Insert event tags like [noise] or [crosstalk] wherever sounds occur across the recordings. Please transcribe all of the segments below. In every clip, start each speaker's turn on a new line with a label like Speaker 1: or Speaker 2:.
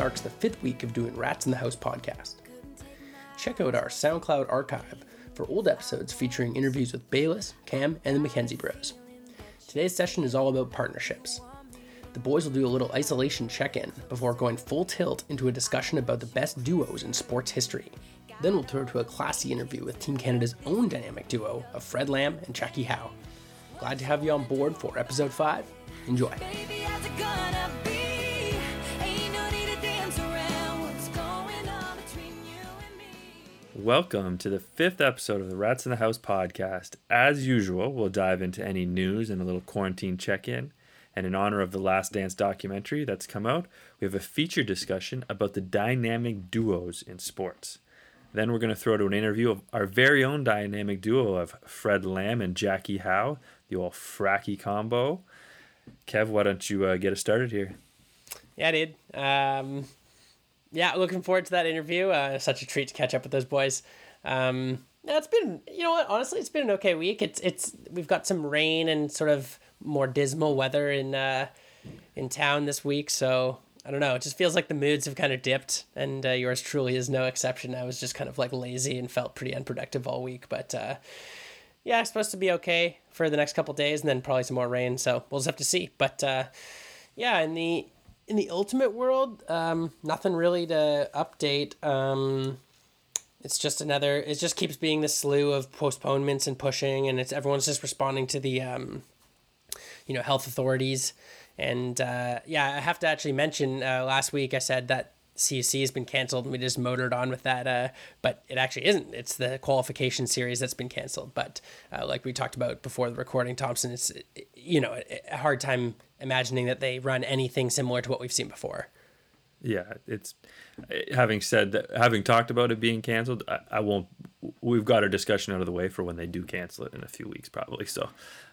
Speaker 1: marks the fifth week of doing Rats in the House podcast. Check out our SoundCloud archive for old episodes featuring interviews with Bayless, Cam, and the McKenzie Bros. Today's session is all about partnerships. The boys will do a little isolation check in before going full tilt into a discussion about the best duos in sports history. Then we'll turn to a classy interview with Team Canada's own dynamic duo of Fred Lamb and Jackie Howe. Glad to have you on board for episode 5. Enjoy.
Speaker 2: Baby,
Speaker 3: Welcome to the fifth episode of the Rats in the House podcast. As usual, we'll dive into any news and a little quarantine check in. And in honor of the Last Dance documentary that's come out, we have a feature discussion about the dynamic duos in sports. Then we're going to throw to an interview of our very own dynamic duo of Fred Lamb and Jackie Howe, the old fracky combo. Kev, why don't you uh, get us started here?
Speaker 1: Yeah, dude. Um, yeah, looking forward to that interview. Uh, such a treat to catch up with those boys. Um, yeah, it's been, you know what? Honestly, it's been an okay week. It's it's we've got some rain and sort of more dismal weather in uh, in town this week. So I don't know. It just feels like the moods have kind of dipped, and uh, yours truly is no exception. I was just kind of like lazy and felt pretty unproductive all week, but. Uh, yeah, it's supposed to be okay for the next couple days, and then probably some more rain. So we'll just have to see. But uh, yeah, in the in the ultimate world, um, nothing really to update. Um, it's just another. It just keeps being the slew of postponements and pushing, and it's everyone's just responding to the um, you know health authorities. And uh, yeah, I have to actually mention uh, last week I said that CUC has been canceled and we just motored on with that. Uh, but it actually isn't. It's the qualification series that's been canceled. But uh, like we talked about before the recording, Thompson, it's you know a hard time imagining that they run anything similar to what we've seen before.
Speaker 3: yeah, it's having said that, having talked about it being canceled, I, I won't. We've got our discussion out of the way for when they do cancel it in a few weeks, probably. So,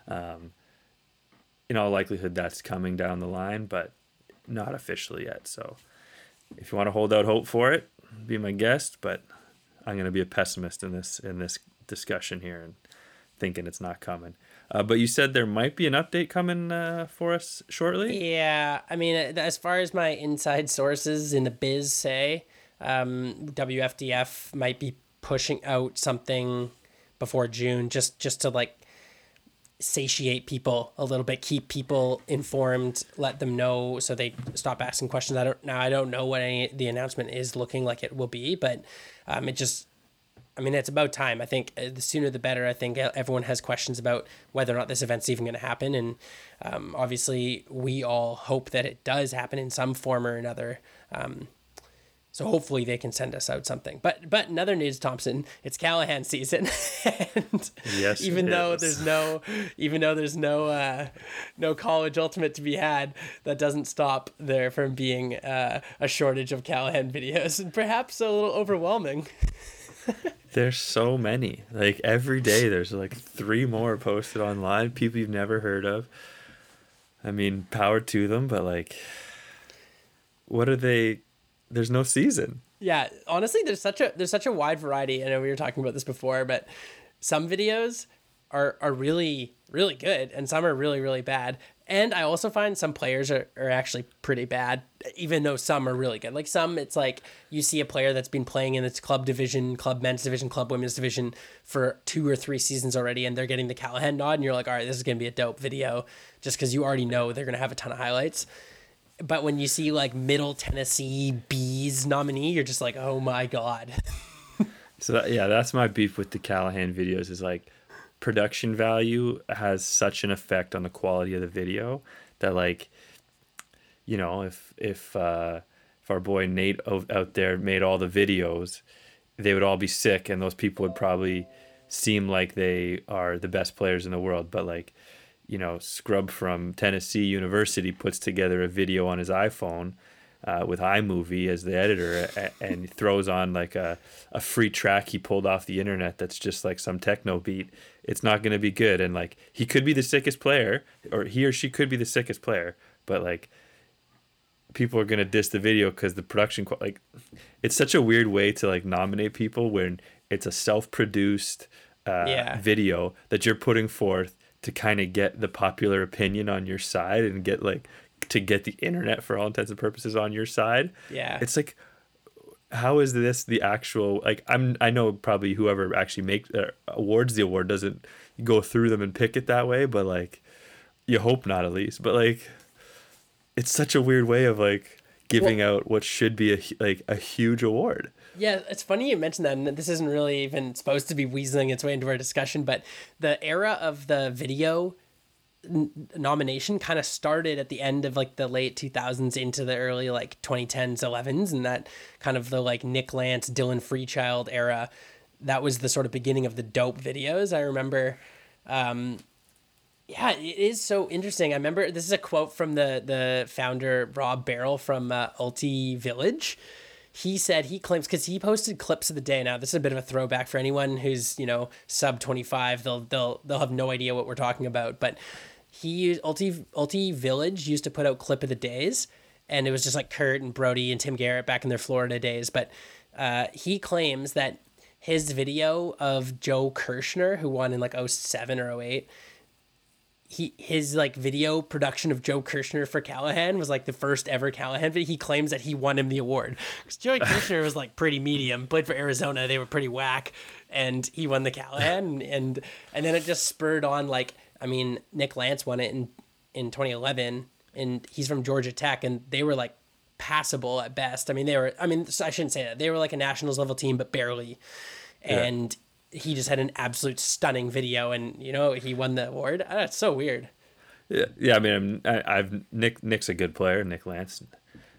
Speaker 3: um, in all likelihood, that's coming down the line, but not officially yet. So, if you want to hold out hope for it, be my guest. But I'm going to be a pessimist in this in this discussion here and thinking it's not coming. Uh, but you said there might be an update coming uh, for us shortly.
Speaker 1: Yeah, I mean, uh, as far as my inside sources in the biz say, um, WFDF might be pushing out something before June, just just to like satiate people a little bit, keep people informed, let them know so they stop asking questions. I don't now. I don't know what any the announcement is looking like it will be, but um, it just I mean, it's about time. I think uh, the sooner the better. I think uh, everyone has questions about whether or not this event's even going to happen, and um, obviously, we all hope that it does happen in some form or another. Um, so hopefully, they can send us out something. But but in other news, Thompson, it's Callahan season, [laughs] and
Speaker 3: Yes,
Speaker 1: even though
Speaker 3: is.
Speaker 1: there's no even though there's no uh, no college ultimate to be had, that doesn't stop there from being uh, a shortage of Callahan videos, and perhaps a little overwhelming. [laughs] [laughs]
Speaker 3: There's so many. Like every day, there's like three more posted online. People you've never heard of. I mean, power to them, but like, what are they? There's no season.
Speaker 1: Yeah, honestly, there's such a there's such a wide variety. I know we were talking about this before, but some videos are are really really good, and some are really really bad. And I also find some players are, are actually pretty bad, even though some are really good. Like some, it's like you see a player that's been playing in its club division, club men's division, club women's division for two or three seasons already, and they're getting the Callahan nod, and you're like, all right, this is gonna be a dope video, just because you already know they're gonna have a ton of highlights. But when you see like Middle Tennessee Bees nominee, you're just like, oh my god. [laughs]
Speaker 3: So that, yeah, that's my beef with the Callahan videos. Is like, production value has such an effect on the quality of the video that like, you know, if if uh, if our boy Nate out there made all the videos, they would all be sick, and those people would probably seem like they are the best players in the world. But like, you know, Scrub from Tennessee University puts together a video on his iPhone uh, with iMovie as the editor a- and throws on like a, a free track he pulled off the internet that's just like some techno beat. It's not going to be good. And like, he could be the sickest player, or he or she could be the sickest player, but like, people are gonna diss the video because the production like it's such a weird way to like nominate people when it's a self-produced uh,
Speaker 1: Yeah.
Speaker 3: video that you're putting forth to kind of get the popular opinion on your side and get like to get the internet for all intents and purposes on your side.
Speaker 1: Yeah.
Speaker 3: It's like how is this the actual like I'm I know probably whoever actually makes uh, awards the award doesn't go through them and pick it that way, but like you hope not at least. But like it's such a weird way of like giving out what should be a like a huge award.
Speaker 1: Yeah, it's funny you mentioned that, and this isn't really even supposed to be weaseling its way into our discussion, but the era of the video n- nomination kind of started at the end of like the late 2000s into the early like 2010s 11s and that kind of the like nick lance dylan freechild era that was the sort of beginning of the dope videos i remember um yeah it is so interesting i remember this is a quote from the the founder rob barrel from uh, ulti village he said he claims because he posted clips of the day. Now this is a bit of a throwback for anyone who's you know sub twenty five. They'll they'll they'll have no idea what we're talking about. But he used Ulti Ulti Village used to put out clip of the days, and it was just like Kurt and Brodie and Tim Gehret back in their Florida days. But uh, he claims that his video of Joe Kirshner, who won in like 07 or 08, he his like video production of Joe Kirshner for Callahan was like the first ever Callahan video. He claims that he won him the award because Joey [laughs] Kirshner was like pretty medium, played for Arizona. They were pretty whack, and he won the Callahan. And and then it just spurred on like I mean Nick Lance won it in in 2011, and he's from Georgia Tech, and they were like passable at best. I mean they were I mean I shouldn't say that they were like a nationals level team, but barely. And he just had an absolute stunning video, and you know he won the award. That's so weird.
Speaker 3: Yeah, yeah. I mean, I'm, I, I've Nick. Nick's a good player, Nick Lance.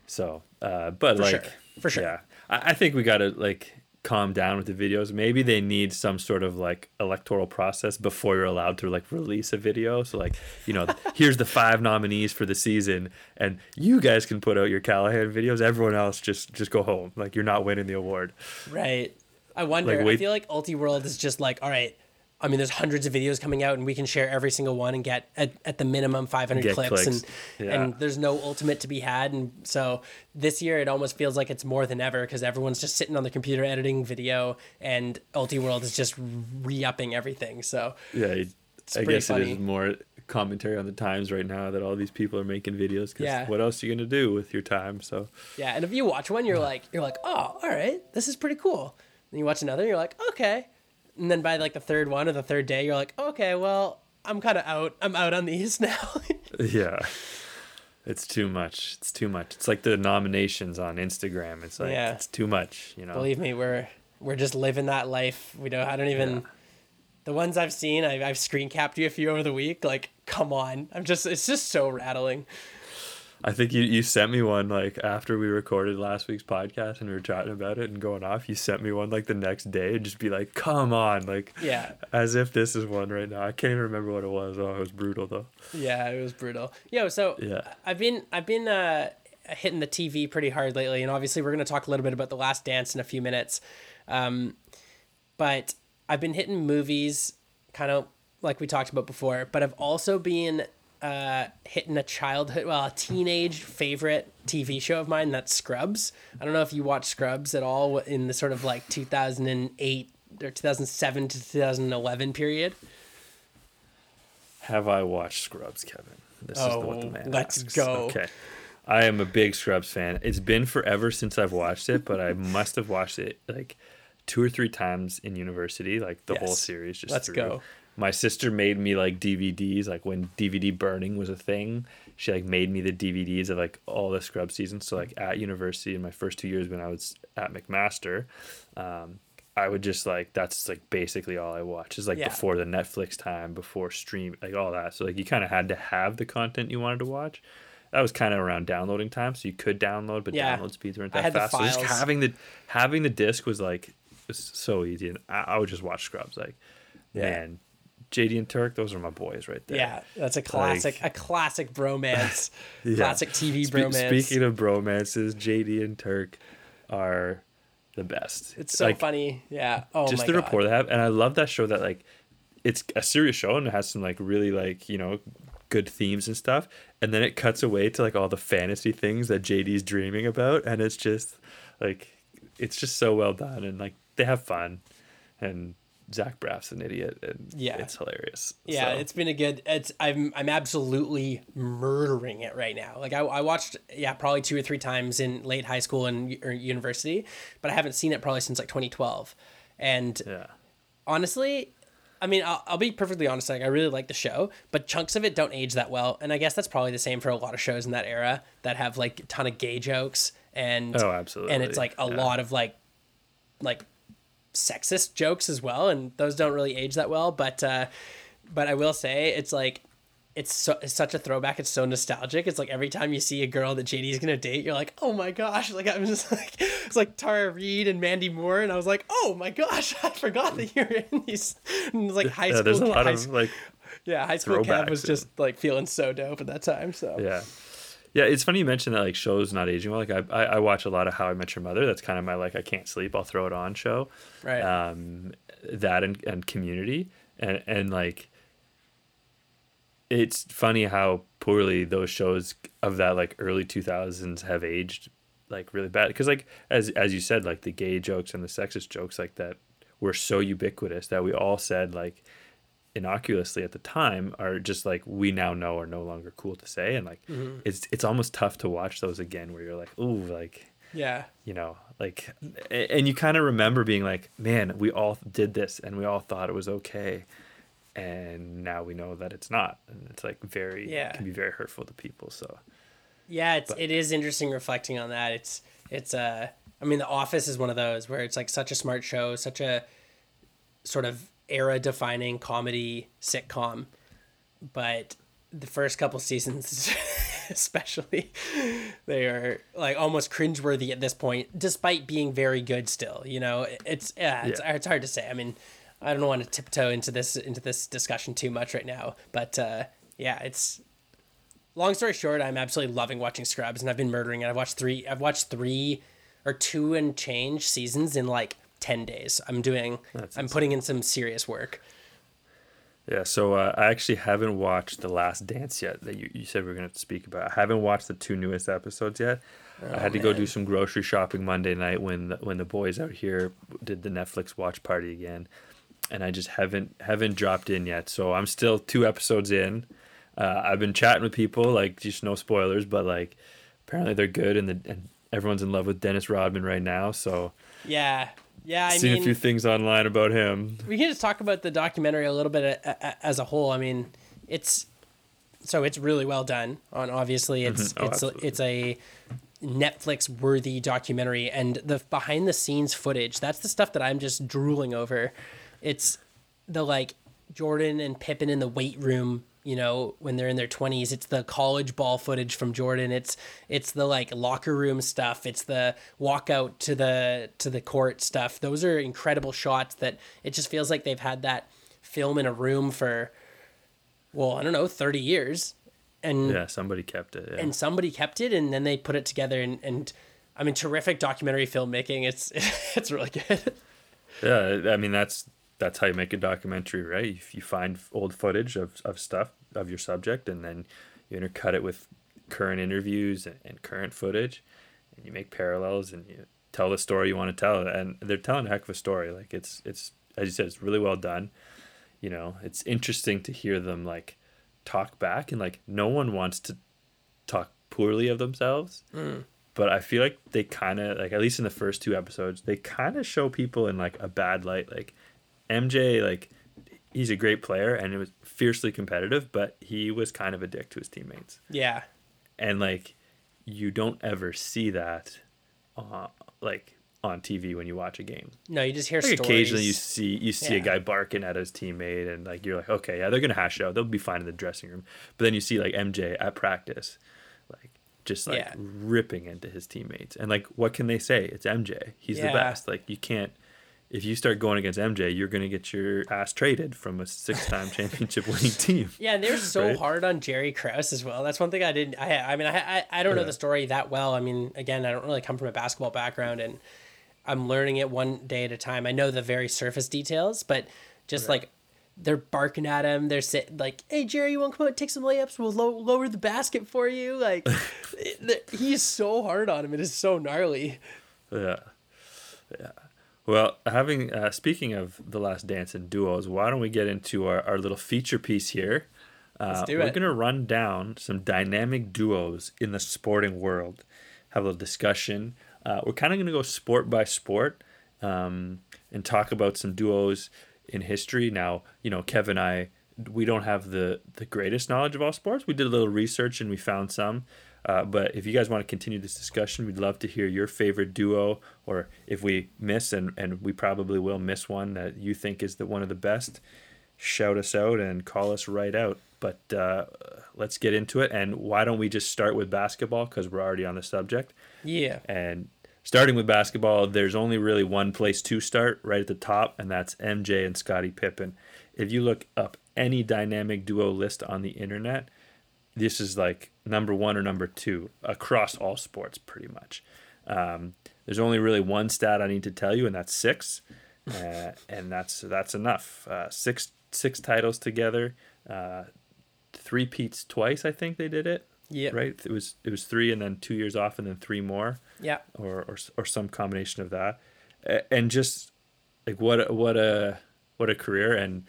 Speaker 3: So, uh, but
Speaker 1: For
Speaker 3: like,
Speaker 1: sure. For sure.
Speaker 3: yeah, I, I think we gotta like calm down with the videos. Maybe they need some sort of like electoral process before you're allowed to like release a video. So, like, you know, [laughs] here's the five nominees for the season, and you guys can put out your Callahan videos. Everyone else just just go home. Like, you're not winning the award.
Speaker 1: Right. I wonder.
Speaker 3: Like,
Speaker 1: I feel like Ultiworld is just like, all right. I mean, there's hundreds of videos coming out, and we can share every single one and get at, at the minimum 500
Speaker 3: Get
Speaker 1: clips,
Speaker 3: clicks.
Speaker 1: and
Speaker 3: Yeah.
Speaker 1: and there's no ultimate to be had. And so this year, it almost feels like it's more than ever because everyone's just sitting on their computer editing video, and Ultiworld is just re-upping everything. So
Speaker 3: Yeah, I guess it
Speaker 1: funny.
Speaker 3: is more commentary on the times right now that all these people are making videos. Cause
Speaker 1: Yeah.
Speaker 3: what else are you gonna do with your time? So.
Speaker 1: yeah, and if you watch one, you're like, you're like, oh, all right, this is pretty cool. then you watch another, you're like, okay. And then by like the third one or the third day, you're like, okay, well, I'm kind of out. I'm out on these [laughs] now.
Speaker 3: Yeah. It's too much. It's too much. It's like the nominations on Instagram. It's like
Speaker 1: Yeah.
Speaker 3: it's too much, you know.
Speaker 1: Believe me, we're we're just living that life. We don't. I don't even.
Speaker 3: Yeah.
Speaker 1: The ones I've seen, I've, I've screen capped you a few over the week. Like, come on, I'm just. It's just so rattling.
Speaker 3: I think you, you sent me one like after we recorded last week's podcast and we were chatting about it and going off. You sent me one like the next day and just be like, "Come on!" Like
Speaker 1: Yeah,
Speaker 3: as if this is one right now. I can't even remember what it was. Oh, it was brutal though.
Speaker 1: yeah, it was brutal. Yo, so
Speaker 3: Yeah.
Speaker 1: I've been I've been uh, hitting the TV pretty hard lately, and obviously we're gonna talk a little bit about the Last Dance in a few minutes. Um, but I've been hitting movies, kind of like we talked about before. But I've also been uh, hitting a childhood, well, a teenage favorite TV show of mine. That's Scrubs. I don't know if you watch Scrubs at all in the sort of like 2008 or 2007 to 2011 period.
Speaker 3: Have I watched Scrubs, Kevin? This is
Speaker 1: Oh,
Speaker 3: what the man
Speaker 1: let's
Speaker 3: asks.
Speaker 1: go.
Speaker 3: Okay. I am a big Scrubs fan. It's been forever since I've watched it, but I [laughs] must have watched it like two or three times in university, like the whole series. Just
Speaker 1: Let's
Speaker 3: through.
Speaker 1: go.
Speaker 3: My sister made me like DVDs, like when DVD burning was a thing. She like made me the DVDs of like all the Scrubs seasons. So like at university in my first two years when I was at McMaster, um, I would just like that's like basically all I watch is like
Speaker 1: Yeah.
Speaker 3: before the Netflix time, before stream, like all that. So like you kind of had to have the content you wanted to watch. That was kind of around downloading time, so you could download, but
Speaker 1: Yeah.
Speaker 3: download speeds weren't that fast. So just having the having the disc was like was so easy, and I, I would just watch Scrubs. Like, man, JD and Turk, those are my boys right there.
Speaker 1: Yeah, that's a classic, a classic bromance, [laughs]
Speaker 3: Yeah.
Speaker 1: classic TV
Speaker 3: Spe-
Speaker 1: bromance.
Speaker 3: Speaking of bromances, JD and Turk are the best.
Speaker 1: it's so
Speaker 3: Like,
Speaker 1: funny. Yeah. Oh
Speaker 3: just the
Speaker 1: God.
Speaker 3: rapport they have and i love that show that like it's a serious show and it has some like really like you know good themes and stuff and then it cuts away to like all the fantasy things that jd's dreaming about and it's just like it's just so well done and like they have fun and Zach Braff's an idiot, and
Speaker 1: Yeah.
Speaker 3: it's hilarious.
Speaker 1: Yeah,
Speaker 3: So,
Speaker 1: it's been a good. It's I'm I'm absolutely murdering it right now. Like I, I watched yeah probably two or three times in late high school and or university, but I haven't seen it probably since like 2012. And
Speaker 3: yeah,
Speaker 1: honestly, I mean I'll, I'll be perfectly honest. Like I really like the show, but chunks of it don't age that well. And I guess that's probably the same for a lot of shows in that era that have like a ton of gay jokes and
Speaker 3: Oh, absolutely.
Speaker 1: and it's like a
Speaker 3: Yeah.
Speaker 1: lot of like like sexist jokes as well and those don't really age that well but uh but i will say it's like it's, so, it's such a throwback it's so nostalgic it's like every time you see a girl that jd's gonna date you're like oh my gosh [laughs] like i'm just like it's like tara reid and mandy moore and i was like oh my gosh [laughs] i forgot that you're in these and it's like high school. yeah.
Speaker 3: There's a lot
Speaker 1: high,
Speaker 3: of like
Speaker 1: yeah high school Kev was just like feeling so dope at that time so
Speaker 3: Yeah. Yeah, it's funny you mentioned that like shows not aging well. Like I, I, I watch a lot of How I Met Your Mother. That's kind of my like I can't sleep. I'll throw it on show.
Speaker 1: right
Speaker 3: Um, that and, and Community and and like it's funny how poorly those shows of that like early two thousands have aged like really bad. Because like as as you said, like the gay jokes and the sexist jokes like that were so ubiquitous that we all said like innocuously at the time are just like we now know are no longer cool to say and like it's it's almost tough to watch those again where you're like ooh like
Speaker 1: yeah
Speaker 3: you know like and you kind of remember being like man we all did this and we all thought it was okay and now we know that it's not and it's like very
Speaker 1: Yeah.
Speaker 3: can be very hurtful to people so
Speaker 1: Yeah, it's it is interesting reflecting on that. It's it's uh I mean The Office is one of those where it's like such a smart show, such a sort of era defining comedy sitcom. But the first couple seasons [laughs] especially they are like almost cringeworthy at this point, despite being very good still. You know, it's yeah, it's,
Speaker 3: Yeah.
Speaker 1: it's hard to say. I mean, I don't want to tiptoe into this into this discussion too much right now, but uh, yeah, it's long story short, I'm absolutely loving watching Scrubs, and I've been murdering it. I've watched three. I've watched three or two and change seasons in like ten days. I'm doing.
Speaker 3: That's
Speaker 1: I'm
Speaker 3: insane.
Speaker 1: putting in some serious work.
Speaker 3: yeah so uh, i actually haven't watched the last dance yet that you, you said we are going to speak about i haven't watched the two newest episodes yet i had to go do some grocery shopping monday night when the, when the boys out here did the netflix watch party again and I just haven't haven't dropped in yet. So I'm still two episodes in. Uh, I've been chatting with people, like just no spoilers, but like apparently they're good, and the and everyone's in love with Dennis Rodman right now. So
Speaker 1: Yeah, yeah. I
Speaker 3: seen
Speaker 1: mean,
Speaker 3: a few things online about him.
Speaker 1: we can just talk about the documentary a little bit as a whole. I mean, it's so it's really well done. On obviously, it's mm-hmm.
Speaker 3: Oh,
Speaker 1: it's
Speaker 3: absolutely.
Speaker 1: it's a Netflix worthy documentary, and the behind the scenes footage. That's the stuff that I'm just drooling over. It's the like Jordan and Pippen in the weight room. You know, when they're in their 20s, it's the college ball footage from Jordan. It's it's the like locker room stuff. It's the walk out to the to the court stuff. Those are incredible shots that it just feels like they've had that film in a room for well, I don't know, 30 years. And
Speaker 3: Yeah, somebody kept it. Yeah.
Speaker 1: and somebody kept it and then they put it together and, and I mean terrific documentary filmmaking. It's [laughs] it's really good.
Speaker 3: Yeah, I mean that's that's how you make a documentary, right? If you find old footage of, of stuff of your subject and then you intercut it with current interviews and, and current footage and you make parallels and you tell the story you want to tell and they're telling a heck of a story. Like it's it's as you said, it's really well done. You know, it's interesting to hear them like talk back and like no one wants to talk poorly of themselves mm. but I feel like they kind of like at least in the first two episodes they kind of show people in like a bad light. Like MJ, like he's a great player and it was fiercely competitive, but he was kind of a dick to his teammates,
Speaker 1: yeah.
Speaker 3: and like you don't ever see that, uh, like on TV when you watch a game.
Speaker 1: No, you just hear
Speaker 3: Like
Speaker 1: stories.
Speaker 3: occasionally you see you see a guy barking at his teammate and like you're like okay yeah they're gonna hash it out. They'll be fine in the dressing room. But then you see like MJ at practice like just like
Speaker 1: Yeah.
Speaker 3: ripping into his teammates. And like what can they say? It's MJ he's the best. Like you can't if you start going against MJ you're gonna get your ass traded from a six time [laughs] championship winning team
Speaker 1: Yeah, and they're so
Speaker 3: Right?
Speaker 1: hard on Jerry Krause as well. That's one thing I didn't. I I mean, I I, I don't know
Speaker 3: Yeah.
Speaker 1: the story that well. I mean, again, I don't really come from a basketball background, and I'm learning it one day at a time. I know the very surface details, but just like they're barking at him, they're sit like, "Hey Jerry, you want to come out and take some layups? We'll low, lower the basket for you." Like, [laughs] he's so hard on him. It is so gnarly.
Speaker 3: yeah yeah Well, having uh, speaking of the Last Dance and duos, why don't we get into our, our little feature piece here? Uh,
Speaker 1: Let's do
Speaker 3: we're gonna run down some dynamic duos in the sporting world, have a little discussion. Uh, we're kind of gonna go sport by sport um, and talk about some duos in history. Now, you know, Kev and I, we don't have the the greatest knowledge of all sports. We did a little research and we found some. Uh, but if you guys want to continue this discussion, we'd love to hear your favorite duo, or if we miss, and, and we probably will miss one that you think is the one of the best, shout us out and call us right out. But uh, let's get into it. And why don't we just start with basketball because we're already on the subject.
Speaker 1: Yeah.
Speaker 3: And starting with basketball, there's only really one place to start right at the top, and that's MJ and Scottie Pippen. If you look up any dynamic duo list on the internet, this is like number one or number two across all sports, pretty much. Um, there's only really one stat I need to tell you, and that's six, uh, and that's that's enough. Uh, six six titles together, uh, three peats twice. I think they did it.
Speaker 1: Yeah.
Speaker 3: Right. It was it was three, and then two years off, and then three more
Speaker 1: Yeah.
Speaker 3: or or, or some combination of that, and just like what what a what a career, and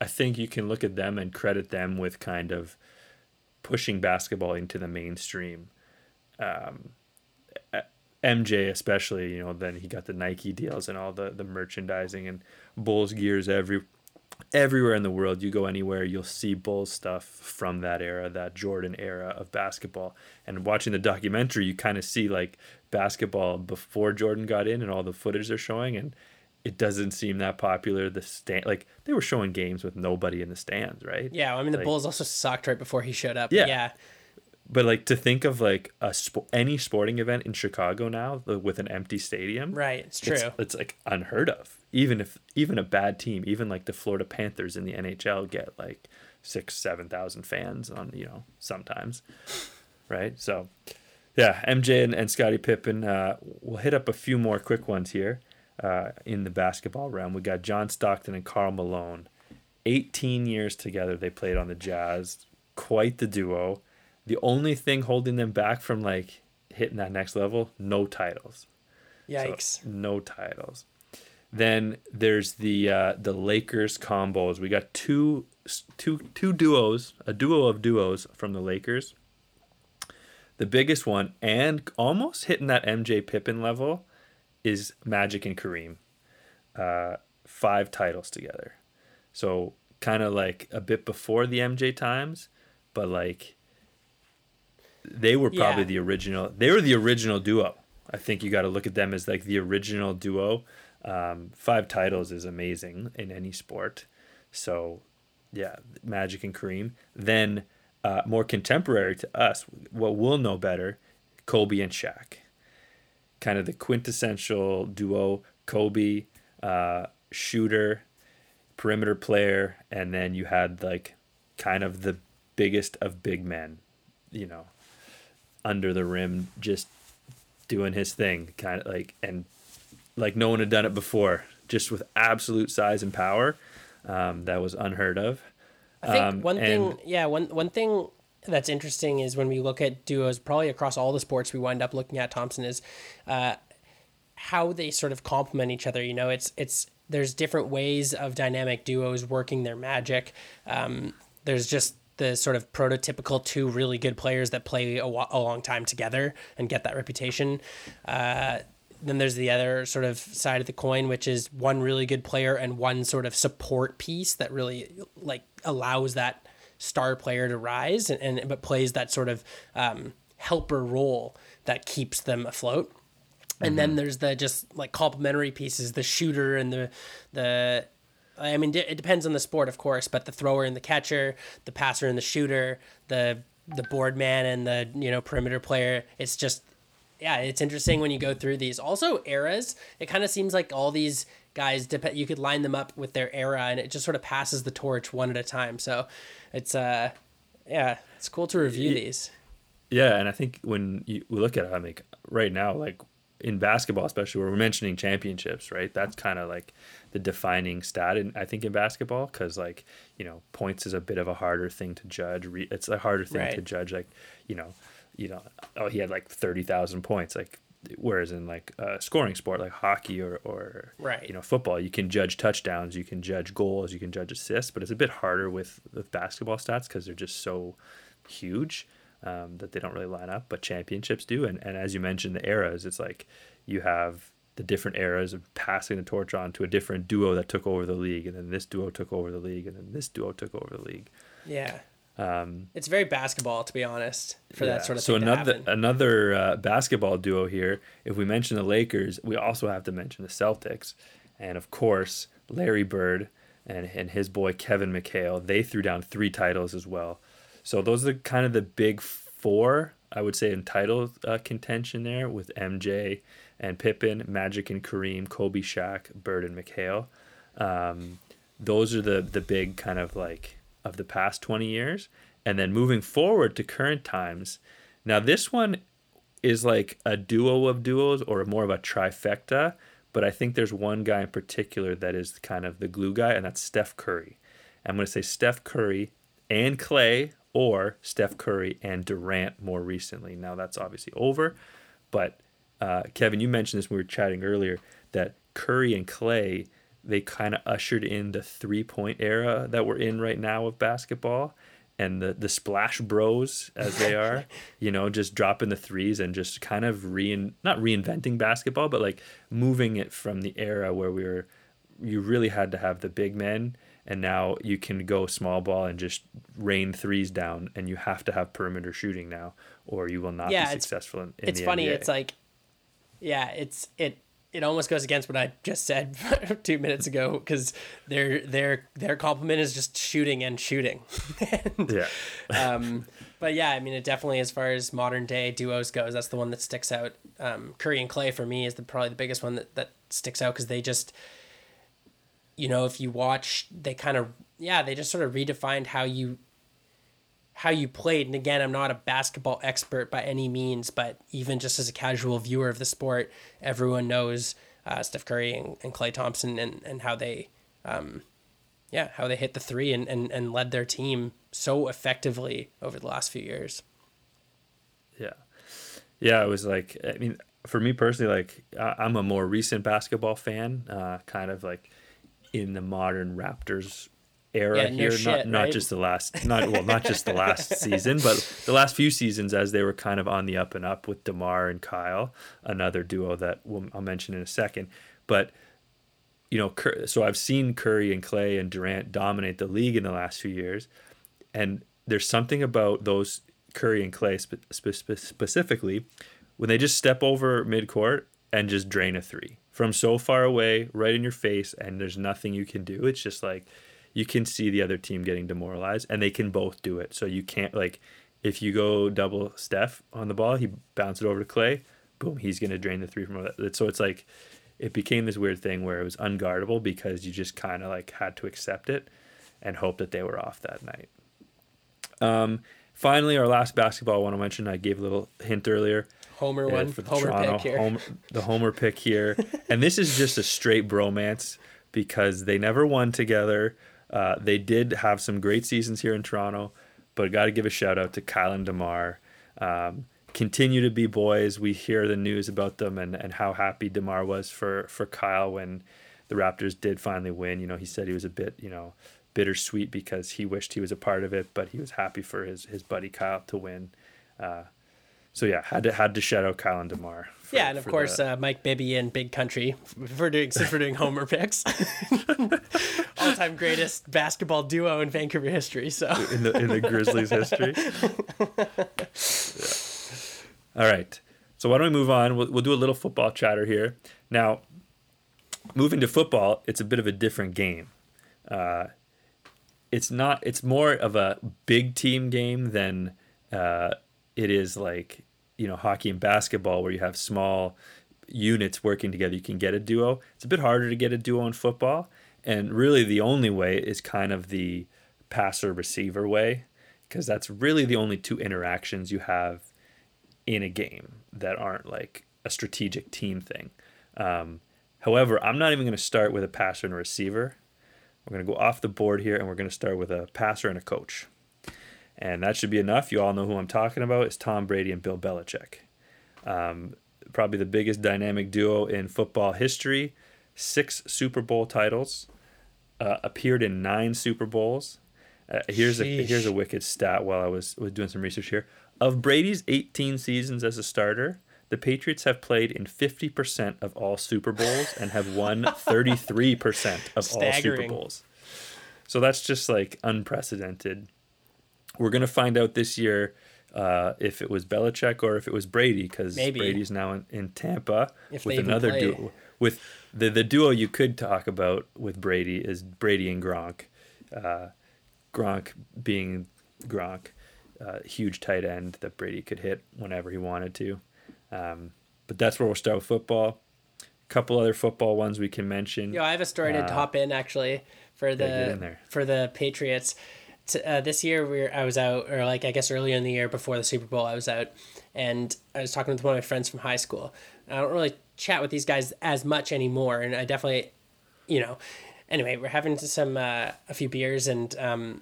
Speaker 3: I think you can look at them and credit them with kind of pushing basketball into the mainstream. Um, MJ especially, you know, then he got the Nike deals and all the the merchandising and Bulls gears every everywhere in the world you go anywhere you'll see bulls stuff from that era that jordan era of basketball and watching the documentary you kind of see like basketball before jordan got in and all the footage they're showing and it doesn't seem that popular the stand like they were showing games with nobody in the stands right
Speaker 1: Yeah. I mean, the
Speaker 3: Like-
Speaker 1: Bulls also sucked right before he showed up.
Speaker 3: Yeah.
Speaker 1: Yeah.
Speaker 3: but like to think of like a spo- any sporting event in chicago now with an empty stadium
Speaker 1: Right. It's true.
Speaker 3: it's, it's like unheard of. Even if even a bad team, even like the Florida Panthers in the NHL get like six, seven thousand fans on you know sometimes, right? So, yeah, MJ and, and Scottie Pippen. Uh, we'll hit up a few more quick ones here uh, in the basketball realm. We got John Stockton and Karl Malone. Eighteen years together, they played on the Jazz. Quite the duo. The only thing holding them back from like hitting that next level, no titles. So,
Speaker 1: Yikes.
Speaker 3: no titles. Then there's the uh, the Lakers combos. We got two two two duos, a duo of duos from the Lakers. The biggest one, and almost hitting that MJ Pippen level, is Magic and Kareem. Uh, five titles together. So kind of like a bit before the MJ times, but like they were probably
Speaker 1: Yeah.
Speaker 3: the original. They were the original duo. I think you got to look at them as like the original duo. Um, five titles is amazing in any sport. So, yeah, Magic and Kareem. Then, uh, more contemporary to us, what we'll know better, Kobe and Shaq. Kind of the quintessential duo. Kobe, uh, shooter, perimeter player, and then you had like kind of the biggest of big men, you know, under the rim, just doing his thing, kind of like and like no one had done it before, just with absolute size and power. Um, that was unheard of.
Speaker 1: I think
Speaker 3: Um,
Speaker 1: one thing,
Speaker 3: and-
Speaker 1: yeah, one one thing that's interesting is when we look at duos, probably across all the sports we wind up looking at, Thompson is uh, how they sort of complement each other. You know, it's it's there's different ways of dynamic duos working their magic. Um, there's just the sort of prototypical two really good players that play a, a long time together and get that reputation. Uh, then there's the other sort of side of the coin, which is one really good player and one sort of support piece that really like allows that star player to rise and, and but plays that sort of um, helper role that keeps them afloat. And then there's the just like complementary pieces, the shooter and the the I mean it depends on the sport of course, but the thrower and the catcher, the passer and the shooter, the the board man and the you know perimeter player. It's just yeah, it's interesting when you go through these. Also eras, it kind of seems like all these guys dep- you could line them up with their era and it just sort of passes the torch one at a time. So it's uh yeah, it's cool to review these.
Speaker 3: Yeah, and I think when you we look at it, I mean, right now, like in basketball, especially where we're mentioning championships, right? That's kind of like the defining stat, in, I think, in basketball, because like you know, points is a bit of a harder thing to judge. It's a harder thing to judge, like you know, you know, oh, he had like thirty thousand points, like whereas in like a scoring sport like hockey or or
Speaker 1: Right.
Speaker 3: you know football, you can judge touchdowns, you can judge goals, you can judge assists, but it's a bit harder with with basketball stats because they're just so huge um, that they don't really line up. But championships do, and and as you mentioned, the eras, it's like you have the different eras of passing the torch on to a different duo that took over the league, and then this duo took over the league, and then this duo took over the league.
Speaker 1: Yeah.
Speaker 3: Um,
Speaker 1: It's very basketball, to be honest, for
Speaker 3: yeah.
Speaker 1: that sort of
Speaker 3: so
Speaker 1: thing
Speaker 3: another another uh, basketball duo here. If we mention the Lakers, we also have to mention the Celtics, and of course Larry Bird and and his boy Kevin McHale. They threw down three titles as well. So those are kind of the big four, I would say, in title uh, contention there with MJ and Pippen, Magic and Kareem, Kobe, Shaq, Bird and McHale. Um, those are the the big kind of like of the past 20 years and then moving forward to current times. Now this one is like a duo of duos or more of a trifecta but i think there's one guy in particular that is kind of the glue guy and that's steph curry. I'm going to say steph curry and Klay or steph curry and durant more recently. Now that's obviously over but uh, Kevin, you mentioned this when we were chatting earlier that Curry and Klay they kind of ushered in the three point era that we're in right now of basketball. And the, the splash bros, as they [laughs] are, you know, just dropping the threes and just kind of rein not reinventing basketball, but like moving it from the era where we were you really had to have the big men and now you can go small ball and just rain threes down and you have to have perimeter shooting now or you will not
Speaker 1: Yeah,
Speaker 3: be successful in, in
Speaker 1: it's funny.
Speaker 3: NBA.
Speaker 1: It's like, yeah, it's it. It almost goes against what I just said [laughs] two minutes ago because their their their compliment is just shooting and shooting. [laughs] And,
Speaker 3: yeah.
Speaker 1: um, but yeah, I mean, it definitely, as far as modern day duos goes, that's the one that sticks out. Um, Curry and Klay for me is the probably the biggest one that that sticks out because they just, you know, if you watch, they kind of yeah, they just sort of redefined how you how you played. And again, I'm not a basketball expert by any means, but even just as a casual viewer of the sport, everyone knows uh, Steph Curry and, and Klay Thompson and, and how they, um, yeah, how they hit the three and, and, and led their team so effectively over the last few years.
Speaker 3: Yeah. Yeah, it was like I mean, for me personally, like I'm a more recent basketball fan, uh, kind of like in the modern Raptors era
Speaker 1: Yeah,
Speaker 3: here,
Speaker 1: shit,
Speaker 3: not not
Speaker 1: right?
Speaker 3: just the last, not well, not just the last [laughs] season, but the last few seasons as they were kind of on the up and up with Demar and Kyle, another duo that we'll, I'll mention in a second, but. You know, Cur- so I've seen Curry and Klay and Durant dominate the league in the last few years, and there's something about those Curry and Klay spe- spe- specifically when they just step over midcourt and just drain a three from so far away, right in your face, and there's nothing you can do. It's just like you can see the other team getting demoralized, and they can both do it. So you can't like if you go double Steph on the ball, he bounce it over to Klay, boom, he's gonna drain the three from that. So it's like it became this weird thing where it was unguardable because you just kind of like had to accept it and hope that they were off that night. Um, finally, our last basketball one I want to mention, I gave a little hint earlier.
Speaker 1: Homer
Speaker 3: uh,
Speaker 1: one,
Speaker 3: for the
Speaker 1: Homer
Speaker 3: Toronto
Speaker 1: pick here.
Speaker 3: Homer, the Homer pick here, [laughs] and this is just a straight bromance because they never won together. Uh, they did have some great seasons here in Toronto, but got to give a shout out to Kyle and Demar. Um, continue to be boys. We hear the news about them and, and how happy Demar was for for Kyle when the Raptors did finally win. You know, he said he was a bit you know bittersweet because he wished he was a part of it, but he was happy for his his buddy Kyle to win. Uh, so yeah, had to had to shout out Kyle and Demar. For-
Speaker 1: yeah, and of course uh, Mike Bibby and Big Country [laughs] for doing since we're doing Homer picks, [laughs] all time greatest basketball duo in Vancouver history. So
Speaker 3: in the in the Grizzlies history. [laughs] Yeah. All right. So why don't we move on? We'll, we'll do a little football chatter here. Now, moving to football, it's a bit of a different game. Uh, it's not. It's more of a big team game than uh, it is like you know hockey and basketball, where you have small units working together. You can get a duo. It's a bit harder to get a duo in football, and really the only way is kind of the passer receiver way, because that's really the only two interactions you have in a game that aren't like a strategic team thing. Um, however, I'm not even going to start with a passer and a receiver. We're going to go off the board here and we're going to start with a passer and a coach. And that should be enough. You all know who I'm talking about. It's Tom Brady and Bill Belichick. Um, probably the biggest dynamic duo in football history. Six Super Bowl titles, uh, appeared in nine Super Bowls. Uh, here's a here's a wicked stat. While I was was doing some research here, of Brady's 18 seasons as a starter, the Patriots have played in 50% of all Super Bowls and have won [laughs] 33% of all Super Bowls. So that's just like unprecedented. We're gonna find out this year uh, if it was Belichick or if it was Brady, because Brady's now in, in Tampa
Speaker 1: If
Speaker 3: with another
Speaker 1: play.
Speaker 3: duo. With the the duo you could talk about with Brady is Brady and Gronk. Uh, Gronk being Gronk, uh, huge tight end that Brady could hit whenever he wanted to. Um, but that's where we'll start with football. A couple other football ones we can mention.
Speaker 1: Yo, I have a story to
Speaker 3: Uh,
Speaker 1: hop in actually for the for the Patriots. Uh, this year, we were, I was out, or like I guess earlier in the year before the Super Bowl, I was out, and I was talking with one of my friends from high school. I don't really chat with these guys as much anymore, and I definitely, you know, anyway, we're having some uh, a few beers, and um,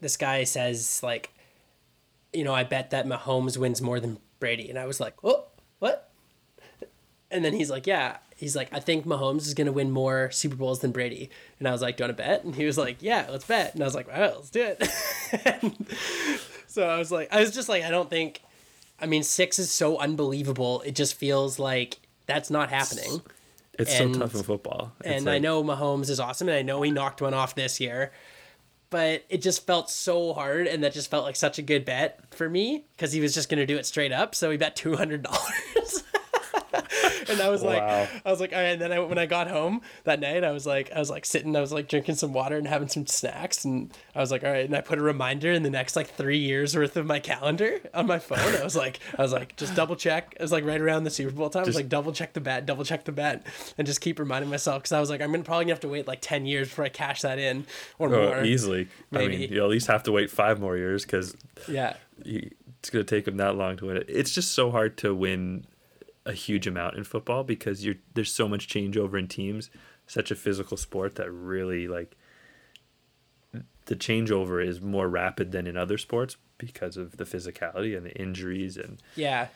Speaker 1: this guy says like, you know, I bet that Mahomes wins more than Brady, and I was like, oh, what? And then he's like, yeah. He's like, I think Mahomes is going to win more Super Bowls than Brady. And I was like, do you want to bet? And he was like, yeah, let's bet. And I was like, right, let's do it. And [laughs] so I was like, I was just like, I don't think, I mean, six is so unbelievable. It just feels like that's not happening.
Speaker 3: It's
Speaker 1: and-
Speaker 3: so tough in football. It's
Speaker 1: And I know Mahomes is awesome, and I know he knocked one off this year. But it just felt so hard, and that just felt like such a good bet for me because he was just going to do it straight up. So we bet two hundred dollars. [laughs] and I was like, I was like, all right. And then I, when I got home that night, I was like, I was like sitting, I was like drinking some water and having some snacks, and I was like, all right. And I put a reminder in the next like three years worth of my calendar on my phone. I was like, I was like, just double check. It was like right around the Super Bowl time. I was like, double check the bet, double check the bet, and just keep reminding myself because I was like, I'm gonna probably gonna have to wait like ten years before I cash that in or
Speaker 3: Oh,
Speaker 1: more.
Speaker 3: easily. I mean, you at least have to wait five more years because
Speaker 1: Yeah,
Speaker 3: it's going to take them that long to win it. It's just so hard to win a huge amount in football because you're there's so much changeover in teams. Such a physical sport that really like the changeover is more rapid than in other sports because of the physicality and the injuries and
Speaker 1: yeah,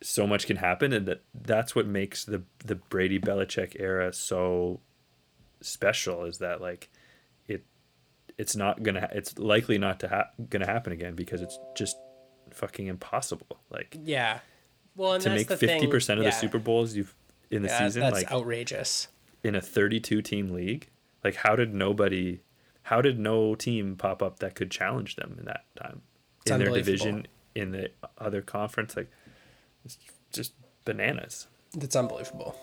Speaker 3: so much can happen and that that's what makes the the Brady Belichick era so special is that like it it's not gonna it's likely not to ha- gonna happen again because it's just fucking impossible like
Speaker 1: yeah. Well,
Speaker 3: to make 50% of the. Super Bowls you've in the
Speaker 1: Yeah,
Speaker 3: season
Speaker 1: that's
Speaker 3: like
Speaker 1: outrageous.
Speaker 3: in a 32 team league like how did nobody how did no team pop up that could challenge them in that time
Speaker 1: It's
Speaker 3: in their division in the other conference like it's just bananas
Speaker 1: That's unbelievable.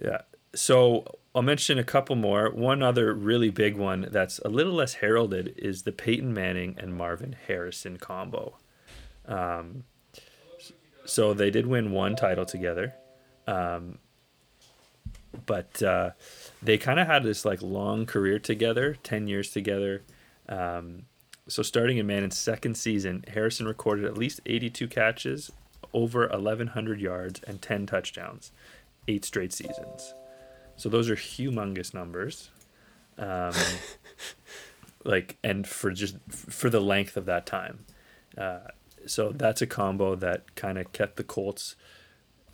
Speaker 3: Yeah. So I'll mention a couple more. One other really big one that's a little less heralded is the Peyton Manning and Marvin Harrison combo. Um, so they did win one title together, um, but uh, they kind of had this like long career together, ten years together. Um, so starting in Manning's second season, Harrison recorded at least 82 catches, over 1,100 yards, and 10 touchdowns, eight straight seasons. So those are humongous numbers. Um, [laughs] like, and for just for the length of that time. Uh, so that's a combo that kind of kept the Colts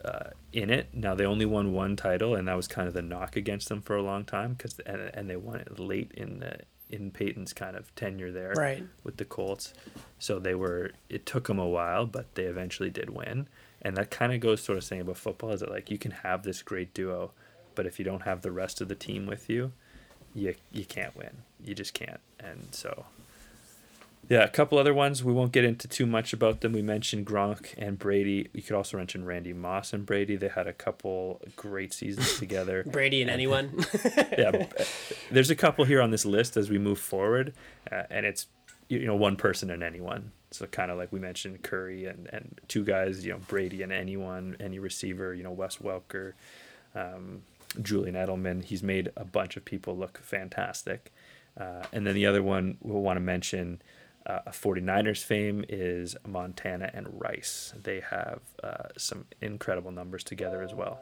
Speaker 3: uh, in it. Now they only won one title, and that was kind of the knock against them for a long time because and, and they won it late in the in Peyton's kind of tenure there
Speaker 1: Right.
Speaker 3: with the Colts. So they were it took them a while, but they eventually did win. And that kind of goes sort of saying about football is that like you can have this great duo, but if you don't have the rest of the team with you, you you can't win. You just can't. And so yeah, a couple other ones. We won't get into too much about them. We mentioned Gronk and Brady. You could also mention Randy Moss and Brady. They had a couple great seasons [laughs] together.
Speaker 1: Brady and anyone. [laughs]
Speaker 3: yeah, there's a couple here on this list as we move forward, uh, and it's you know one person and anyone. So kind of like we mentioned Curry and and two guys, you know Brady and anyone, any receiver, you know Wes Welker, um, Julian Edelman. He's made a bunch of people look fantastic. Uh, and then the other one we'll want to mention, uh, 49ers fame is Montana and Rice. They have uh, some incredible numbers together as well.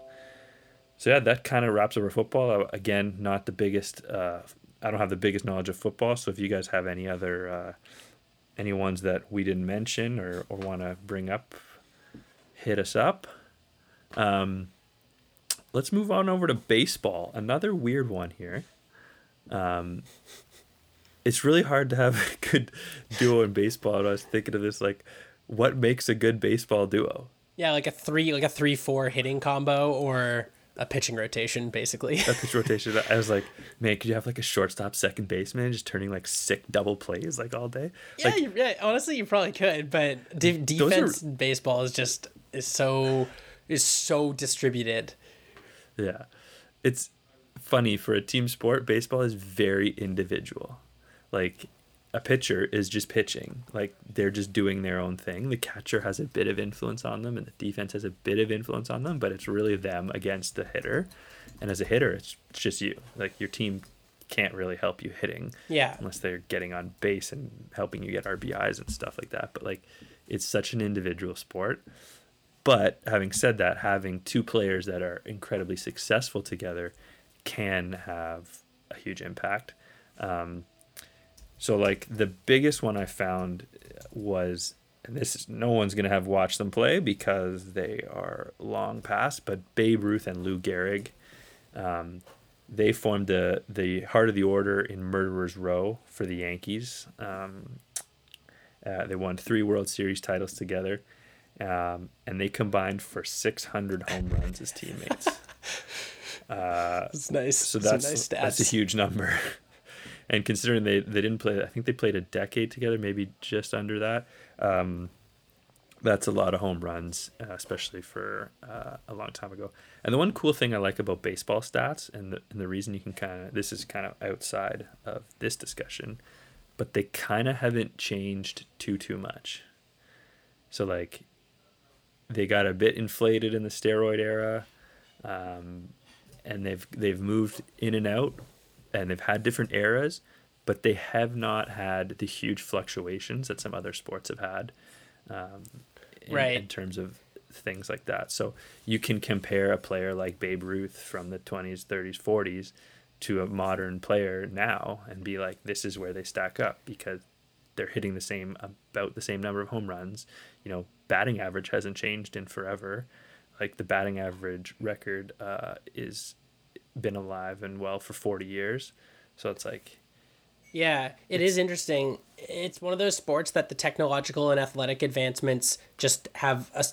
Speaker 3: So yeah, that kind of wraps up our football. Uh, Again, not the biggest. Uh, I don't have the biggest knowledge of football, so if you guys have any other, uh, any ones that we didn't mention or or want to bring up, hit us up. Um, let's move on over to baseball. Another weird one here. Um, it's really hard to have [laughs] a good duo in baseball. And I was thinking of this, like, what makes a good baseball duo?
Speaker 1: Yeah, like a three, like a three-four hitting combo or a pitching rotation, basically.
Speaker 3: That pitch [laughs] rotation. I was like, man, could you have like a shortstop, second baseman, just turning like sick double plays like all day?
Speaker 1: yeah,
Speaker 3: Like,
Speaker 1: you, yeah, honestly, you probably could, but de-
Speaker 3: Those are-
Speaker 1: defense in baseball is just is so is so distributed.
Speaker 3: Yeah. It's funny for a team sport, baseball is very individual. Like a pitcher is just pitching. Like they're just doing their own thing. The catcher has a bit of influence on them and the defense has a bit of influence on them, but it's really them against the hitter. And as a hitter, it's it's just you. Like your team can't really help you hitting
Speaker 1: Yeah,
Speaker 3: unless they're getting on base and helping you get RBIs and stuff like that. But like, it's such an individual sport. But having said that, having two players that are incredibly successful together can have a huge impact. Um, so like the biggest one I found was, and this is no one's gonna have watched them play because they are long past, but Babe Ruth and Lou Gehrig um, they formed the the heart of the order in Murderers Row for the Yankees. Um, uh, they won three World Series titles together, um, and they combined for 600 home runs as teammates. [laughs]
Speaker 1: it's nice.
Speaker 3: So
Speaker 1: Some
Speaker 3: that's
Speaker 1: nice
Speaker 3: that's a huge number. And considering they they didn't play, I think they played a decade together, maybe just under that. Um, that's a lot of home runs, uh, especially for uh, a long time ago. And the one cool thing I like about baseball stats, and the, and the reason you can kind of this is kind of outside of this discussion, but they kind of haven't changed too too much. So like, they got a bit inflated in the steroid era, um, and they've they've moved in and out, and they've had different eras, but they have not had the huge fluctuations that some other sports have had um, in,
Speaker 1: Right.
Speaker 3: in terms of things like that. So you can compare a player like Babe Ruth from the 20s, 30s, 40s to a modern player now and be like, this is where they stack up because they're hitting the same, about the same number of home runs. You know, batting average hasn't changed in forever. Like the batting average record uh, is been alive and well for 40 years. So it's like,
Speaker 1: Yeah, it is interesting. It's one of those sports that the technological and athletic advancements just have a.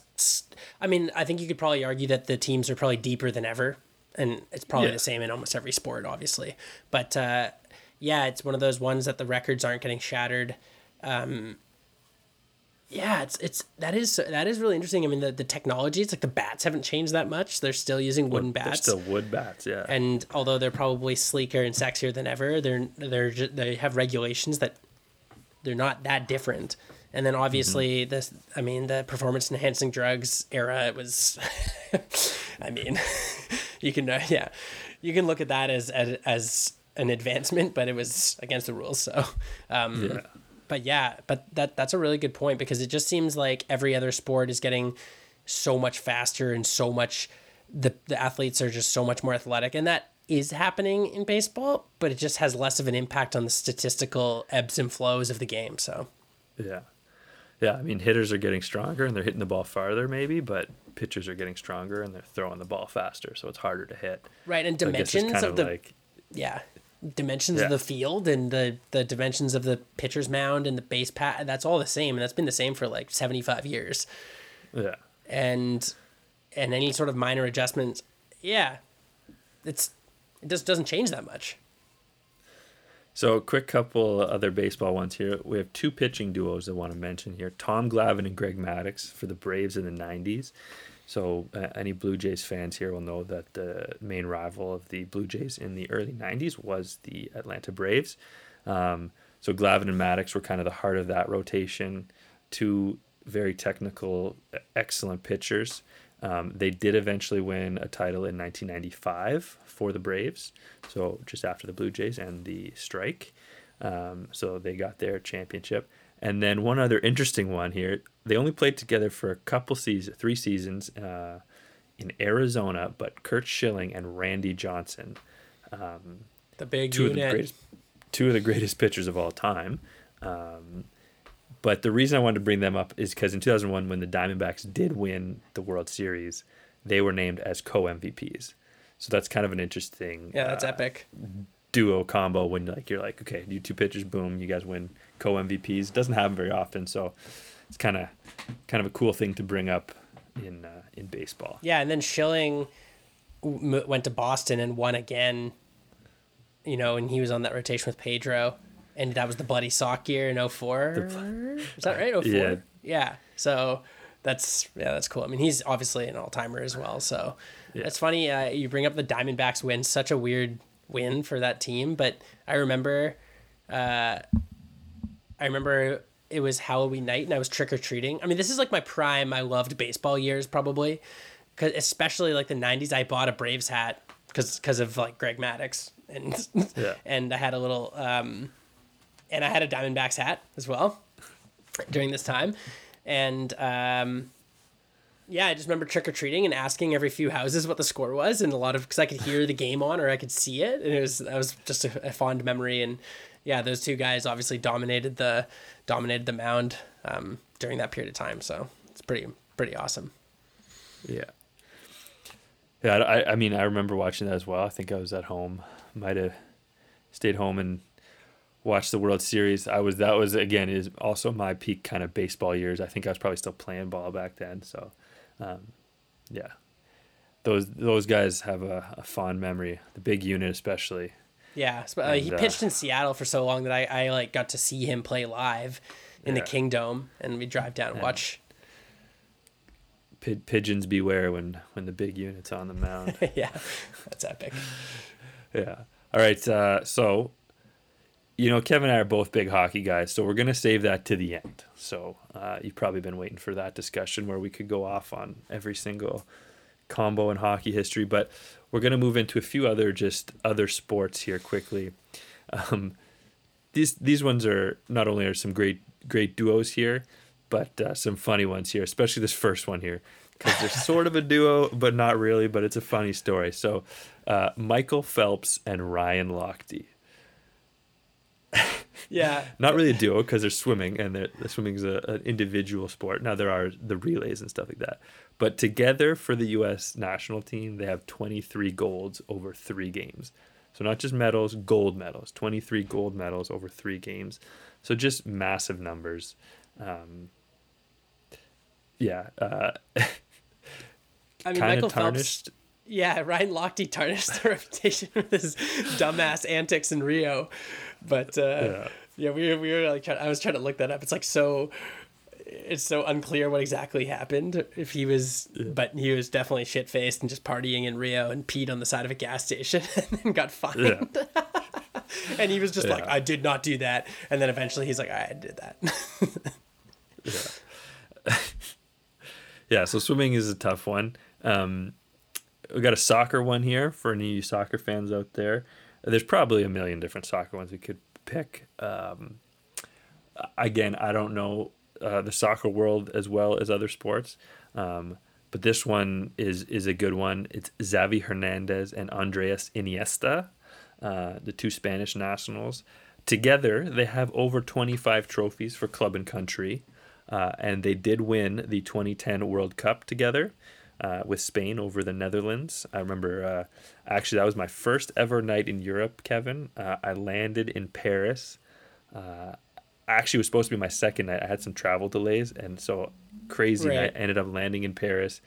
Speaker 1: I mean, I think you could probably argue that the teams are probably deeper than ever, and it's probably
Speaker 3: Yeah.
Speaker 1: the same in almost every sport, obviously. But uh, yeah, it's one of those ones that the records aren't getting shattered. Um, yeah, it's it's that is that is really interesting. I mean, the, the technology, it's like the bats haven't changed that much. They're still using wooden
Speaker 3: they're
Speaker 1: bats
Speaker 3: still wood bats. Yeah.
Speaker 1: and although they're probably sleeker and sexier than ever, they're they're ju- they have regulations that they're not that different. And then obviously this, I mean, the performance enhancing drugs era it was, [laughs] I mean, [laughs] you can uh, yeah, you can look at that as as, as an advancement, but it was against the rules. So, um,
Speaker 3: yeah.
Speaker 1: But yeah, but that that's a really good point because it just seems like every other sport is getting so much faster and so much the the athletes are just so much more athletic and that is happening in baseball, but it just has less of an impact on the statistical ebbs and flows of the game. So
Speaker 3: Yeah. Yeah, I mean hitters are getting stronger and they're hitting the ball farther maybe, but pitchers are getting stronger and they're throwing the ball faster, so it's harder to hit.
Speaker 1: right, and
Speaker 3: So I guess it's
Speaker 1: dimensions of the
Speaker 3: like
Speaker 1: yeah dimensions
Speaker 3: Yeah.
Speaker 1: of the field and the the dimensions of the pitcher's mound and the base pat that's all the same and that's been the same for like 75 years
Speaker 3: yeah.
Speaker 1: and and any sort of minor adjustments yeah it's it just doesn't change that much
Speaker 3: So, a quick couple other baseball ones here. We have two pitching duos I want to mention here Tom Glavine and Greg Maddux for the Braves in the 90s. So, uh, any Blue Jays fans here will know that the main rival of the Blue Jays in the early 90s was the Atlanta Braves. Um, so, Glavine and Maddux were kind of the heart of that rotation. Two very technical, excellent pitchers. Um, they did eventually win a title in 1995 for the Braves, so just after the Blue Jays and the strike. Um, so they got their championship. And then one other interesting one here: they only played together for a couple seasons, three seasons uh, in Arizona. But Curt Schilling and Randy Johnson,
Speaker 1: the big
Speaker 3: two of the greatest, two of the greatest pitchers of all time. Um, but the reason I wanted to bring them up is because in 2001, when the Diamondbacks did win the World Series, they were named as co MVPs. So that's kind of an interesting
Speaker 1: Yeah, that's
Speaker 3: uh,
Speaker 1: epic.
Speaker 3: duo combo when like you're like okay you two pitchers boom you guys win co MVPs doesn't happen very often so it's kind of kind of a cool thing to bring up in uh, in baseball
Speaker 1: Yeah, and then Schilling w- went to Boston and won again. You know, and he was on that rotation with Pedro, and that was the bloody sock year in 04. Is that right? 04?
Speaker 3: Yeah.
Speaker 1: Yeah. So that's yeah, that's cool. I mean, he's obviously an all timer as well. So
Speaker 3: Yeah.
Speaker 1: it's funny uh, you bring up the Diamondbacks win, such a weird win for that team. But I remember, uh, I remember it was Halloween night and I was trick or treating. I mean, this is like my prime. I loved baseball years probably, because especially like the '90s. I bought a Braves hat because because of like Greg Maddux and [laughs]
Speaker 3: Yeah.
Speaker 1: and I had a little um, and I had a Diamondbacks hat as well during this time, and um, yeah, I just remember trick or treating and asking every few houses what the score was, and a lot of because I could hear the game on or I could see it, and it was that was just a, a fond memory. And yeah, those two guys obviously dominated the dominated the mound um, during that period of time. So it's pretty pretty awesome.
Speaker 3: yeah. Yeah I, I mean I remember watching that as well. I think I was at home. Might have stayed home and watched the World Series. I was that was again is also my peak kind of baseball years. I think I was probably still playing ball back then. So um, yeah. Those those guys have a, a fond memory the big unit especially
Speaker 1: Yeah, uh, he
Speaker 3: And, uh,
Speaker 1: pitched in Seattle for so long that I, I like got to see him play live in
Speaker 3: Yeah.
Speaker 1: the Kingdom, and we drive down and
Speaker 3: Yeah.
Speaker 1: watch.
Speaker 3: Pi- pigeons beware when when the big unit's on the mound. [laughs]
Speaker 1: yeah, that's epic.
Speaker 3: yeah. All right. Uh, so, you know, Kevin and I are both big hockey guys, so we're gonna save that to the end. So uh, you've probably been waiting for that discussion where we could go off on every single combo in hockey history, but we're gonna move into a few other just other sports here quickly. Um, these these ones are not only are some great great duos here, but uh, some funny ones here, especially this first one here because they're [laughs] sort of a duo, but not really. But it's a funny story. So, uh, Michael Phelps and Ryan Lochte. [laughs]
Speaker 1: Yeah,
Speaker 3: Not really a duo because they're swimming, and they're, the swimming is a, an individual sport. Now there are the relays and stuff like that, but together for the U.S. national team, they have 23 golds over three games. So not just medals, gold medals, 23 gold medals over three games. So just massive numbers. Um, yeah, uh, [laughs]
Speaker 1: I mean Michael
Speaker 3: of
Speaker 1: Phelps.
Speaker 3: tarnished.
Speaker 1: Yeah, Ryan Lochte tarnished [laughs] the reputation with his dumbass antics in Rio, but uh,
Speaker 3: Yeah.
Speaker 1: yeah. we were we were like trying, I was trying to look that up. It's like so. It's so unclear what exactly happened. If he was, but he was definitely shit faced and just partying in Rio and peed on the side of a gas station [laughs] and got fined.
Speaker 3: Yeah. [laughs]
Speaker 1: and he was just like, "I did not do that." And then eventually he's like, "I did that." [laughs]
Speaker 3: Yeah, yeah. so swimming is a tough one. Um, we got a soccer one here for any soccer fans out there. There's probably a million different soccer ones we could pick. Um, again, I don't know uh, the soccer world as well as other sports, um, but this one is is a good one. It's Xavi Hernandez and Andreas Iniesta, uh, the two Spanish nationals. Together, they have over 25 trophies for club and country, uh, and they did win the 2010 World Cup together uh, with Spain over the Netherlands. I remember, uh, actually, that was my first ever night in Europe, Kevin. Uh, I landed in Paris. Uh, actually, it was supposed to be my second night. I had some travel delays, and so crazy
Speaker 1: Right.
Speaker 3: night. Ended up landing in Paris.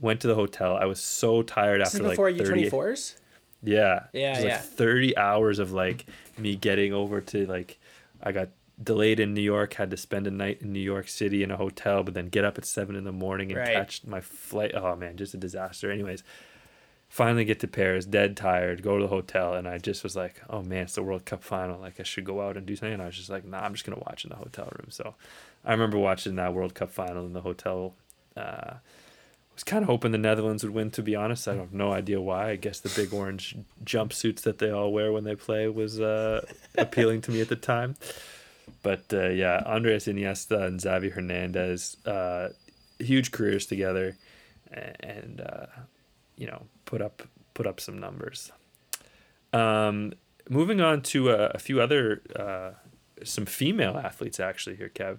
Speaker 3: Went to the hotel. I was so tired after like
Speaker 1: before
Speaker 3: 30,
Speaker 1: U24s.
Speaker 3: yeah.
Speaker 1: Yeah,
Speaker 3: It was like
Speaker 1: yeah.
Speaker 3: 30 hours of like me getting over to like I got delayed in New York, had to spend a night in New York City in a hotel, but then get up at 7 in the morning and
Speaker 1: Right.
Speaker 3: catch my flight. Oh man, just a disaster. Anyways, finally get to Paris, dead tired, go to the hotel and I just was like, "Oh man, it's the World Cup final. Like I should go out and do something." And I was just like, "Nah, I'm just going to watch in the hotel room." So, I remember watching that World Cup final in the hotel uh was kind of hoping the Netherlands would win. To be honest, I have no idea why. I guess the big orange jumpsuits that they all wear when they play was uh, appealing to me at the time. But uh, yeah, Andres Iniesta and Xavi Hernandez, uh, huge careers together, and uh, you know put up put up some numbers. Um, moving on to a, a few other uh, some female athletes actually here, Kev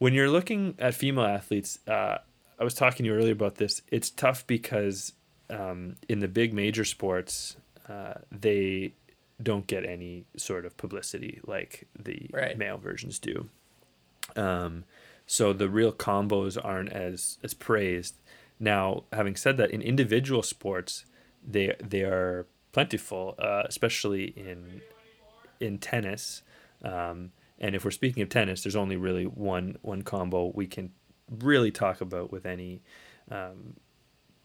Speaker 3: when you're looking at female athletes, uh, I was talking to you earlier about this. It's tough because um, in the big major sports, uh, they don't get any sort of publicity like the
Speaker 1: Right.
Speaker 3: male versions do. Um, so the real combos aren't as as praised. Now, having said that, in individual sports, they they are plentiful, uh, especially in in tennis. Um, and if we're speaking of tennis, there's only really one one combo we can really talk about with any um,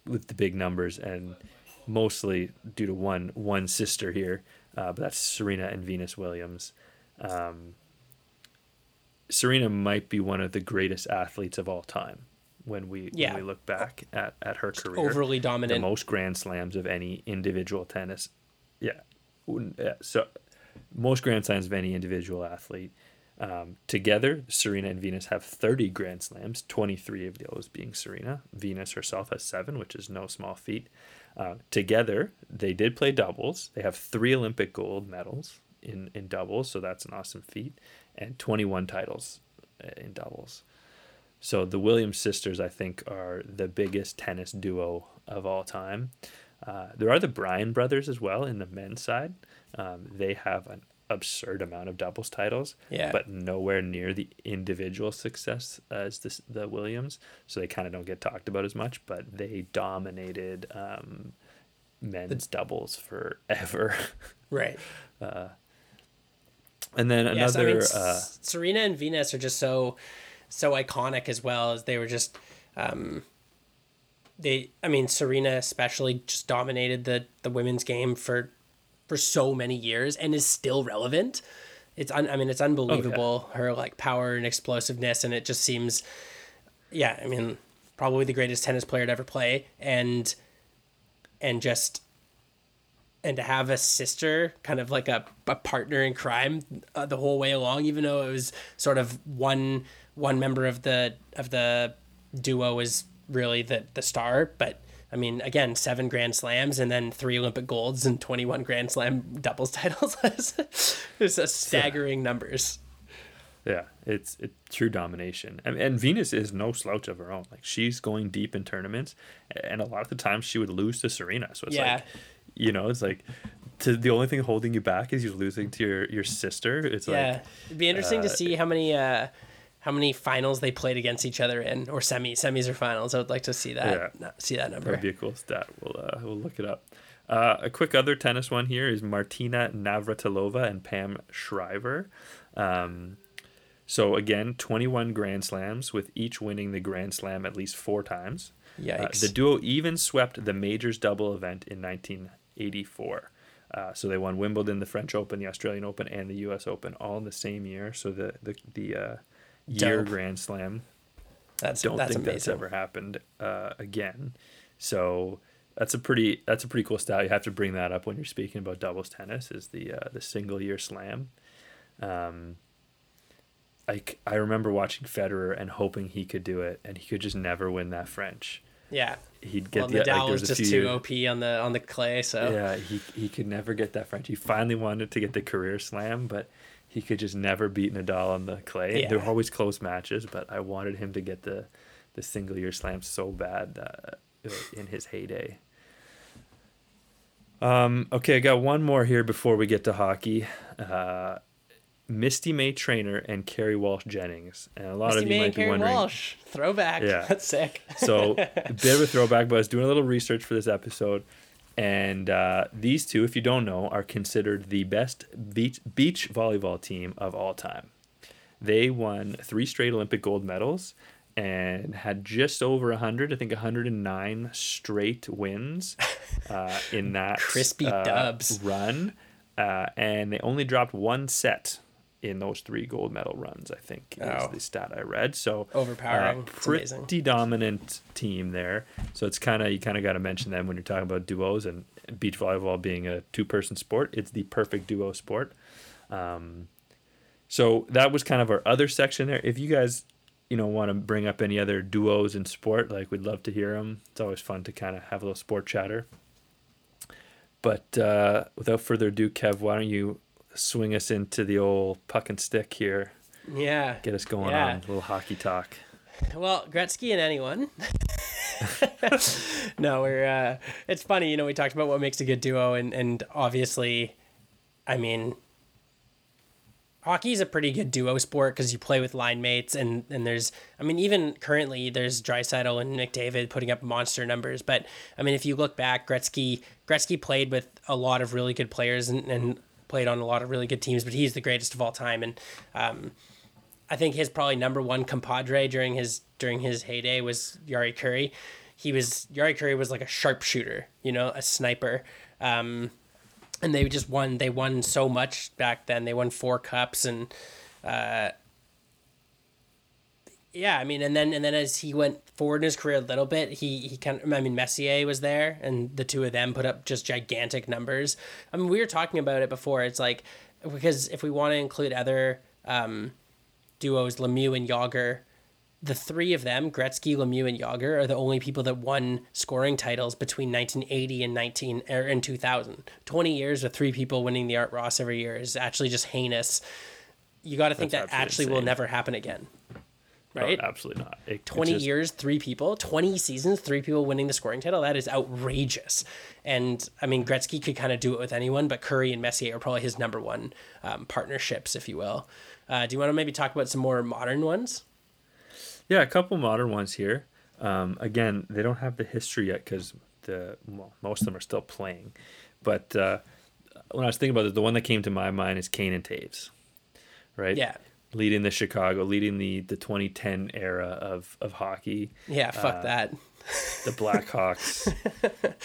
Speaker 3: with the big numbers, and mostly due to one one sister here, uh, but that's Serena and Venus Williams. Um, Serena might be one of the greatest athletes of all time when we
Speaker 1: Yeah.
Speaker 3: when we look back at, at her career.
Speaker 1: Overly dominant.
Speaker 3: the most grand slams of any individual tennis. Yeah. So most grand slams of any individual athlete. Um, together, Serena and Venus have 30 grand slams, 23 of those being Serena. Venus herself has seven, which is no small feat. Uh, together, they did play doubles. They have three Olympic gold medals in, in doubles, so that's an awesome feat, and 21 titles uh, in doubles. So the Williams sisters, I think, are the biggest tennis duo of all time. Uh, there are the Bryan brothers as well in the men's side. Um, they have an absurd amount of doubles titles,
Speaker 1: Yeah.
Speaker 3: but nowhere near the individual success as this, the Williams. So they kind of don't get talked about as much, but they dominated um, men's doubles forever. [laughs]
Speaker 1: Right.
Speaker 3: and then another.
Speaker 1: Yes, I mean,
Speaker 3: uh,
Speaker 1: Serena and Venus are just so so iconic as well as they were just um they I mean Serena especially just dominated the the women's game for for so many years and is still relevant. It's un, I mean it's unbelievable her like power and explosiveness and it just seems yeah, I mean probably the greatest tennis player to ever play and and just and to have a sister kind of like a, a partner in crime uh, the whole way along even though it was sort of one one member of the of the duo was really the the star but i mean again seven grand slams and then three olympic golds and 21 grand slam doubles [laughs] titles it's a staggering numbers
Speaker 3: Yeah, it's it true domination, and, and Venus is no slouch of her own. Like she's going deep in tournaments, and a lot of the times she would lose to Serena. So it's
Speaker 1: Yeah.
Speaker 3: like, you know, it's like, to the only thing holding you back is you're losing to your your sister. It's
Speaker 1: yeah
Speaker 3: like,
Speaker 1: it'd be interesting to
Speaker 3: uh,
Speaker 1: see how many uh how many finals they played against each other in or semi semis or finals i would like to see that
Speaker 3: Yeah.
Speaker 1: see that number
Speaker 3: That'd be a cool stat. We'll uh, we'll look it up. Uh, a quick other tennis one here is Martina Navratilova and Pam Shriver. Um, so again, 21 Grand Slams with each winning the Grand Slam at least four times. Uh, the duo even swept the majors double event in 1984. Uh, so they won Wimbledon, the French Open, the Australian Open, and the U.S. Open all in the same year. So the the the uh, year
Speaker 1: Dope.
Speaker 3: Grand Slam
Speaker 1: that's
Speaker 3: don't
Speaker 1: that's
Speaker 3: think
Speaker 1: amazing
Speaker 3: that's ever happened uh, again. So that's a pretty that's a pretty cool stat. You have to bring that up when you're speaking about doubles tennis. Is the uh, the single year slam. Um, I I remember watching Federer and hoping he could do it, and he could just never win that French.
Speaker 1: Yeah.
Speaker 3: He'd get
Speaker 1: Well,
Speaker 3: the like,
Speaker 1: Nadal
Speaker 3: there
Speaker 1: was
Speaker 3: was
Speaker 1: just too OP on the on the clay, so
Speaker 3: yeah, he he could never get that French. He finally wanted to get the career slam, but he could just never beat Nadal on the clay.
Speaker 1: Yeah.
Speaker 3: There were always close matches, but I wanted him to get the the single year slam so bad uh, in his heyday. Um, okay, I got one more here before we get to hockey. Uh, Misty May Treanor and Kerri Walsh Jennings, and a lot
Speaker 1: Misty
Speaker 3: of you
Speaker 1: May
Speaker 3: might
Speaker 1: and
Speaker 3: be
Speaker 1: Kerri
Speaker 3: wondering.
Speaker 1: Walsh, throwback.
Speaker 3: Yeah. [laughs]
Speaker 1: that's sick.
Speaker 3: So a [laughs] bit of a throwback, but I was doing a little research for this episode, and uh, these two, if you don't know, are considered the best beach beach volleyball team of all time. They won three straight Olympic gold medals and had just over 100, I think 109 straight wins [laughs] uh, in that
Speaker 1: Crispy
Speaker 3: uh,
Speaker 1: dubs.
Speaker 3: run. Uh, and they only dropped one set in those three gold medal runs, I think, is
Speaker 1: Oh.
Speaker 3: the stat I read. So
Speaker 1: Overpowering.
Speaker 3: uh,
Speaker 1: It's amazing.
Speaker 3: pretty dominant team there. So it's kind of you kind of got to mention them when you're talking about duos and beach volleyball being a two person sport. It's the perfect duo sport. Um, so that was kind of our other section there. If you guys, you know, want to bring up any other duos in sport, like we'd love to hear them. It's always fun to kind of have a little sport chatter. But uh, without further ado, Kev, why don't you swing us into the old puck and stick here?
Speaker 1: Yeah.
Speaker 3: Get us going
Speaker 1: Yeah.
Speaker 3: on a little hockey talk.
Speaker 1: Well, Gretzky and anyone. [laughs] no, we're. Uh, it's funny, you know. We talked about what makes a good duo, and and obviously, I mean, hockey is a pretty good duo sport because you play with line mates, and and there's. I mean, even currently, there's Draisaitl and McDavid putting up monster numbers. But I mean, if you look back, Gretzky Gretzky played with a lot of really good players and, and played on a lot of really good teams, but he's the greatest of all time, and. Um, I think his probably number one compadre during his during his heyday was Jari Kurri. He was Jari Kurri was like a sharpshooter, you know, a sniper. Um, and they just won. They won so much back then. They won four cups and. Uh, yeah, I mean, and then and then as he went forward in his career a little bit, he he kind of I mean Messier was there, and the two of them put up just gigantic numbers. I mean, we were talking about it before. It's like because if we want to include other um, duos, Lemieux and Jagr, the three of them, Gretzky, Lemieux, and Jagr, are the only people that won scoring titles between 1980 and 19 or in 2000. 20 years with three people winning the Art Ross every year is actually just heinous. You got to think
Speaker 3: That's
Speaker 1: that actually will never happen again.
Speaker 3: No,
Speaker 1: Right?
Speaker 3: absolutely not. It-
Speaker 1: 20
Speaker 3: just-
Speaker 1: years, three people, 20 seasons, three people winning the scoring title. That is outrageous. And I mean, Gretzky could kind of do it with anyone, but Kurri and Messier are probably his number one um, partnerships, if you will. Uh, do you want to maybe talk about some more modern ones?
Speaker 3: Yeah, a couple modern ones here. Um, again, they don't have the history yet because the well, most of them are still playing. But uh, when I was thinking about it, the one that came to my mind is Kane and Toews, right?
Speaker 1: Yeah.
Speaker 3: Leading the Chicago, leading the the 2010 era of of hockey.
Speaker 1: Yeah, fuck
Speaker 3: Uh,
Speaker 1: that.
Speaker 3: The Blackhawks,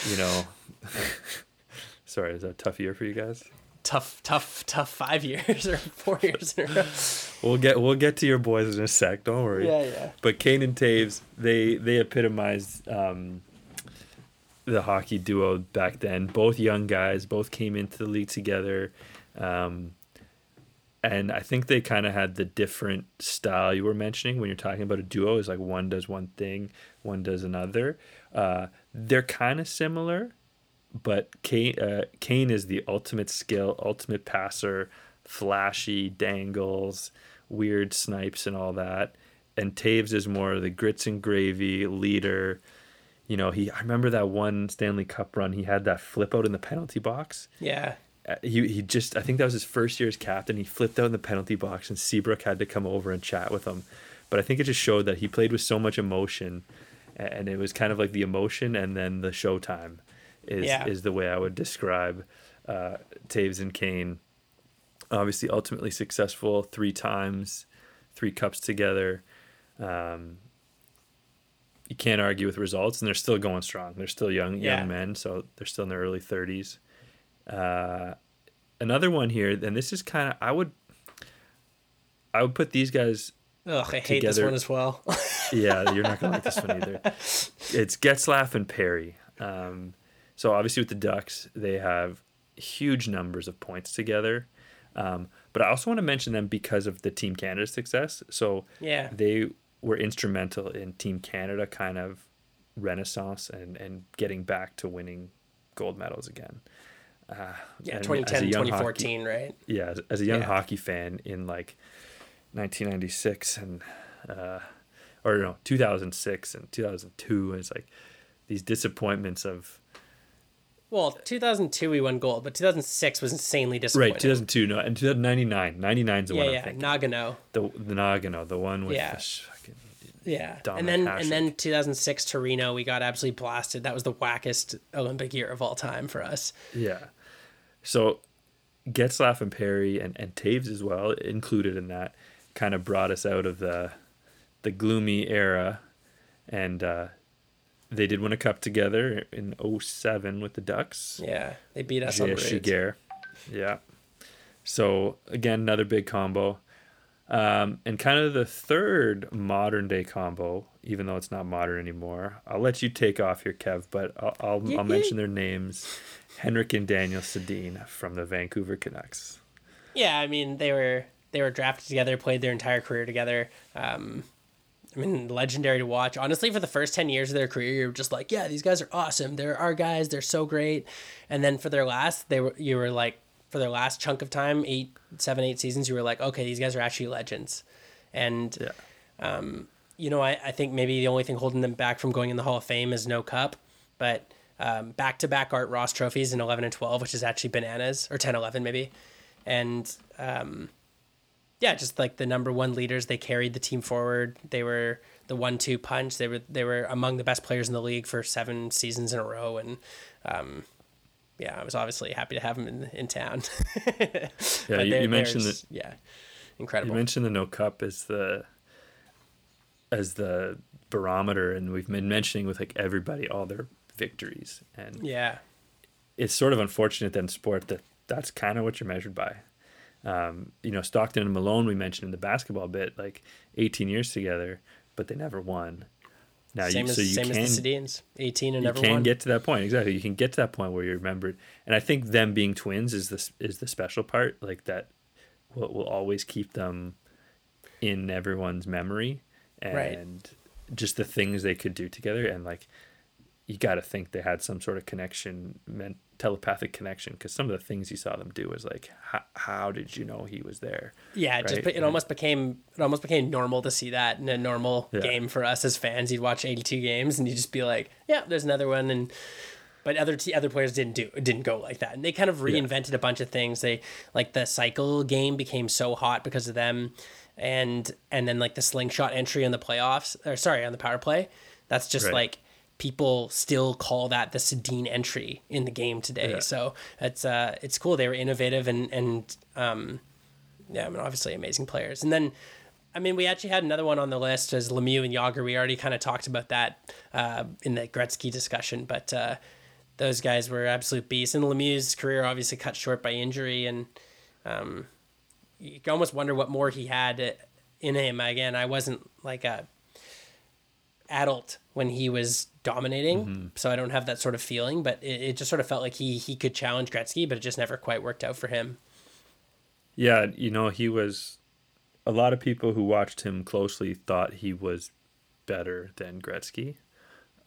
Speaker 3: [laughs] you know. [laughs] Sorry, is that a tough year for you guys?
Speaker 1: Tough, tough, tough five [laughs] years or four years in a row.
Speaker 3: We'll get we'll get to your boys in a sec. Don't worry.
Speaker 1: Yeah, yeah.
Speaker 3: But Kane and Toews, they they epitomized um, the hockey duo back then. Both young guys, both came into the league together, um, and I think they kind of had the different style you were mentioning when you're talking about a duo. Is like one does one thing, one does another. Uh, they're kind of similar, but Kane uh, Kane is the ultimate skill, ultimate passer, flashy dangles, weird snipes, and all that. And Toews is more the grits and gravy leader. You know, he. I remember that one Stanley Cup run. He had that flip out in the penalty box.
Speaker 1: Yeah.
Speaker 3: Uh, He he just. I think that was his first year as captain. He flipped out in the penalty box, and Seabrook had to come over and chat with him. But I think it just showed that he played with so much emotion, and it was kind of like the emotion and then the showtime is
Speaker 1: Yeah.
Speaker 3: is the way I would describe uh, Toews and Kane. Obviously, ultimately successful three times, three cups together. Um, you can't argue with results, and they're still going strong. They're still young
Speaker 1: Yeah.
Speaker 3: young men, so they're still in their early thirties. Uh, another one here, and this is kind of I would I would put these guys.
Speaker 1: Ugh, I hate this one as well. [laughs]
Speaker 3: Yeah, you're not gonna like this one either. It's Getzlaff and Perry. Um, so obviously with the Ducks, they have huge numbers of points together. Um, but I also want to mention them because of the Team Canada success. So
Speaker 1: Yeah.
Speaker 3: they were instrumental in Team Canada kind of renaissance and, and getting back to winning gold medals again. Uh,
Speaker 1: yeah,
Speaker 3: and
Speaker 1: 2010,
Speaker 3: young hockey-
Speaker 1: 2014, right?
Speaker 3: yeah, as, as a young
Speaker 1: Yeah.
Speaker 3: hockey fan in like 1996 and uh, or no 2006 and 2002, it's like these disappointments of
Speaker 1: Well, 2002 we won gold, but 2006 was insanely disappointing.
Speaker 3: right 2002 no and 2099 99 is the
Speaker 1: yeah,
Speaker 3: one
Speaker 1: yeah,
Speaker 3: thinking
Speaker 1: Nagano.
Speaker 3: the the Nagano the one with
Speaker 1: Yeah.
Speaker 3: fucking
Speaker 1: Yeah,
Speaker 3: Dominic
Speaker 1: and then and then 2006 Torino, we got absolutely blasted. That was the wackest Olympic year of all time for us.
Speaker 3: Yeah. So Getzlaff and Perry and, and Toews as well included in that kind of brought us out of the the gloomy era and uh, they did win a cup together in 07 with the Ducks.
Speaker 1: Yeah, they beat us on the
Speaker 3: JS
Speaker 1: road.
Speaker 3: Giguère. Yeah. So again, another big combo. Um, and kind of the third modern day combo, even though it's not modern anymore. I'll let you take off here, Kev, but I'll, I'll, I'll mention their names. Henrik and Daniel Sedin from the Vancouver Canucks.
Speaker 1: Yeah, I mean they were they were drafted together, played their entire career together. Um, I mean, legendary to watch. Honestly, for the first ten years of their career, you're just like, yeah, these guys are awesome. They're our guys. They're so great. And then for their last, they were you were like for their last chunk of time, eight, seven, eight seasons, you were like, okay, these guys are actually legends. And
Speaker 3: Yeah.
Speaker 1: you know, I, I think maybe the only thing holding them back from going in the Hall of Fame is no cup, but back to back Art Ross trophies in 11 and 12, which is actually bananas, or 10 11 maybe. And um, yeah, just like the number one leaders, they carried the team forward. They were the one two punch. They were they were among the best players in the league for seven seasons in a row. And um, yeah, I was obviously happy to have them in, in town. [laughs]
Speaker 3: Yeah,
Speaker 1: But
Speaker 3: you, you mentioned that
Speaker 1: Yeah, incredible.
Speaker 3: You mentioned the no cup as the as the barometer, and we've been mentioning with like everybody all their victories, and
Speaker 1: yeah,
Speaker 3: it's sort of unfortunate that in sport that that's kind of what you're measured by. Um, you know, Stockton and Malone we mentioned in the basketball bit, like 18 years together, but they never won. Now,
Speaker 1: same
Speaker 3: you,
Speaker 1: as
Speaker 3: so you
Speaker 1: same
Speaker 3: can
Speaker 1: as the Sedins, 18 and
Speaker 3: you
Speaker 1: never
Speaker 3: can
Speaker 1: won.
Speaker 3: get to that point exactly. You can get to that point where you're remembered, and I think them being twins is this is the special part, like that will will always keep them in everyone's memory, and
Speaker 1: Right.
Speaker 3: just the things they could do together, and like you got to think they had some sort of connection, meant telepathic connection, because some of the things you saw them do was like, how, how did you know he was there?
Speaker 1: Yeah, it just it
Speaker 3: And-
Speaker 1: almost became it almost became normal to see that in a normal
Speaker 3: Yeah.
Speaker 1: game for us as fans. You'd watch 82 games and you'd just be like, yeah, there's another one and but other t- other players didn't do didn't go like that. And they kind of
Speaker 3: Yeah.
Speaker 1: reinvented a bunch of things. They like the cycle game became so hot because of them and and then like the slingshot entry in the playoffs or sorry, on the power play. That's just
Speaker 3: Right.
Speaker 1: like people still call that the Sedin entry in the game today.
Speaker 3: Yeah.
Speaker 1: So it's uh it's cool. They were innovative and and um yeah, I mean, obviously amazing players. And then, I mean, we actually had another one on the list as Lemieux and Jagr. We already kind of talked about that uh, in the Gretzky discussion, but uh, those guys were absolute beasts. And Lemieux's career obviously cut short by injury, and um, you can almost wonder what more he had in him. Again, I wasn't like a adult when he was dominating, so I don't have that sort of feeling. But it, it just sort of felt like he he could challenge Gretzky, but it just never quite worked out for him.
Speaker 3: Yeah, you know, he was. A lot of people who watched him closely thought he was better than Gretzky.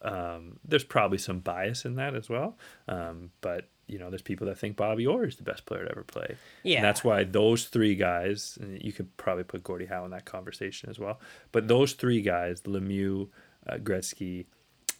Speaker 3: Um, there's probably some bias in that as well. Um, but, you know, there's people that think Bobby Orr is the best player to ever play.
Speaker 1: Yeah.
Speaker 3: And that's why those three guys, and you could probably put Gordie Howe in that conversation as well. But those three guys, Lemieux, uh, Gretzky,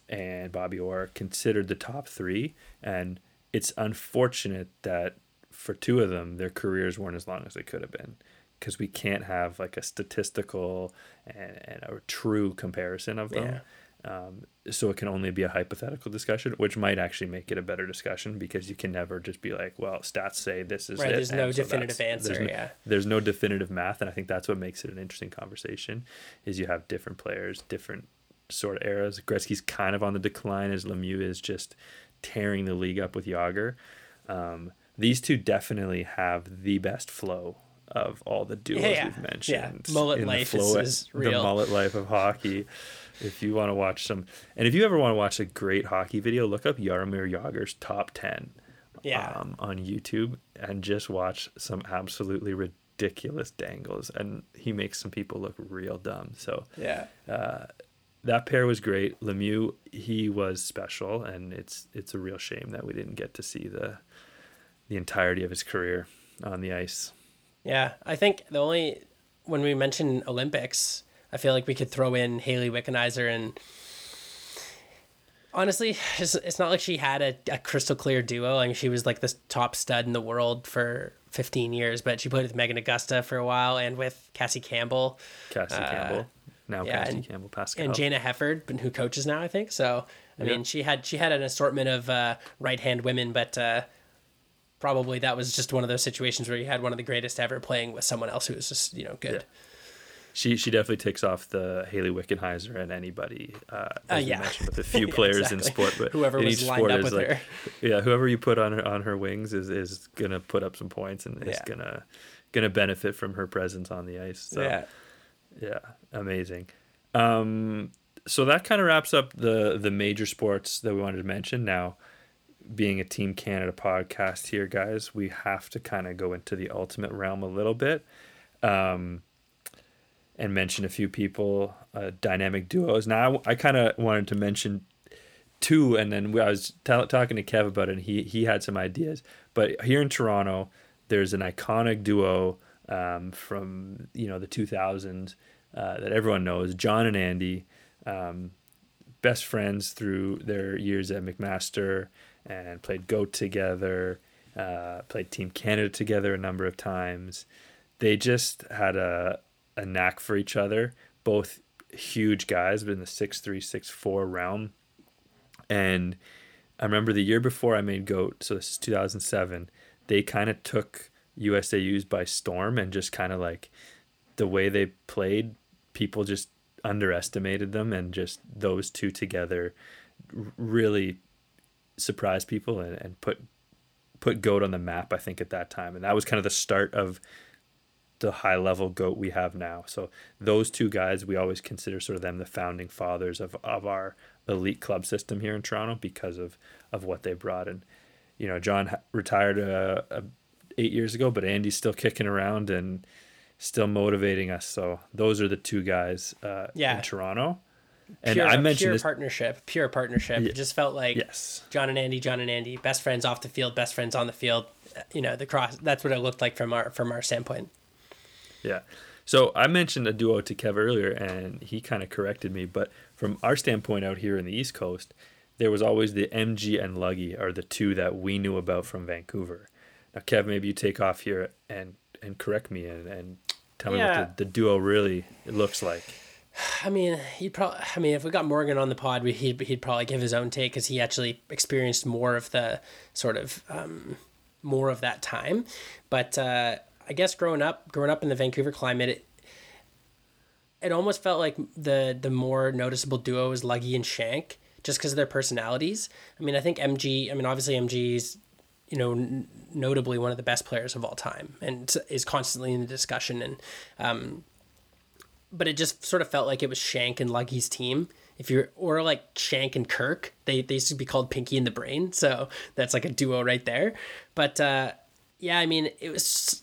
Speaker 3: and Bobby Orr, considered the top three. And it's unfortunate that for two of them, their careers weren't as long as they could have been because we can't have like a statistical and, and a true comparison of them. Um, so it can only be a hypothetical discussion, which might actually make it a better discussion because you can never just be like, well, stats say this is
Speaker 1: Right,
Speaker 3: it,
Speaker 1: there's no
Speaker 3: so
Speaker 1: definitive
Speaker 3: that's- there's
Speaker 1: answer,
Speaker 3: no-
Speaker 1: yeah.
Speaker 3: There's no definitive math, and I think that's what makes it an interesting conversation. Is you have different players, different sort of eras. Gretzky's kind of on the decline as Lemieux is just tearing the league up with Jagr. Um, these two definitely have the best flow of all the duos
Speaker 1: Yeah,
Speaker 3: we've mentioned.
Speaker 1: Yeah, mullet
Speaker 3: in the
Speaker 1: life is-
Speaker 3: flow-
Speaker 1: is
Speaker 3: The
Speaker 1: real.
Speaker 3: mullet life of hockey. if you want to watch some, and if you ever want to watch a great hockey video, look up Jaromir Jagr's top ten
Speaker 1: Yeah.
Speaker 3: um, on YouTube and just watch some absolutely ridiculous dangles, and he makes some people look real dumb. So
Speaker 1: yeah.
Speaker 3: That pair was great. Lemieux, he was special, and it's it's a real shame that we didn't get to see the the entirety of his career on the ice.
Speaker 1: Yeah, I think the only when we mention Olympics, I feel like we could throw in Hayley Wickenheiser and honestly, it's, it's not like she had a, a crystal clear duo. I mean, she was like the top stud in the world for 15 years, but she played with Meghan Agosta for a while and with Cassie Campbell
Speaker 3: Cassie uh, Campbell, now
Speaker 1: Uh, yeah, and-
Speaker 3: Campbell Pascall.
Speaker 1: and Jayna Hefford, who coaches now, I think. So, I
Speaker 3: Yeah.
Speaker 1: mean, she had she had an assortment of uh, right hand women, but uh, probably that was just one of those situations where you had one of the greatest ever playing with someone else who was just you know good.
Speaker 3: Yeah. She she definitely takes off the Hayley Wickenheiser and anybody. Uh, as we
Speaker 1: yeah.
Speaker 3: mentioned, with a [laughs] few players in sport, but
Speaker 1: Whoever
Speaker 3: in
Speaker 1: was
Speaker 3: each
Speaker 1: lined
Speaker 3: sport
Speaker 1: up
Speaker 3: is
Speaker 1: with
Speaker 3: like,
Speaker 1: her.
Speaker 3: yeah, whoever you put on her on her wings is is gonna put up some points and is gonna gonna benefit from her presence on the ice. So.
Speaker 1: Yeah.
Speaker 3: Yeah, amazing. Um, so that kind of wraps up the the major sports that we wanted to mention. Now, being a Team Canada podcast here, guys, we have to kind of go into the ultimate realm a little bit, um, and mention a few people, uh, dynamic duos. Now, I, I kind of wanted to mention two, and then I was t- talking to Kev about it, and he he had some ideas. But here in Toronto, there's an iconic duo um, from you know the 2000s uh, that everyone knows. John and Andy, um, best friends through their years at McMaster, and played Goat together. Uh, played Team Canada together a number of times. They just had a a knack for each other. Both huge guys, but in the six three six four realm. And I remember the year before I made Goat, so this is 2007, they kind of took USAUs by storm and just kind of like the way they played, people just underestimated them and just those two together really surprised people and, and put put goat on the map i think at that time. And that was kind of the start of the high level goat we have now. So those two guys we always consider sort of them the founding fathers of, of our elite club system here in toronto because of of what they brought. And you know john retired uh, uh, eight years ago but andy's still kicking around and still motivating us so those are the two guys uh,
Speaker 1: Yeah.
Speaker 3: in toronto and
Speaker 1: pure,
Speaker 3: i mentioned
Speaker 1: pure
Speaker 3: this
Speaker 1: partnership, pure partnership.
Speaker 3: Ye-
Speaker 1: It just felt like
Speaker 3: yes
Speaker 1: John and Andy, John and Andy, best friends off the field, best friends on the field. You know, the cross. That's what it looked like from our from our standpoint.
Speaker 3: Yeah. So I mentioned a duo to Kev earlier, and he kind of corrected me. But from our standpoint out here in the East Coast, there was always the MG and Luggy are the two that we knew about from Vancouver. Now, Kev, maybe you take off here and and correct me and, and tell me what the, the duo really looks like.
Speaker 1: I mean, he'd probably. I mean, if we got Morgan on the pod, we, he'd he'd probably give his own take because he actually experienced more of the sort of um, more of that time. But uh, I guess growing up, growing up in the Vancouver climate, it, it almost felt like the the more noticeable duo is Luggy and Shank, just because of their personalities. I mean, I think MG. I mean, obviously MG's you know n- notably one of the best players of all time and is constantly in the discussion and um, but it just sort of felt like it was Shank and Luggy's team. If you're or like Shank and Kirk, they they used to be called Pinky and the Brain, so that's like a duo right there. But uh, yeah, I mean, it was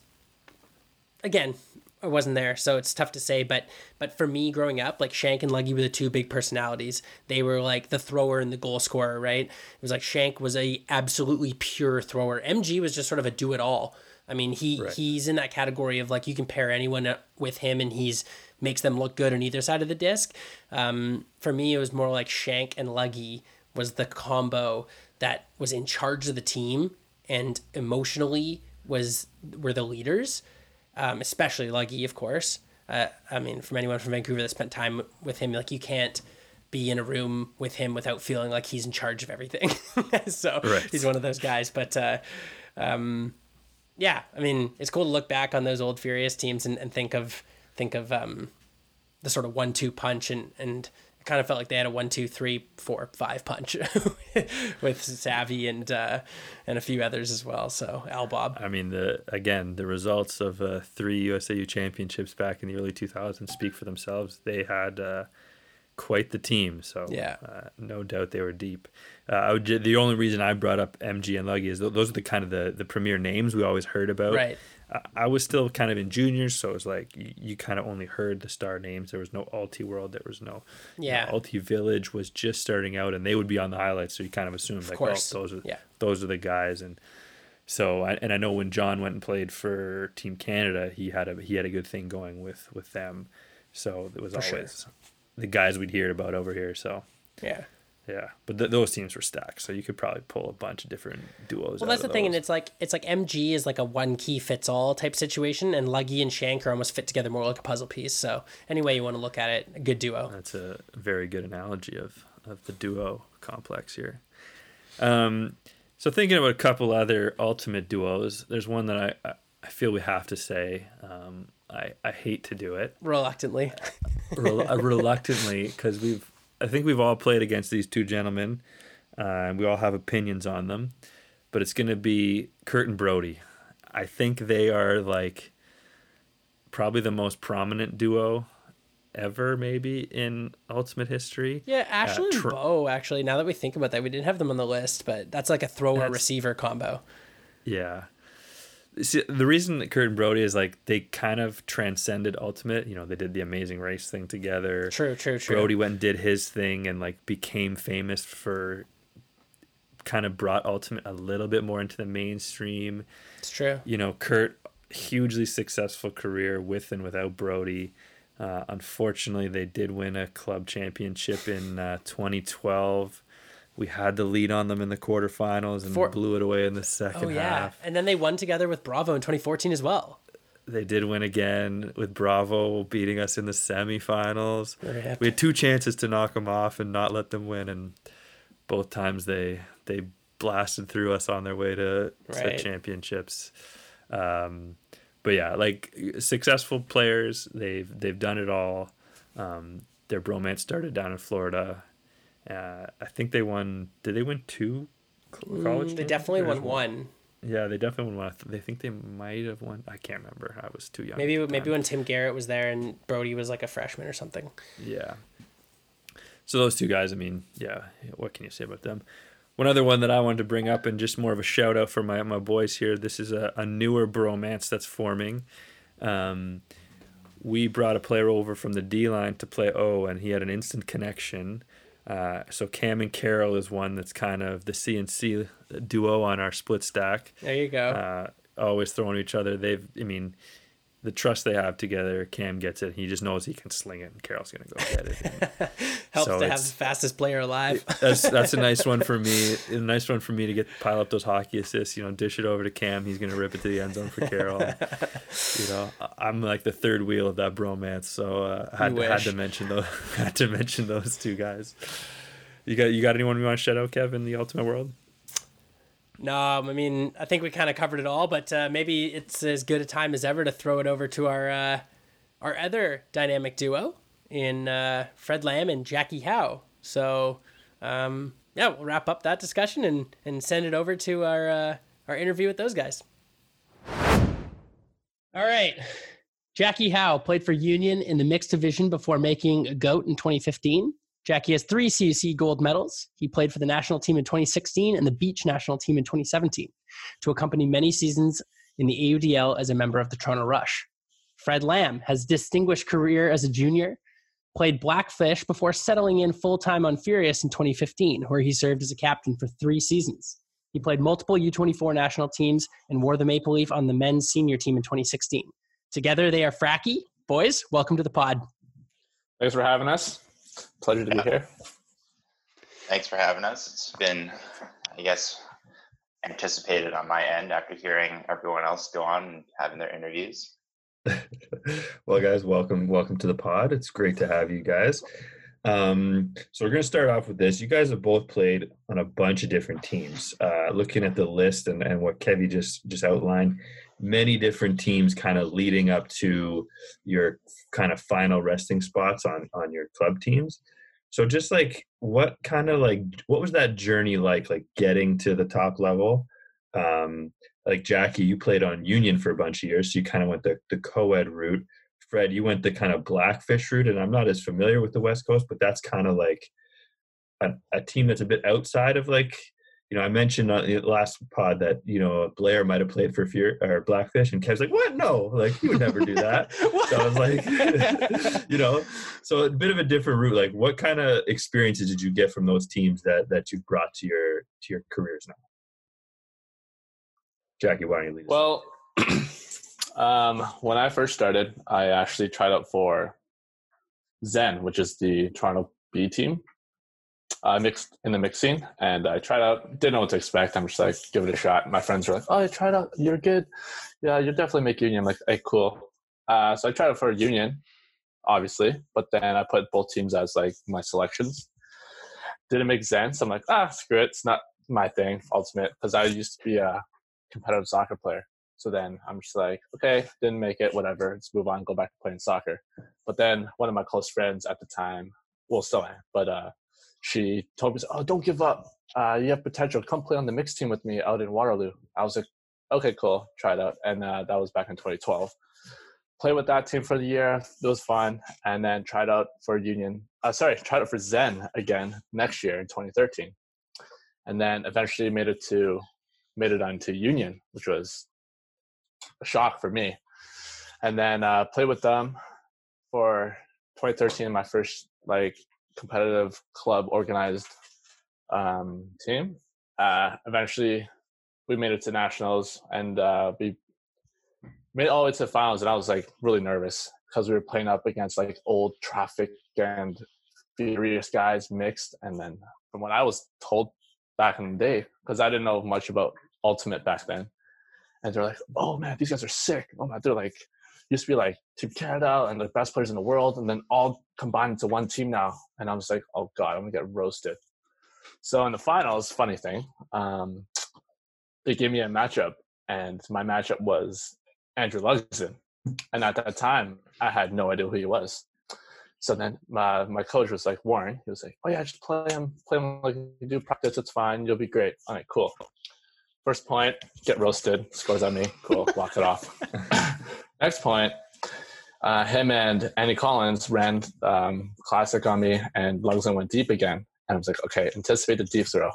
Speaker 1: again, I wasn't there, so it's tough to say. But but for me, growing up, like Shank and Luggy were the two big personalities. They were like the thrower and the goal scorer, right? It was like Shank was a absolutely pure thrower. MG was just sort of a do it all. I mean, he
Speaker 3: Right.
Speaker 1: he's in that category of like you can pair anyone with him, and he's makes them look good on either side of the disc. Um, for me, it was more like Shank and Luggy was the combo that was in charge of the team and emotionally was were the leaders um, especially Luggy, of course. Uh, I mean, from anyone from Vancouver that spent time with him, like you can't be in a room with him without feeling like he's in charge of everything. [laughs] so
Speaker 3: Right.
Speaker 1: he's one of those guys. But uh, um, yeah, I mean, it's cool to look back on those old Furious teams and, and think of think of um, the sort of one-two punch, and and kind of felt like they had a one, two, three, four, five punch [laughs] with Savvy and uh, and a few others as well. So Al Bob.
Speaker 3: I mean, the again, the results of uh, three USAU championships back in the early 2000s speak for themselves. They had uh, quite the team, so
Speaker 1: Yeah.
Speaker 3: uh, no doubt they were deep. Uh, I would, the only reason I brought up MG and Luggy is th- those are the kind of the, the premier names we always heard about.
Speaker 1: Right.
Speaker 3: I, was still kind of in juniors, so it was like you, you kind of only heard the star names. There was no Ultiworld. There was no
Speaker 1: Yeah.
Speaker 3: Ultivillage was just starting out, and they would be on the highlights, so you kind of assumed like, oh,
Speaker 1: course.
Speaker 3: oh, those are
Speaker 1: Yeah.
Speaker 3: those are the guys, and so I, and I know when John went and played for Team Canada, he had a he had a good thing going with with them. So it was
Speaker 1: For sure.
Speaker 3: always the guys we'd hear about over here. So
Speaker 1: Yeah.
Speaker 3: Yeah, but th- those teams were stacked, so you could probably pull a bunch of different duos.
Speaker 1: Well, that's the
Speaker 3: of
Speaker 1: thing, and it's like it's like MG is like a one key fits all type situation, and Luggy and Shank are almost fit together more like a puzzle piece. So any way you want to look at it, a good duo.
Speaker 3: That's a very good analogy of, of the duo complex here. Um, so thinking about a couple other ultimate duos, there's one that I, I, feel we have to say. Um, I, I hate to do it
Speaker 1: Reluctantly,
Speaker 3: rel- reluctantly because we've I think we've all played against these two gentlemen, uh, and we all have opinions on them. But it's going to be Kurt and Brodie. I think they are like probably the most prominent duo ever, maybe in Ultimate history.
Speaker 1: yeah. Ashley and
Speaker 3: tr-
Speaker 1: Bo. Actually, now that we think about that, we didn't have them on the list, but that's like a thrower receiver combo.
Speaker 3: Yeah. See, the reason that Kurt and Brodie is like they kind of transcended Ultimate. You know, they did the Amazing Race thing together.
Speaker 1: True, true, true.
Speaker 3: Brodie went and did his thing and like became famous for kind of brought Ultimate a little bit more into the mainstream.
Speaker 1: It's true.
Speaker 3: You know, Kurt hugely successful career with and without Brodie. Uh, unfortunately, they did win a club championship in uh, 2012. We had the lead on them in the quarterfinals and
Speaker 1: For-
Speaker 3: blew it away in the second
Speaker 1: Oh yeah,
Speaker 3: half.
Speaker 1: and then they won together with Bravo in 2014 as well.
Speaker 3: They did win again with Bravo beating us in the semifinals. We had two chances to knock them off and not let them win, and both times they they blasted through us on their way to,
Speaker 1: Right.
Speaker 3: to championships. Um, but yeah, like successful players, they've they've done it all. Um, their bromance started down in Florida. Uh, I think they won. Did they win two college?
Speaker 1: Mm, they definitely won
Speaker 3: just
Speaker 1: one.
Speaker 3: Yeah, they definitely won one. They think they might have won. I can't remember. I was too young.
Speaker 1: Maybe maybe when Tim Gehret was there and Brodie was like a freshman or something.
Speaker 3: Yeah. So those two guys, I mean, yeah, what can you say about them? One other one that I wanted to bring up and just more of a shout out for my, my boys here. This is a, a newer bromance that's forming. Um, we brought a player over from the D line to play O, and he had an instant connection. Uh, so Cam and Carol is one that's kind of the CNC duo on our split stack.
Speaker 1: There you go.
Speaker 3: Uh, always throwing each other. They've, I mean, the trust they have together. Cam gets it. He just knows he can sling it, and Carol's gonna go get it. [laughs]
Speaker 1: Helps
Speaker 3: so
Speaker 1: to have the fastest player alive.
Speaker 3: that's that's a [laughs] nice one for me. A nice one for me to get pile up those hockey assists. You know, dish it over to Cam. He's gonna rip it to the end zone for Carol. [laughs] you know, I'm like the third wheel of that bromance. So uh, I had to, had to mention those. Had to mention those two guys. You got you got anyone you want to shout out, Kev, in the Ultimate World?
Speaker 1: No, I mean, I think we kind of covered it all, but uh, maybe it's as good a time as ever to throw it over to our uh, our other dynamic duo in uh, Fred Lamb and Jackie Howe. So, um, yeah, we'll wrap up that discussion and, and send it over to our uh, our interview with those guys. All right. Jackie Howe played for Union in the mixed division before making a GOAT in 2015. Jackie has three CUC gold medals. He played for the national team in 2016 and the beach national team in 2017 to accompany many seasons in the AUDL as a member of the Toronto Rush. Fred Lamb has distinguished career as a junior, played Blackfish before settling in full-time on Furious in 2015, where he served as a captain for three seasons. He played multiple U24 national teams and wore the maple leaf on the men's senior team in 2016. Together they are Fracky. Boys, welcome to the pod.
Speaker 4: Thanks for having us. Pleasure to
Speaker 5: Yeah.
Speaker 4: be here.
Speaker 5: Thanks for having us. It's been, I guess, anticipated on my end after hearing everyone else go on and having their interviews. [laughs]
Speaker 6: well, guys, welcome, welcome to the pod. It's great to have you guys. Um, so we're going to start off with this. You guys have both played on a bunch of different teams. Uh, looking at the list and, and what Kevy just just outlined, many different teams kind of leading up to your kind of final resting spots on on your club teams. So just like what kind of like what was that journey like? Like getting to the top level. Um, like Jackie, you played on Union for a bunch of years, so you kind of went the, the co-ed route. Fred, you went the kind of blackfish route, and I'm not as familiar with the West Coast, but that's kind of like a, a team that's a bit outside of like, you know, I mentioned on the last pod that you know Blair might have played for Fear or Blackfish, and Kev's like, "What? No, like he would never do that." [laughs] so I was like, [laughs] you know, so a bit of a different route. Like, what kind of experiences did you get from those teams that that you brought to your to your careers now? Jackie, why don't you lead?
Speaker 4: Well, [clears throat] um, when I first started, I actually tried out for Zen, which is the Toronto B team. I mixed in the mixing, and I tried out. Didn't know what to expect. I'm just like, give it a shot. My friends were like, "Oh, you tried out. You're good. Yeah, you definitely make Union." I'm like, "Hey, cool." Uh, so I tried out for Union, obviously, but then I put both teams as like my selections. Didn't make sense. I'm like, ah, screw it. It's not my thing. Ultimate, because I used to be a competitive soccer player. So then I'm just like, okay, didn't make it, whatever. Let's move on, go back to playing soccer. But then one of my close friends at the time, well, still am, but uh, she told me, oh, don't give up. Uh, you have potential. Come play on the mixed team with me out in Waterloo. I was like, okay, cool. Try it out. And uh, that was back in 2012. Played with that team for the year. It was fun. And then tried out for Union. Uh, sorry, tried out for Zen again next year in 2013. And then eventually made it to made it onto Union, which was a shock for me. And then uh, played with them for 2013, my first like competitive club organized um, team. Uh, eventually, we made it to nationals and uh, we made it all the way to the finals. And I was like really nervous because we were playing up against like old traffic and furious guys mixed. And then from what I was told back in the day, because I didn't know much about Ultimate back then, and they're like, "Oh man, these guys are sick. Oh man, they're like used to be like Team Canada and the best players in the world, and then all combined into one team now." And I was like, "Oh god, I'm gonna get roasted." So in the finals, funny thing, um, they gave me a matchup, and my matchup was Andrew Lugsdin, and at that time, I had no idea who he was. So then my my coach was like, Warren, he was like, "Oh yeah, just play him, play him like you do practice. It's fine. You'll be great." All right, cool. First point, get roasted. Scores on me. Cool. [laughs] Walk it off. [laughs] Next point, uh, him and Andy Collins ran um, classic on me, and Lugsdin went deep again. And I was like, okay, anticipate the deep throw.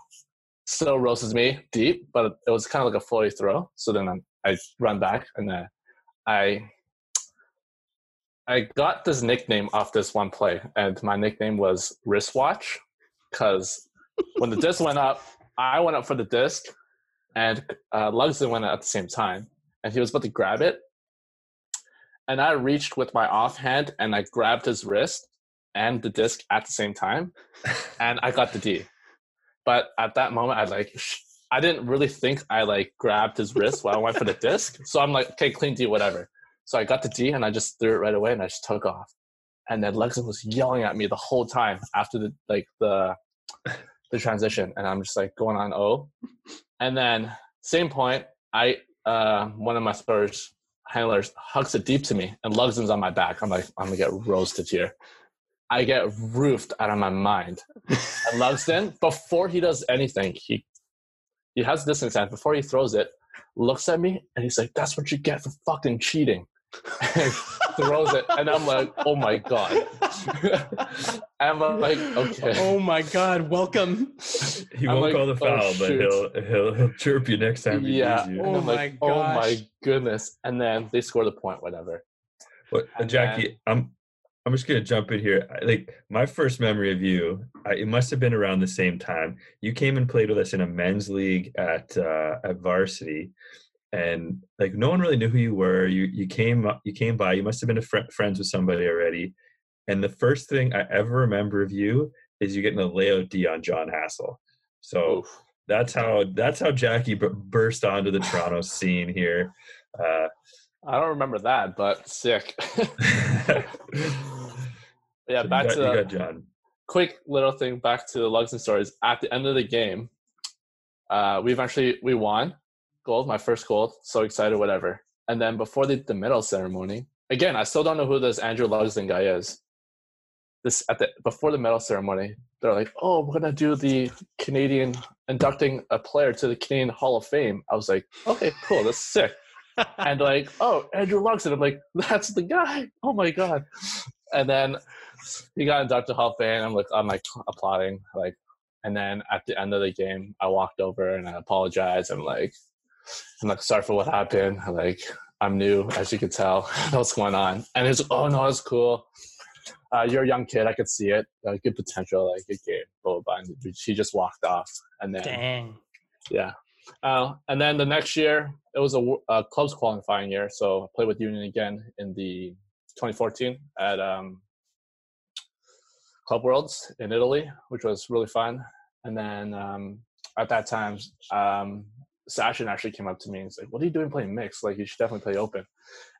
Speaker 4: Still roasts me deep, but it was kind of like a floaty throw. So then I'm, I run back, and then I I got this nickname off this one play, and my nickname was wristwatch because when the disc went up, I went up for the disc, and uh, Lugsdin went at the same time, and he was about to grab it, and I reached with my offhand and I grabbed his wrist and the disc at the same time, [laughs] and I got the D. But at that moment, I like [laughs] I didn't really think I like grabbed his wrist while I went for the disc, [laughs] so I'm like, okay, clean D, whatever. So I got the D and I just threw it right away and I just took off. And then Lugsdin was yelling at me the whole time after the like the the transition, and I'm just like going on O. And then same point, I uh one of my stars handlers hugs it deep to me and Lugsdin on my back. I'm like, I'm gonna get roasted here. I get roofed out of my mind. And [laughs] Lugsdin, before he does anything, he he has this intent before he throws it, looks at me and he's like, "That's what you get for fucking cheating." [laughs] and throws it, and I'm like, "Oh my god!" [laughs] I'm like, "Okay."
Speaker 1: Oh my god, welcome.
Speaker 3: He
Speaker 4: I'm
Speaker 3: won't
Speaker 4: like,
Speaker 3: call the
Speaker 4: "Oh,
Speaker 3: foul, but he'll, he'll he'll chirp you next time he
Speaker 4: yeah.
Speaker 3: sees you.
Speaker 1: Oh
Speaker 4: I'm like,
Speaker 1: my
Speaker 4: oh my goodness! And then they score the point, whatever.
Speaker 3: But
Speaker 4: And
Speaker 3: Jackie, I'm I'm just gonna jump in here. Like my first memory of you, I, it must have been around the same time. You came and played with us in a men's league at uh, at varsity, and like no one really knew who you were. You you came up- you came by. You must have been a fr- friends with somebody already. And the first thing I ever remember of you is you getting a layout D on John Hassel. So
Speaker 4: Oof.
Speaker 3: that's how that's how Jackie b- burst onto the Toronto [laughs] scene here. Uh,
Speaker 4: I don't remember that, but sick. [laughs] [laughs] yeah,
Speaker 3: so
Speaker 4: back
Speaker 3: got,
Speaker 4: to
Speaker 3: you
Speaker 4: the
Speaker 3: got John.
Speaker 4: quick little thing. Back to the Lugsdin stories. At the end of the game, uh, we eventually we won gold, my first gold. So excited, whatever. And then before the, the medal ceremony, again, I still don't know who this Andrew Lugsdin guy is. This at the before the medal ceremony, they're like, "Oh, we're gonna do the Canadian inducting a player to the Canadian Hall of Fame." I was like, "Okay, cool, that's sick." [laughs] and like, oh, Andrew Lugsdin. I'm like, that's the guy. Oh my god. And then he got inducted to Hall of Fame. I'm like, I'm like applauding, like, and then at the end of the game, I walked over and I apologized. I'm like, I'm like, sorry for what happened. I'm like, I'm new, as you can tell. [laughs] What's going on? And he's like, oh no, it's cool. Uh, you're a young kid. I could see it. Uh, good potential. Like good game. Blah, blah, blah. And he just walked off. And then
Speaker 1: Dang.
Speaker 4: yeah. Uh, and then the next year, it was a, a clubs qualifying year. So I played with Union again in the 2014 at um, Club Worlds in Italy, which was really fun. And then um, at that time, um, Sashin actually came up to me and was like, "What are you doing playing mixed? Like, you should definitely play open."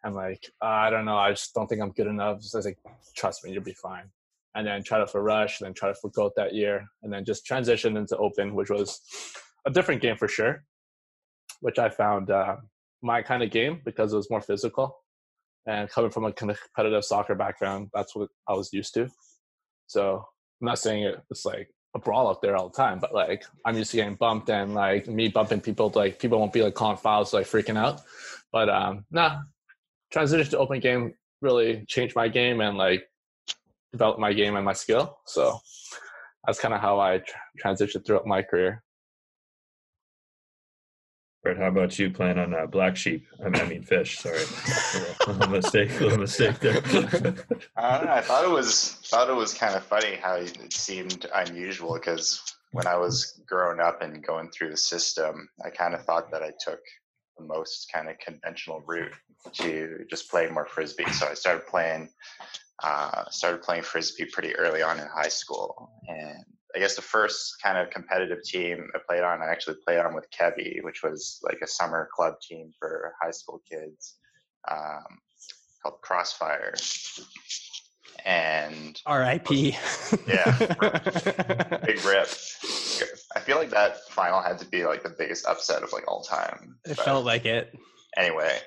Speaker 4: I'm like, "I don't know. I just don't think I'm good enough." So I was like, "Trust me, you'll be fine." And then tried out for Rush, then tried out for Goat that year, and then just transitioned into open, which was a different game for sure, which I found uh, my kind of game because it was more physical. And coming from a competitive soccer background, that's what I was used to. So I'm not saying it, it's like a brawl out there all the time, but like I'm used to getting bumped and like me bumping people, like people won't be like calling fouls, like freaking out. But um, nah, transition to open game really changed my game and like developed my game and my skill. So that's kind of how I tr- transitioned throughout my career.
Speaker 3: Brett, how about you playing on uh, black sheep? I mean, I mean fish. Sorry, a little mistake. Little mistake there.
Speaker 5: I know. I thought it was thought it was kind of funny how it seemed unusual because when I was growing up and going through the system, I kind of thought that I took the most kind of conventional route to just play more frisbee. So I started playing uh, started playing frisbee pretty early on in high school, and I guess the first kind of competitive team I played on, I actually played on with Kevy, which was like a summer club team for high school kids um, called Crossfire. And
Speaker 1: R.I.P.
Speaker 5: Yeah. [laughs] big rip. I feel like that final had to be like the biggest upset of like all time.
Speaker 1: it
Speaker 5: But
Speaker 1: felt like it.
Speaker 5: anyway,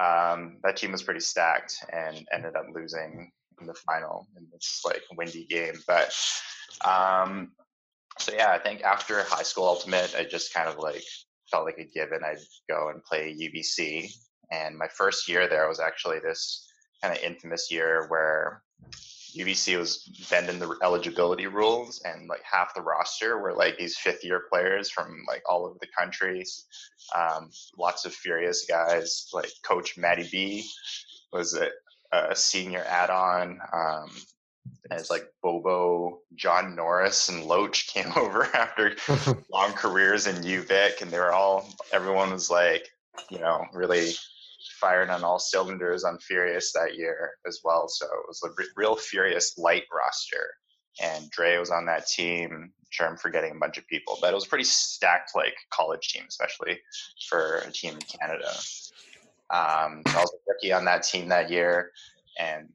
Speaker 5: um, that team was pretty stacked and ended up losing in the final in this like windy game. But um, so yeah, I think after high school ultimate, I just kind of like felt like a given. I'd go and play UBC, and my first year there was actually this kind of infamous year where UBC was bending the eligibility rules, and like half the roster were like these fifth year players from like all over the country. Um, lots of furious guys, like Coach Matty B was a, a senior add on. Um, it's like Bobo, John Norris, and Loach [laughs] came over after [laughs] long careers in UVic, and they were all, everyone was like, you know, really firing on all cylinders on Furious that year as well. So it was a real Furious light roster. And Dre was on that team. I'm sure I'm forgetting a bunch of people, but it was a pretty stacked like college team, especially for a team in Canada. Um, so I was a rookie on that team that year, and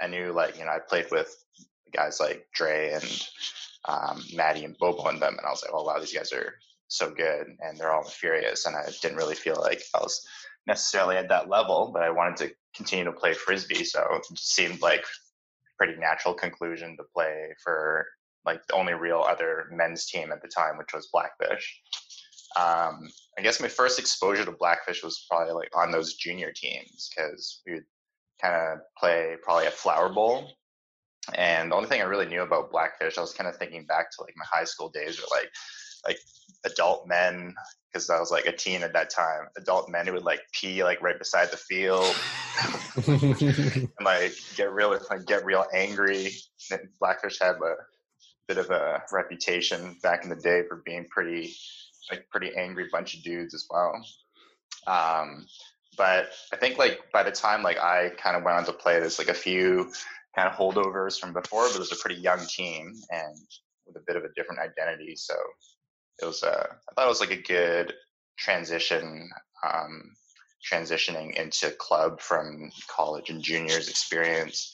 Speaker 5: I knew like you know I played with guys like Dre and um, Maddie and Bobo and them, and I was like, oh wow, these guys are so good, and they're all furious, and I didn't really feel like I was necessarily at that level, but I wanted to continue to play frisbee, so it seemed like pretty natural conclusion to play for like the only real other men's team at the time, which was Blackfish. Um, I guess my first exposure to Blackfish was probably like on those junior teams because we would kind of play probably a flower bowl. And the only thing I really knew about Blackfish, I was kind of thinking back to like my high school days, or like like adult men, because I was like a teen at that time. Adult men who would like pee like right beside the field, [laughs] and like get real like get real angry. Blackfish had a bit of a reputation back in the day for being pretty like pretty angry bunch of dudes as well. Um, but I think like by the time like I kind of went on to play, there's like a few kind of holdovers from before, but it was a pretty young team and with a bit of a different identity. So it was uh, I thought it was like a good transition, um, transitioning into club from college and juniors experience.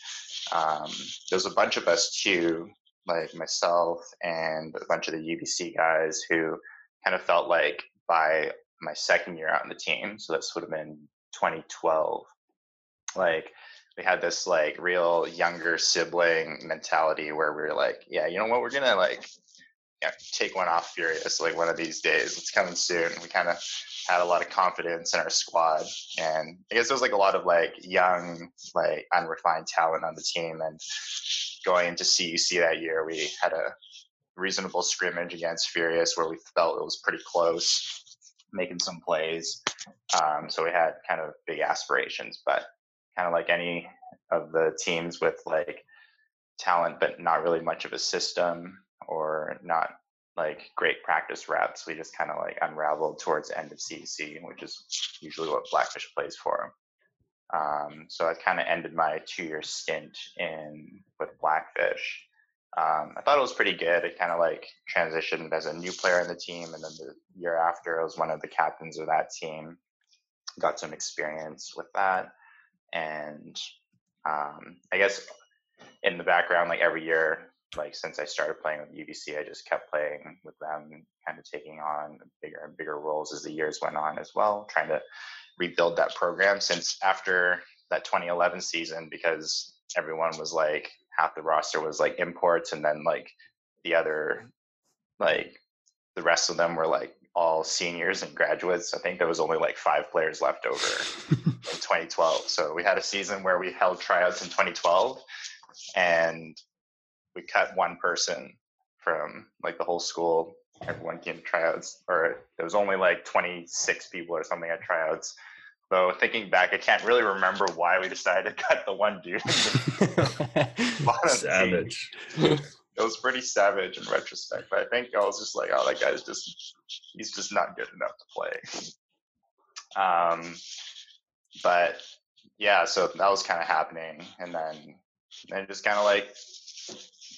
Speaker 5: Um, there was a bunch of us too, like myself and a bunch of the UBC guys who kind of felt like by my second year out on the team, so this would have been 2012, like we had this like real younger sibling mentality where we were like, yeah, you know what, we're gonna like take one off furious like one of these days. It's coming soon. We kind of had a lot of confidence in our squad, and I guess there was like a lot of like young, like unrefined talent on the team. And going into CUC that year, we had a reasonable scrimmage against Furious where we felt it was pretty close, making some plays. Um, so we had kind of big aspirations, but kind of like any of the teams with like talent, but not really much of a system or not like great practice reps. We just kind of like unraveled towards end of CUC, which is usually what Blackfish plays for. Um, so I kind of ended my two-year stint in with Blackfish. Um, I thought it was pretty good. It kind of like transitioned as a new player in the team, and then the year after, I was one of the captains of that team. Got some experience with that, and um, I guess in the background, like every year, like since I started playing with UBC, I just kept playing with them, kind of taking on bigger and bigger roles as the years went on as well, trying to rebuild that program. Since after that 2011 season, because everyone was like half the roster was like imports, and then like the other, like the rest of them were like all seniors and graduates. I think there was only like five players left over in [laughs] 2012. So we had a season where we held tryouts in 2012 and we cut one person from like the whole school. Everyone came to tryouts, or there was only like 26 people or something at tryouts. Though thinking back, I can't really remember why we decided to cut the one dude. [laughs]
Speaker 6: Savage.
Speaker 5: It was pretty savage in retrospect, but I think I was just like, oh, that guy's just, he's just not good enough to play. Um, but yeah, so that was kind of happening, and then then it just kind of like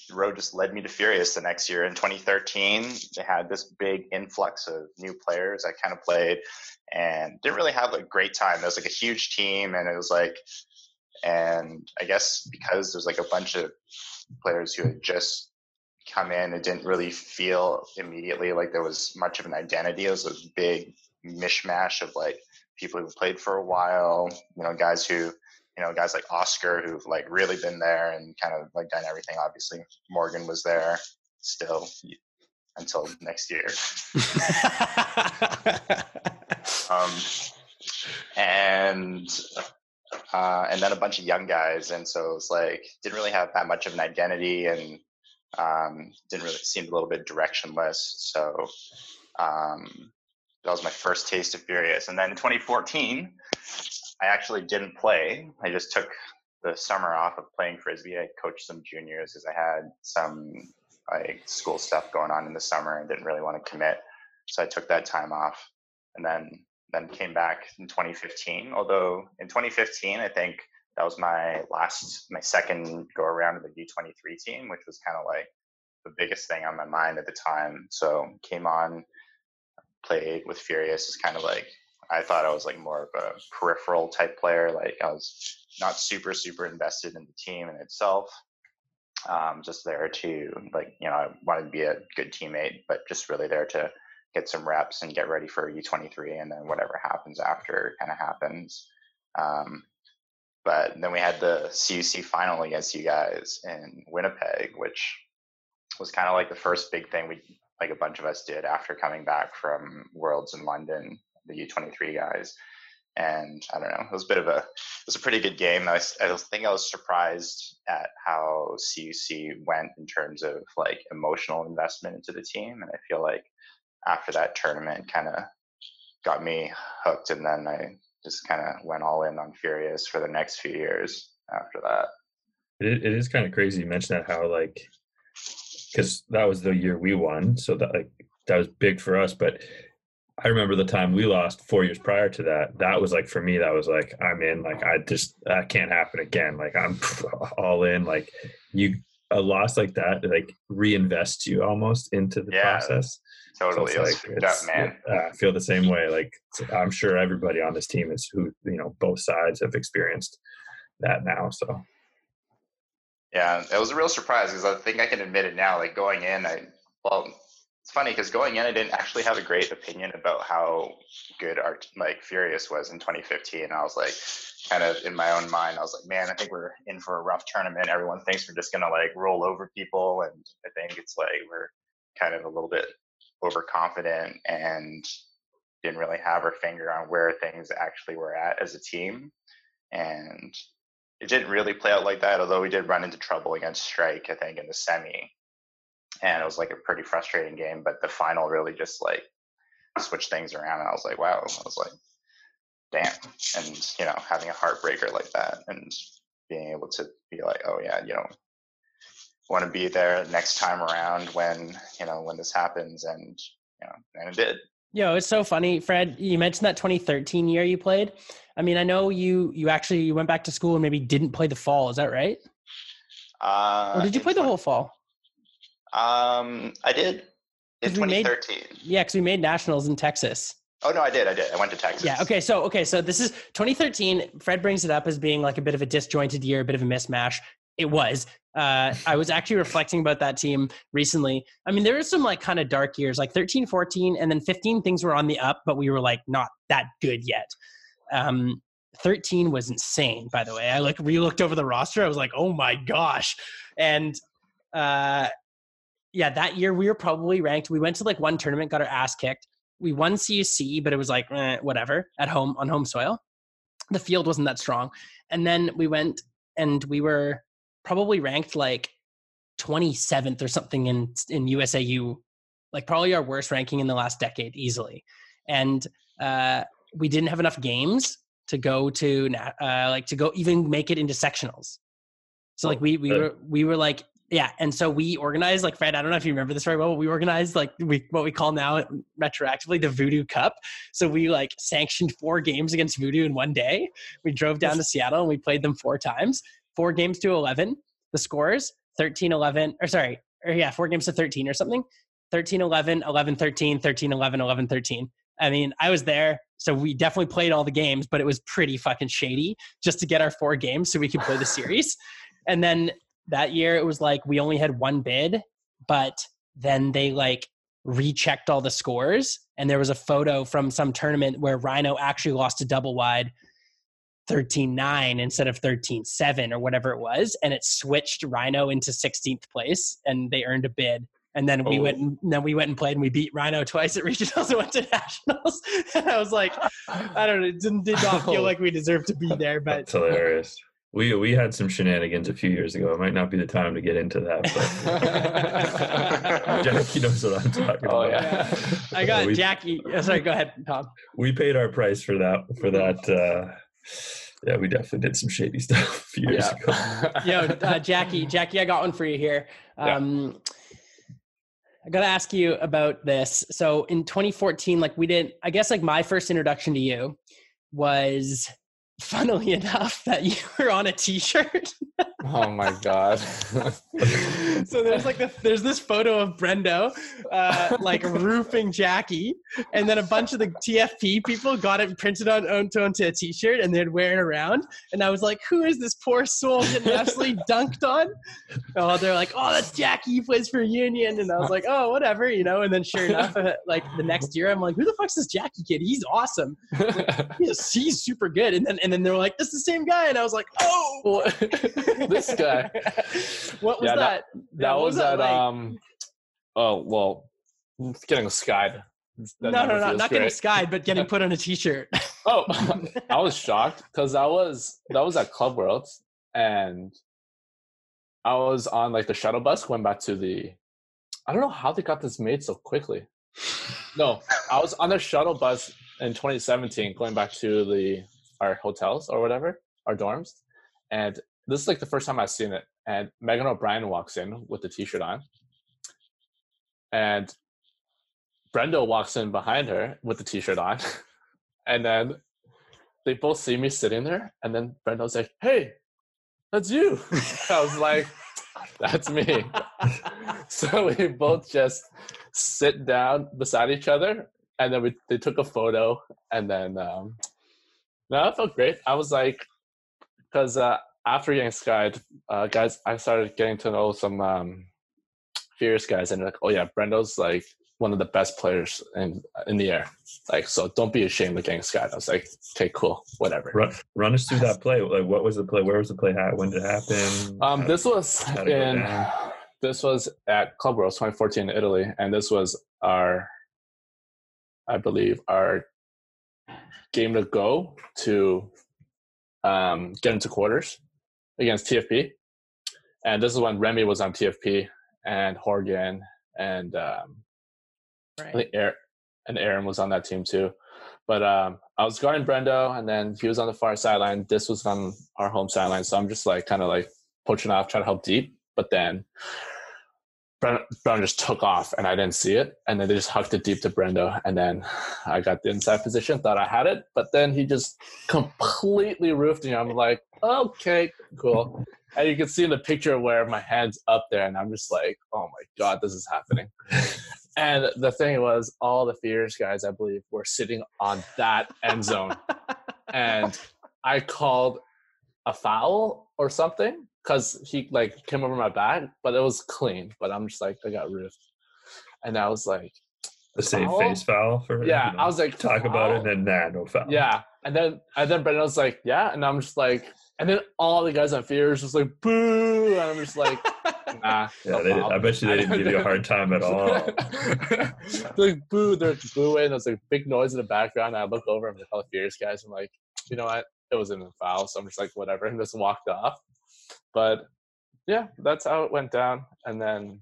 Speaker 5: the road just led me to Furious the next year in 2013. They had this big influx of new players I kind of played and didn't really have a great time. There was like a huge team, and it was like, and I guess because there's like a bunch of players who had just come in, it didn't really feel immediately like there was much of an identity. It was a big mishmash of like people who've played for a while, you know, guys who, you know, guys like Oscar who've like really been there and kind of like done everything. Obviously, Morgan was there still until next year. [laughs] [laughs] um, and uh, and then a bunch of young guys, and so it was like didn't really have that much of an identity, and um, didn't really seemed a little bit directionless. So um, that was my first taste of Furious, and then in 2014, I actually didn't play. I just took the summer off of playing frisbee. I coached some juniors because I had some like school stuff going on in the summer and didn't really want to commit. So I took that time off, and then then came back in 2015. Although in 2015, I think that was my last, my second go around of the U23 team, which was kind of like the biggest thing on my mind at the time. So came on, played with Furious. Is kind of like I thought I was like more of a peripheral type player. Like I was not super super invested in the team in itself. Um, just there to like you know I wanted to be a good teammate, but just really there to get some reps and get ready for U23, and then whatever happens after kind of happens. Um, but then we had the CUC final against you guys in Winnipeg, which was kind of like the first big thing we like a bunch of us did after coming back from Worlds in London, the U23 guys. And I don't know, it was a bit of a, it was a pretty good game. I, I think I was surprised at how CUC went in terms of like emotional investment into the team. And I feel like after that tournament kind of got me hooked. And then I just kind of went all in on Furious for the next few years after that.
Speaker 6: It, it is kind of crazy you mentioned that how like because that was the year we won, so that like that was big for us. But I remember the time we lost four years prior to that. That was like for me, that was like I'm in. Like I just that can't happen again. Like I'm [laughs] all in. Like you a loss like that like reinvests you almost into the
Speaker 5: Yeah,
Speaker 6: process. So
Speaker 5: Totally.
Speaker 6: it's like,
Speaker 5: up,
Speaker 6: it's-
Speaker 5: man.
Speaker 6: yeah, I feel the same way. Like I'm sure everybody on this team is who you know both sides have experienced that now. So
Speaker 5: Yeah, it was a real surprise because I think I can admit it now. Like going in, I well, it's funny because going in, I didn't actually have a great opinion about how good art like Furious was in 2015. I was like, kind of in my own mind, I was like, man, I think we're in for a rough tournament. Everyone thinks we're just gonna like roll over people, and I think it's like we're kind of a little bit overconfident and didn't really have our finger on where things actually were at as a team. And it didn't really play out like that, although we did run into trouble against Strike, I think, in the semi. And it was like a pretty frustrating game, but the final really just like switched things around. And I was like, wow, I was like, damn. And, you know, having a heartbreaker like that and being able to be like, oh, yeah, you know, want to be there next time around when, you know, when this happens. And, you know, and it did.
Speaker 1: Yo, it's so funny, Fred. You mentioned that 2013 year you played. I mean, I know you you actually you went back to school and maybe didn't play the fall. Is that right?
Speaker 5: Uh,
Speaker 1: Or did you play the whole fall?
Speaker 5: Um, I did in
Speaker 1: 'Cause we made-
Speaker 5: 2013.
Speaker 1: Yeah, because we made nationals in Texas.
Speaker 5: Oh no, I did. I did. I went to Texas.
Speaker 1: Yeah. Okay. So okay. So this is 2013. Fred brings it up as being like a bit of a disjointed year, a bit of a mismatch. It was. Uh, I was actually reflecting about that team recently. I mean, there were some like kind of dark years, like 13, 14, and then 15. Things were on the up, but we were like not that good yet. Um, 13 was insane, by the way. I like re-looked over the roster. I was like, oh my gosh. And uh, yeah, that year we were probably ranked. We went to like one tournament, got our ass kicked. We won CUC, but it was like eh, whatever at home on home soil. The field wasn't that strong. And then we went and we were probably ranked like 27th or something in in USAU, like probably our worst ranking in the last decade easily. And uh, we didn't have enough games to go to uh, like to go even make it into sectionals. So like we we were we were like yeah, and so we organized like Fred. I don't know if you remember this very well. But we organized like we what we call now uh, retroactively the Voodoo Cup. So we like sanctioned four games against Voodoo in one day. We drove down to Seattle and we played them four times. Four games to eleven. The scores 13 11 or sorry or yeah four games to 13 or something 13 11 11 13 13 11 11 13 i mean i was there so we definitely played all the games but it was pretty fucking shady just to get our four games so we could play the [laughs] series and then that year it was like we only had one bid but then they like rechecked all the scores and there was a photo from some tournament where rhino actually lost a double wide 13-9 instead of 13-7 or whatever it was and it switched rhino into 16th place and they earned a bid and then we
Speaker 4: Oh.
Speaker 1: went and then we went and played and we beat rhino twice at regionals and went to [laughs] nationals [laughs] and i was like i don't know it didn't, did not feel [laughs] like we deserved to be there but
Speaker 6: That's hilarious. We we had some shenanigans a few years ago. It might not be the time to get into that, but [laughs] Jackie knows what I'm talking
Speaker 4: Oh
Speaker 6: about.
Speaker 4: yeah.
Speaker 1: i got
Speaker 6: we-
Speaker 1: jackie sorry go ahead tom
Speaker 6: We paid our price for that. For that, uh, yeah, we definitely did some shady [laughs] stuff a few years ago. [laughs]
Speaker 1: Yo, uh, Jackie, Jackie, I got one for you here.
Speaker 6: Yeah.
Speaker 1: Um, I gotta ask you about this. So in 2014, like we didn't, I guess like my first introduction to you was, funnily enough, that you [laughs] were on a T-shirt.
Speaker 4: oh my god. [laughs]
Speaker 1: so there's like the, there's this photo of Brendo, uh, like roofing Jackie, and then a bunch of the TFP people got it printed on onto, a T-shirt and they'd wear it around. And I was like, who is this poor soul getting absolutely [laughs] dunked on? Oh, they're like, oh, that's Jackie. He plays for Union, and I was like, oh, whatever, you know. And then sure enough, uh, like the next year, I'm like, who the fuck's this Jackie kid? He's awesome. He's, he's super good. And then and then they're like, it's the same guy, and I was like, oh, [laughs]
Speaker 4: this guy.
Speaker 1: what was
Speaker 4: Yeah,
Speaker 1: that?
Speaker 4: that- That
Speaker 1: what
Speaker 4: was
Speaker 1: that
Speaker 4: at
Speaker 1: like?
Speaker 4: um. Oh well, getting skied.
Speaker 1: no,
Speaker 4: That
Speaker 1: no, no, not getting
Speaker 4: great.
Speaker 1: skied, but getting [laughs] put on a t-shirt.
Speaker 4: Oh, [laughs] I was shocked because that was that was at Club Worlds, and I was on like the shuttle bus going back to the. I don't know how they got this made so quickly. No, I was on the shuttle bus in 2017 going back to the our hotels or whatever, our dorms, and this is like the first time I've seen it. And Megan O'Brien walks in with the t-shirt on, and Brendo walks in behind her with the t-shirt on, [laughs] and then they both see me sitting there, and then Brendo's like, "Hey, that's you." [laughs] I was like, "That's me." [laughs] so we both just sit down beside each other, and then we they took a photo, and then um, no, it felt great. I was like, because uh, after getting skied, uh, guys, I started getting to know some um, fierce guys, and like, "Oh yeah, Brendo's like." One of the best players in in the air, like so. Don't be ashamed of getting skied. I was like, okay, cool, whatever.
Speaker 6: Run, run us through that play. Like, what was the play? Where was the play? How, when did it happen?
Speaker 4: Um, this was
Speaker 6: how'd it go
Speaker 4: in this was at Club Worlds 2014 in Italy, and this was our, I believe, our game to go to um, get into quarters against TFP, and this is when Remy was on TFP and Horgan and um, I think Aaron, and Aaron was on that team too. But um, I was guarding Brendo, and then he was on the far sideline. This was on our home sideline, so I'm just like kind of like poaching off, trying to help deep. But then Brendo just took off, and I didn't see it. And then they just hucked it deep to Brendo, and then I got the inside position, thought I had it, but then he just completely roofed me. I'm like, okay, cool. And you can see in the picture where my hand's up there, and I'm just like, oh my god, this is happening. And the thing was, all the Fears guys, I believe, were sitting on that end zone. [laughs] And I called a foul or something because he like came over my back, but it was clean. But I'm just like, I got roofed. And I was like,
Speaker 6: the same
Speaker 4: foul?
Speaker 6: face foul for
Speaker 4: yeah,
Speaker 6: you know,
Speaker 4: I was like,
Speaker 6: talk about it, and then nah, no foul.
Speaker 4: Yeah. And then and then Brendan was like, yeah. And I'm just like, and then all the guys on Fears just like, boo. And I'm just like, [laughs] nah.
Speaker 6: yeah.
Speaker 4: no
Speaker 6: They did,
Speaker 4: foul.
Speaker 6: I bet you they didn't give you a hard time at all. [laughs]
Speaker 4: they're like boo, they're booing. There's like big noise in the background. And I look over and the all Fierce guys. I'm like, you know what? It wasn't a foul, so I'm just like, whatever, and just walked off. But yeah, that's how it went down. And then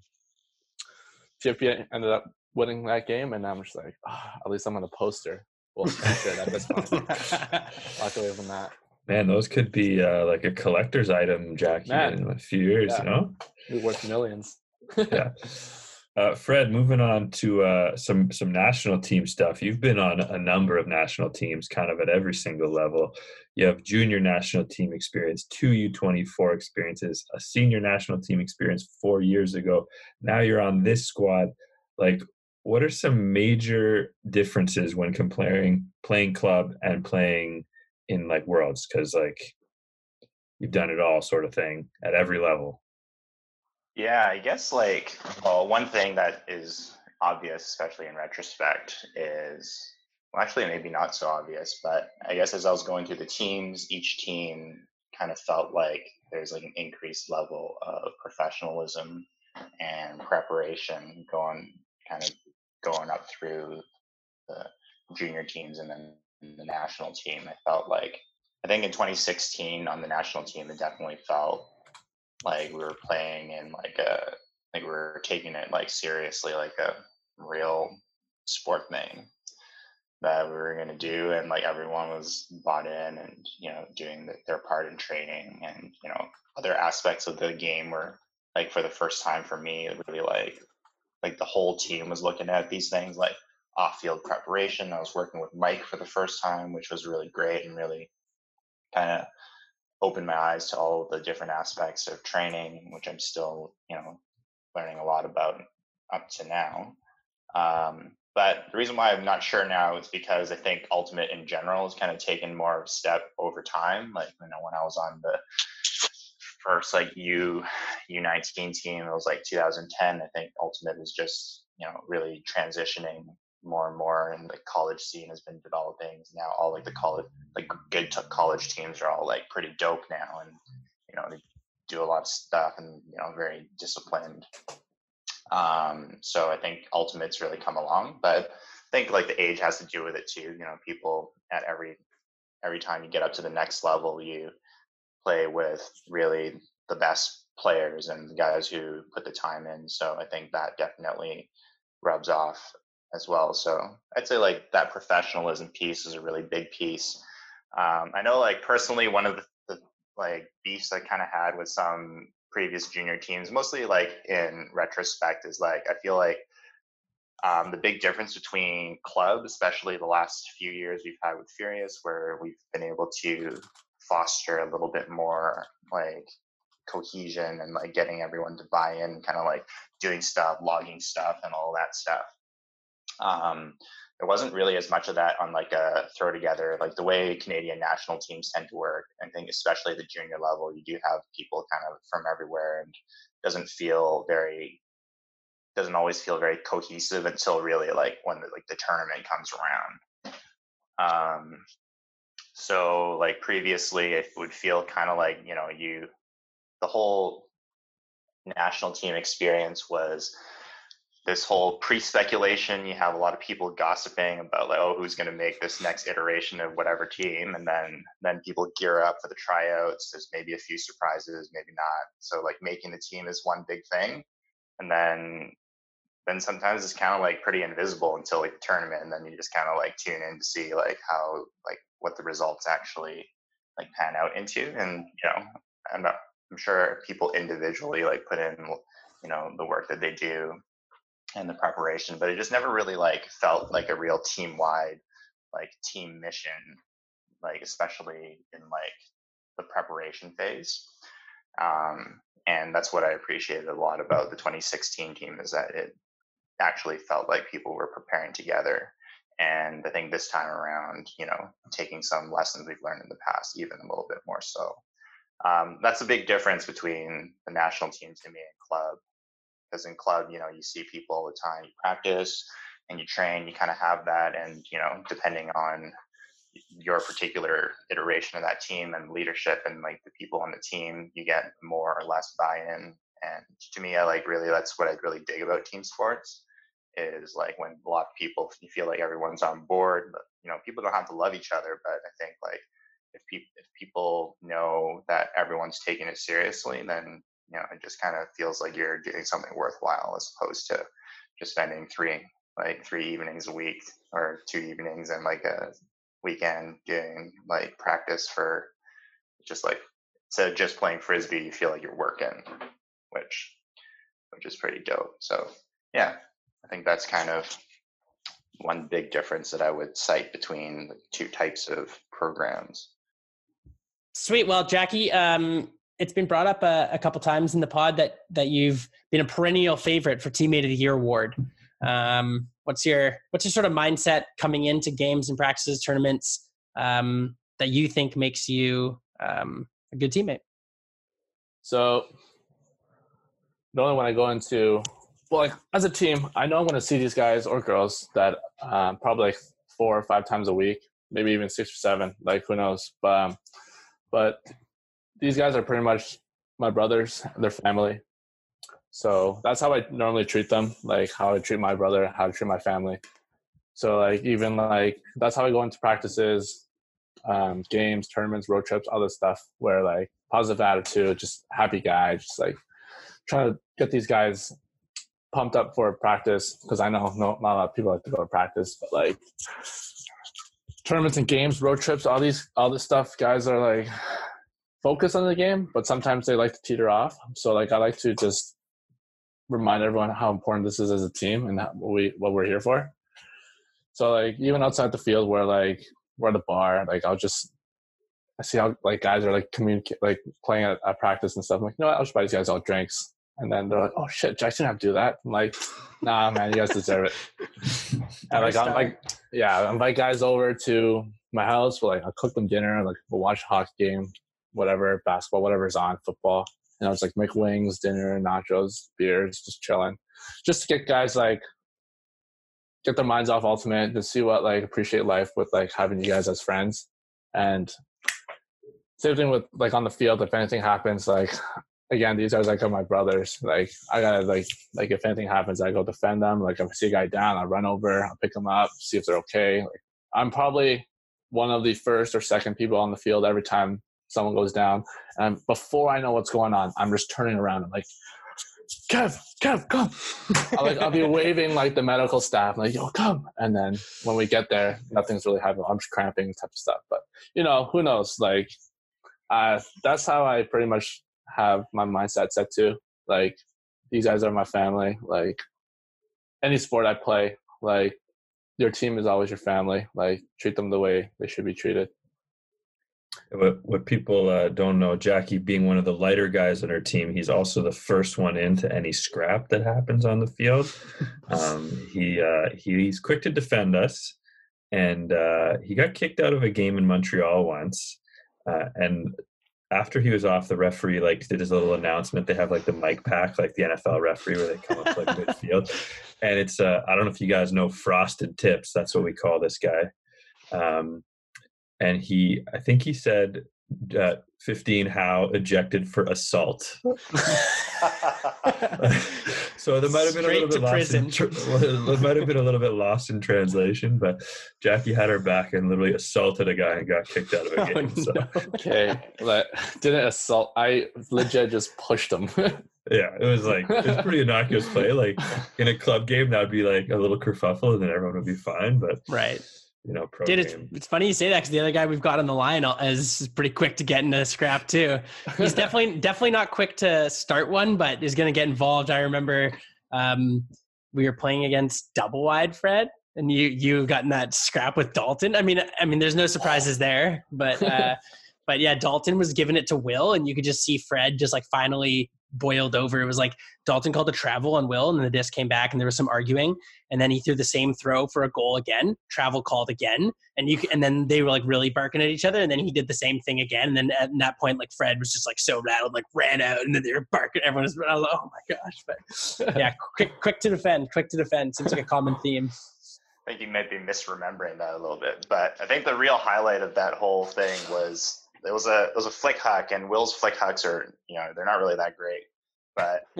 Speaker 4: TFP ended up winning that game, and I'm just like, ah, at least I'm on a poster. Well, [laughs] t-shirt at this point. Walk away from that.
Speaker 6: Man, those could be uh, like a collector's item, Jackie,
Speaker 4: Man.
Speaker 6: in a few years.
Speaker 4: Yeah.
Speaker 6: You know.
Speaker 4: Be worth millions.
Speaker 6: Yeah. [laughs] [laughs] Uh, Fred, moving on to uh, some some national team stuff. You've been on a number of national teams, kind of at every single level. You have junior national team experience, two U twenty four experiences, a senior national team experience four years ago. Now you're on this squad. Like, what are some major differences when comparing playing club and playing in like worlds? Because like you've done it all, sort of thing, at every level.
Speaker 5: Yeah, I guess like well, one thing that is obvious, especially in retrospect, is well, actually maybe not so obvious, but I guess as I was going through the teams, each team kind of felt like there's like an increased level of professionalism and preparation going kind of going up through the junior teams and then the national team. I felt like I think in 2016 on the national team, it definitely felt like we were playing in like a like we were taking it like seriously like a real sport thing that we were going to do and like everyone was bought in and you know doing the, their part in training and you know other aspects of the game were like for the first time for me it really like like the whole team was looking at these things like off-field preparation. I was working with mike for the first time which was really great and really kind of opened my eyes to all the different aspects of training, which I'm still, you know, learning a lot about up to now. Um, but the reason why I'm not sure now is because I think Ultimate in general has kind of taken more of a step over time. Like, you know, when I was on the first like U U19 team, it was like 2010. I think Ultimate was just, you know, really transitioning more and more and the college scene has been developing now all like the college like good t- college teams are all like pretty dope now and you know they do a lot of stuff and you know very disciplined. Um so i think ultimates really come along but i think like the age has to do with it too you know people at every every time you get up to the next level you play with really the best players and the guys who put the time in so i think that definitely rubs off as well. So I'd say like that professionalism piece is a really big piece. Um, I know like personally one of the, the like beefs I kind of had with some previous junior teams, mostly like in retrospect, is like I feel like um, the big difference between club, especially the last few years we've had with Furious, where we've been able to foster a little bit more like cohesion and like getting everyone to buy in, kind of like doing stuff, logging stuff, and all that stuff um, there wasn't really as much of that on like a throw together like the way canadian national teams tend to work i think especially at the junior level you do have people kind of from everywhere and doesn't feel very doesn't always feel very cohesive until really like when the, like the tournament comes around. Um so like previously it would feel kind of like you know you the whole national team experience was this whole pre-speculation you have a lot of people gossiping about like oh who's going to make this next iteration of whatever team and then then people gear up for the tryouts. There's maybe a few surprises maybe not. So like making the team is one big thing. And then then sometimes it's kind of like pretty invisible until like the tournament and then you just kind of like tune in to see like how like what the results actually like pan out into. And you know i'm not i'm sure people individually like put in you know the work that they do and the preparation, but it just never really like felt like a real team wide like team mission, like especially in like the preparation phase. Um, and that's what I appreciated a lot about the 2016 team is that it actually felt like people were preparing together. And I think this time around, you know, taking some lessons we've learned in the past, even a little bit more so. Um, that's a big difference between the national team to me and club because in club you know you see people all the time you practice and you train you kind of have that and you know depending on your particular iteration of that team and leadership and like the people on the team you get more or less buy-in. And to me i like really that's what i really dig about team sports is like when a lot of people you feel like everyone's on board but you know people don't have to love each other but i think like if people if people know that everyone's taking it seriously then you know it just kind of feels like you're doing something worthwhile as opposed to just spending three like three evenings a week or two evenings and like a weekend doing like practice for just like instead of just playing frisbee, you feel like you're working, which which is pretty dope. So yeah, I think that's kind of one big difference that I would cite between the two types of programs.
Speaker 1: Sweet. Well, Jackie, um, it's been brought up a, a couple times in the pod that that you've been a perennial favorite for Teammate of the Year award. Um, what's your what's your sort of mindset coming into games and practices, tournaments um, that you think makes you um, a good teammate?
Speaker 4: So normally when I go into well, like as a team, I know I'm going to see these guys or girls that um, probably like four or five times a week, maybe even six or seven. Like who knows? But um, but these guys are pretty much my brothers, their family. So that's how I normally treat them, like how I treat my brother, how I treat my family. So like even like that's how I go into practices, um, games, tournaments, road trips, all this stuff. Where like positive attitude, just happy guy, just like trying to get these guys pumped up for practice because I know no, not a lot of people like to go to practice, but like tournaments and games, road trips, all these all this stuff, guys are like focused on the game, but sometimes they like to teeter off. So like I like to just remind everyone how important this is as a team and what we what we're here for. So like even outside the field where like we're at the bar, like I'll just I see how like guys are like communicate like playing at, at practice and stuff. I'm like, you know what, I'll just buy these guys all drinks. And then they're like, "Oh shit, Jackson have to do that." I'm like, "Nah, man, you guys deserve it." [laughs] and like, I'm like, yeah, I invite guys over to my house. We'll like, I'll cook them dinner. Like, we'll watch a hockey game, whatever, basketball, whatever's on, football. And I was like, make wings, dinner, nachos, beers, just chilling, just to get guys like get their minds off ultimate, to see what like appreciate life with like having you guys as friends, and same thing with like on the field. If anything happens, like again, these guys like are my brothers. Like I gotta like like if anything happens, I go defend them. Like if I see a guy down, I run over, I'll pick them up, see if they're okay. Like I'm probably one of the first or second people on the field every time someone goes down. And before I know what's going on, I'm just turning around. I'm like, Kev, Kev, come. I'll, like, I'll be [laughs] waving like the medical staff, like, yo, come. And then when we get there, nothing's really happening. I'm just cramping type of stuff. But you know, who knows? Like, uh, that's how I pretty much have my mindset set to. Like, these guys are my family. Like, any sport I play, like, your team is always your family. Like, treat them the way they should be treated.
Speaker 3: What, what people uh, don't know, Jackie being one of the lighter guys on our team, he's also the first one into any scrap that happens on the field. [laughs] Um, he, uh, he he's quick to defend us, and uh, he got kicked out of a game in Montreal once. Uh, and after he was off, the referee like did his little announcement. They have like the mic pack, like the NFL referee, where they come up like midfield. [laughs] And it's uh, I don't know if you guys know frosted tips. That's what we call this guy. Um, and he i think he said uh, 15 how ejected for assault [laughs] [laughs] so there might have been
Speaker 1: Straight
Speaker 3: a little bit lost in, tr- there might have been a little bit lost in translation but jackie had her back and literally assaulted a guy and got kicked out of a [laughs]
Speaker 1: Oh,
Speaker 3: game so
Speaker 1: no.
Speaker 4: Okay, like, didn't assault. I legit just pushed him.
Speaker 3: yeah it was like it was a pretty innocuous play like in a club game that would be like a little kerfuffle and then everyone would be fine but
Speaker 1: Right.
Speaker 3: You know pro
Speaker 1: Dude, it's, it's funny you say that because the other guy we've got on the line is pretty quick to get into a scrap too. He's [laughs] definitely definitely not quick to start one, but is going to get involved. I remember um, we were playing against Double Wide Fred, and you you got in that scrap with Dalton. I mean, I mean, there's no surprises there, but uh, [laughs] but yeah, Dalton was giving it to Will, and you could just see Fred just like finally boiled over. It was like Dalton called a travel on Will, and then the disc came back, and there was some arguing, and then he threw the same throw for a goal again. Travel called again, and you and then they were like really barking at each other, and then he did the same thing again, and then at that point, like Fred was just like so rattled, like ran out, and then they were barking. Everyone was like, oh my gosh, but [laughs] yeah, quick quick to defend, quick to defend seems like a common theme.
Speaker 5: I think you might be misremembering that a little bit, but I think the real highlight of that whole thing was it was a it was a flick huck, and Will's flick hucks are you know they're not really that great, but [laughs]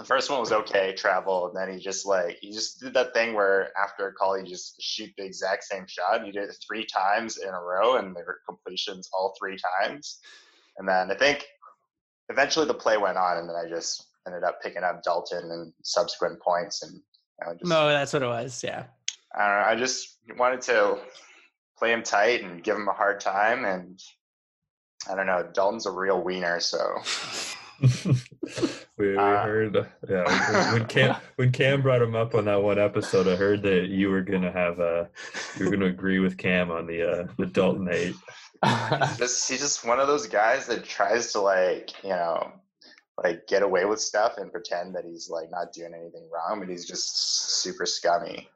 Speaker 5: the first one was okay, travel, and then he just like he just did that thing where after a call you just shoot the exact same shot. You did it three times in a row, and they were completions all three times, and then I think eventually the play went on, and then I just ended up picking up Dalton and subsequent points, and you know, just,
Speaker 1: No, that's what it was. Yeah.
Speaker 5: I don't know. I just wanted to play him tight and give him a hard time, and I don't know. Dalton's a real wiener, so [laughs]
Speaker 3: we, we
Speaker 5: Uh,
Speaker 3: heard, yeah, when Cam [laughs] when Cam brought him up on that one episode, I heard that you were gonna have a, you were gonna agree with Cam on the uh the Dalton hate.
Speaker 5: just he's just one of those guys that tries to like you know like get away with stuff and pretend that he's like not doing anything wrong, but he's just super scummy.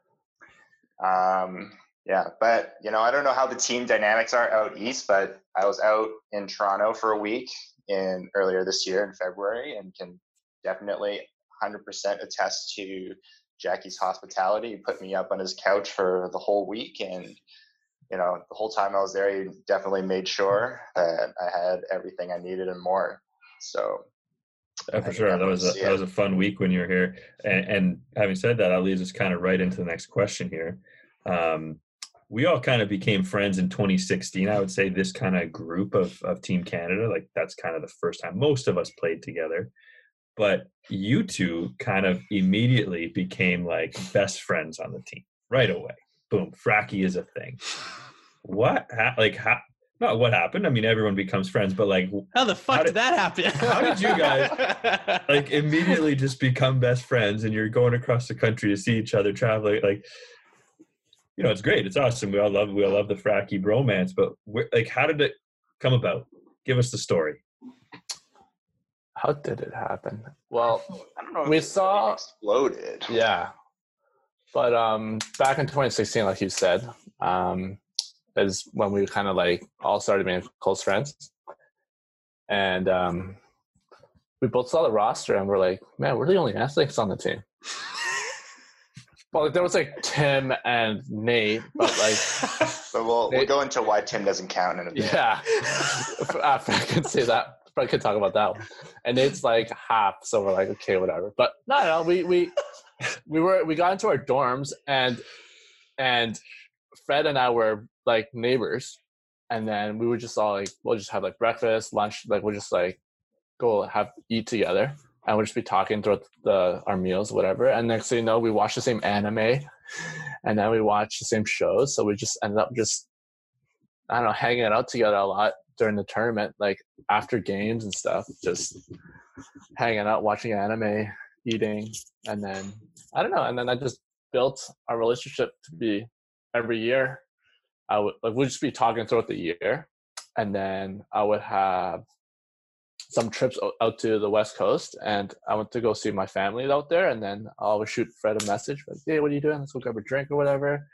Speaker 5: Um, yeah, but you know I don't know how the team dynamics are out east, but I was out in Toronto for a week in earlier this year in February, and can definitely 100% attest to Jackie's hospitality. He put me up on his couch for the whole week, and you know, the whole time I was there, he definitely made sure that I had everything I needed and more. So,
Speaker 3: Yeah, for sure. That was a that was a fun week when you were here. And, and having said that, that leads us kind of right into the next question here. Um, we all kind of became friends in 2016. I would say this kind of group of of Team Canada, like that's kind of the first time most of us played together. But you two kind of immediately became like best friends on the team right away. Boom, Fracky is a thing. What ha- like how? Not what happened. I mean, everyone becomes friends, but like
Speaker 1: How the fuck
Speaker 3: How
Speaker 1: did,
Speaker 3: did-
Speaker 1: that happen?
Speaker 3: how did you
Speaker 1: guys [laughs]
Speaker 3: like immediately just become best friends and you're going across the country to see each other traveling like you know it's great it's awesome we all love we all love the fracky bromance but like how did it come about give us the story
Speaker 4: How did it happen? Well,
Speaker 5: I don't know.
Speaker 4: We saw-
Speaker 5: exploded.
Speaker 4: yeah, but um, back in 2016, like you said, um, is when we kind of like all started being close friends, and um, we both saw the roster and we're like, man, we're the only athletes on the team. Well, like, there was like Tim and Nate, but like [laughs]
Speaker 5: But we'll, we'll go into why Tim doesn't count in a bit.
Speaker 4: Yeah, [laughs] I can say that, I could talk about that one. And it's like half, so we're like, okay, whatever. But no, no, we we we were we got into our dorms and and Fred and I were like neighbors, and then we would just all like we'll just have like breakfast, lunch, like we'll just like go have eat together, and we'll just be talking throughout the our meals, whatever. And next thing you know, we watch the same anime, [laughs] and then we watch the same shows. So we just ended up just I don't know, hanging out together a lot during the tournament, like after games and stuff, just hanging out, watching anime, eating, and then I don't know, and then I just built our relationship to be every year. I would like we'd just be talking throughout the year, and then I would have some trips out to the west coast, and I went to go see my family out there, and then I always shoot Fred a message like, "Hey, what are you doing? Let's go grab a drink or whatever."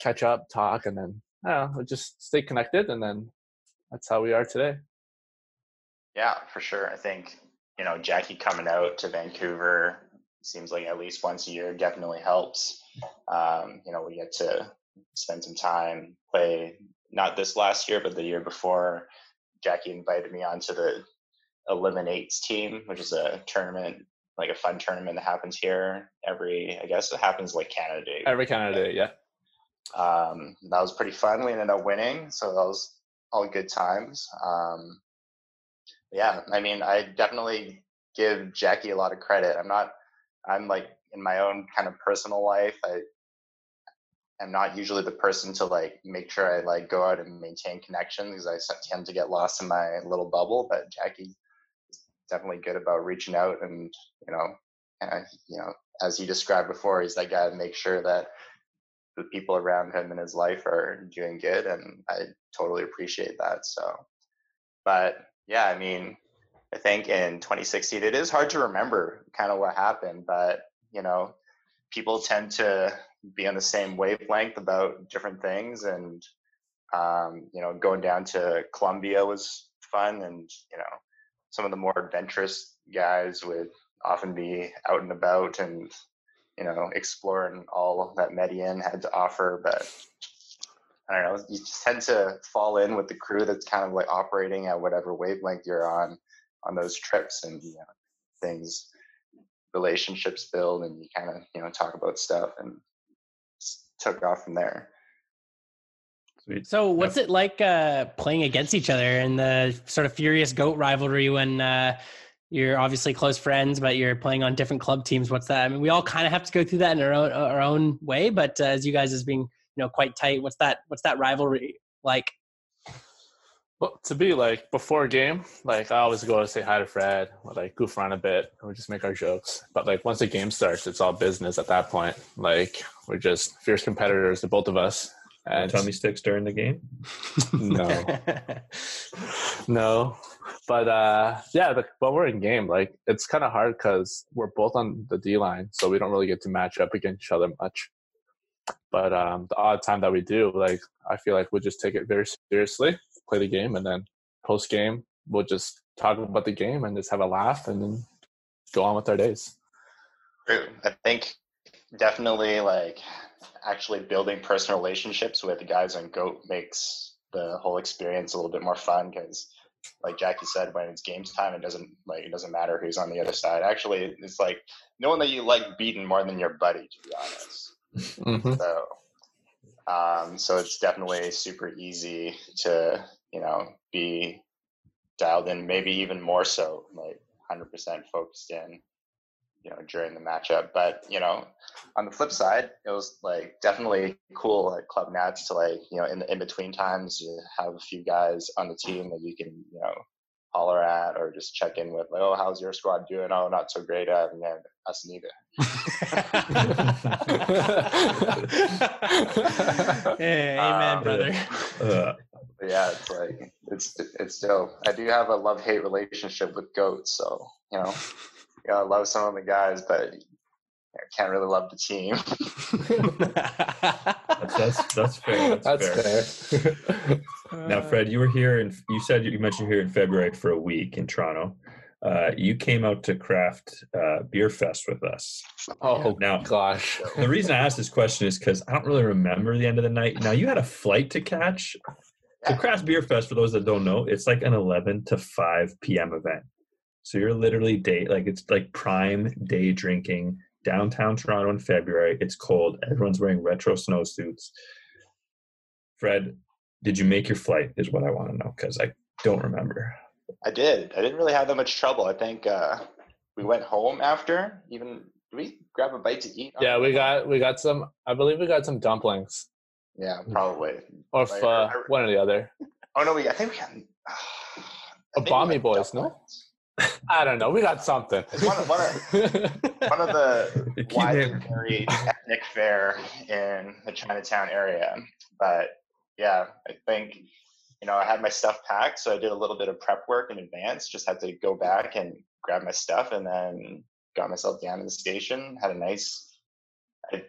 Speaker 4: Catch up, talk, and then I don't know, just stay connected, and then that's how we are today.
Speaker 5: Yeah, for sure. I think, you know, Jackie coming out to Vancouver seems like at least once a year definitely helps. Um, you know, we get to spend some time, play not this last year, but the year before. Jackie invited me onto the Eliminates team, which is a tournament, like a fun tournament that happens here every, I guess it happens like Canada Day.
Speaker 4: Every Canada Day, yeah.
Speaker 5: Um, that was pretty fun. We ended up winning, so that was all good times. Um, yeah, I mean, I definitely give Jackie a lot of credit. I'm not, I'm like in my own kind of personal life. I am not usually the person to like make sure I like go out and maintain connections because I tend to get lost in my little bubble. But Jackie definitely good about reaching out and you know, and you know, as he described before, he's that guy to make sure that the people around him in his life are doing good and i totally appreciate that so. But yeah i mean i think in 2016 it is hard to remember kind of what happened but you know people tend to be on the same wavelength about different things and um, you know going down to columbia was fun and you know some of the more adventurous guys would often be out and about and you know, exploring all that Medellín had to offer. But I don't know, you just tend to fall in with the crew that's kind of like operating at whatever wavelength you're on on those trips, and you know, things, relationships build, and you kind of you know talk about stuff, and took off from there.
Speaker 3: Sweet.
Speaker 1: So, what's it like uh, playing against each other in the sort of furious goat rivalry when uh, you're obviously close friends, but you're playing on different club teams? What's that? I mean, we all kind of have to go through that in our own our own way, but uh, as you guys as being you know quite tight, what's that? What's that rivalry like?
Speaker 4: Well, to be like before a game, like I always go to say hi to Fred, or, like goof around a bit, and we just make our jokes. But like once the game starts, it's all business at that point. Like we're just fierce competitors, the both of us. And
Speaker 6: Tummy sticks during the game.
Speaker 4: no, [laughs] no. But uh, yeah, the, but we're in game. Like it's kind of hard because we're both on the D line, so we don't really get to match up against each other much. But um, the odd time that we do, like I feel like we'll just take it very seriously, play the game, and then post game we'll just talk about the game and just have a laugh, and then go on with our days.
Speaker 5: True. I think definitely like actually building personal relationships with the guys on Goat makes the whole experience a little bit more fun because like Jackie said, when it's games time, it doesn't like it doesn't matter who's on the other side. Actually, it's like knowing that you like beating more than your buddy, to be honest.
Speaker 4: Mm-hmm.
Speaker 5: So, um, so it's definitely super easy to you know be dialed in, maybe even more so, like 100% focused in, you know, during the matchup. But you know, on the flip side, it was like definitely cool at Club Nats to like you know in the in between times you have a few guys on the team that you can you know holler at or just check in with like oh how's your squad doing oh not so great uh, man us neither [laughs]
Speaker 1: Hey, amen,
Speaker 5: Um,
Speaker 1: brother.
Speaker 6: Uh,
Speaker 5: yeah, it's like it's it's dope. I do have a love hate relationship with goats, so you know, you know, I love some of the guys, but I can't really love the team. [laughs]
Speaker 6: that's, that's that's fair. That's,
Speaker 4: That's
Speaker 6: fair.
Speaker 4: fair. [laughs]
Speaker 6: Now, Fred, you were here, and you said you mentioned here in February for a week in Toronto. Uh, you came out to Craft uh, Beer Fest with us.
Speaker 4: oh
Speaker 6: Now-
Speaker 4: gosh.
Speaker 6: The reason I asked this question is because I don't really remember the end of the night. Now, you had a flight to catch. So, Craft Beer Fest, for those that don't know, it's like an 11 to 5 p.m. event. So you're literally day like it's like prime day drinking downtown Toronto in February. It's cold. Everyone's wearing retro snowsuits. Fred, did you make your flight? Is what I want to know because I don't remember.
Speaker 5: I did. I didn't really have that much trouble. I think uh, we went home after. Even did we grab a bite to eat?
Speaker 4: Yeah, we got we got some. I believe we got some dumplings
Speaker 5: Yeah, probably.
Speaker 4: or
Speaker 5: Like,
Speaker 4: uh,
Speaker 5: I- I-
Speaker 4: one or the other.
Speaker 5: Oh no, we. I think we got. [sighs] I
Speaker 4: A
Speaker 5: think we
Speaker 4: Bommy
Speaker 5: had
Speaker 4: Boys, no?
Speaker 5: Dumplings.
Speaker 4: I don't know. We got something.
Speaker 5: It's one of, one of, [laughs] one of the
Speaker 6: Keep
Speaker 5: widely
Speaker 6: it-
Speaker 5: varied ethnic fair in the Chinatown area. But yeah, I think you know I had my stuff packed, so I did a little bit of prep work in advance. Just had to go back and grab my stuff, and then got myself down to the station. Had a nice. I,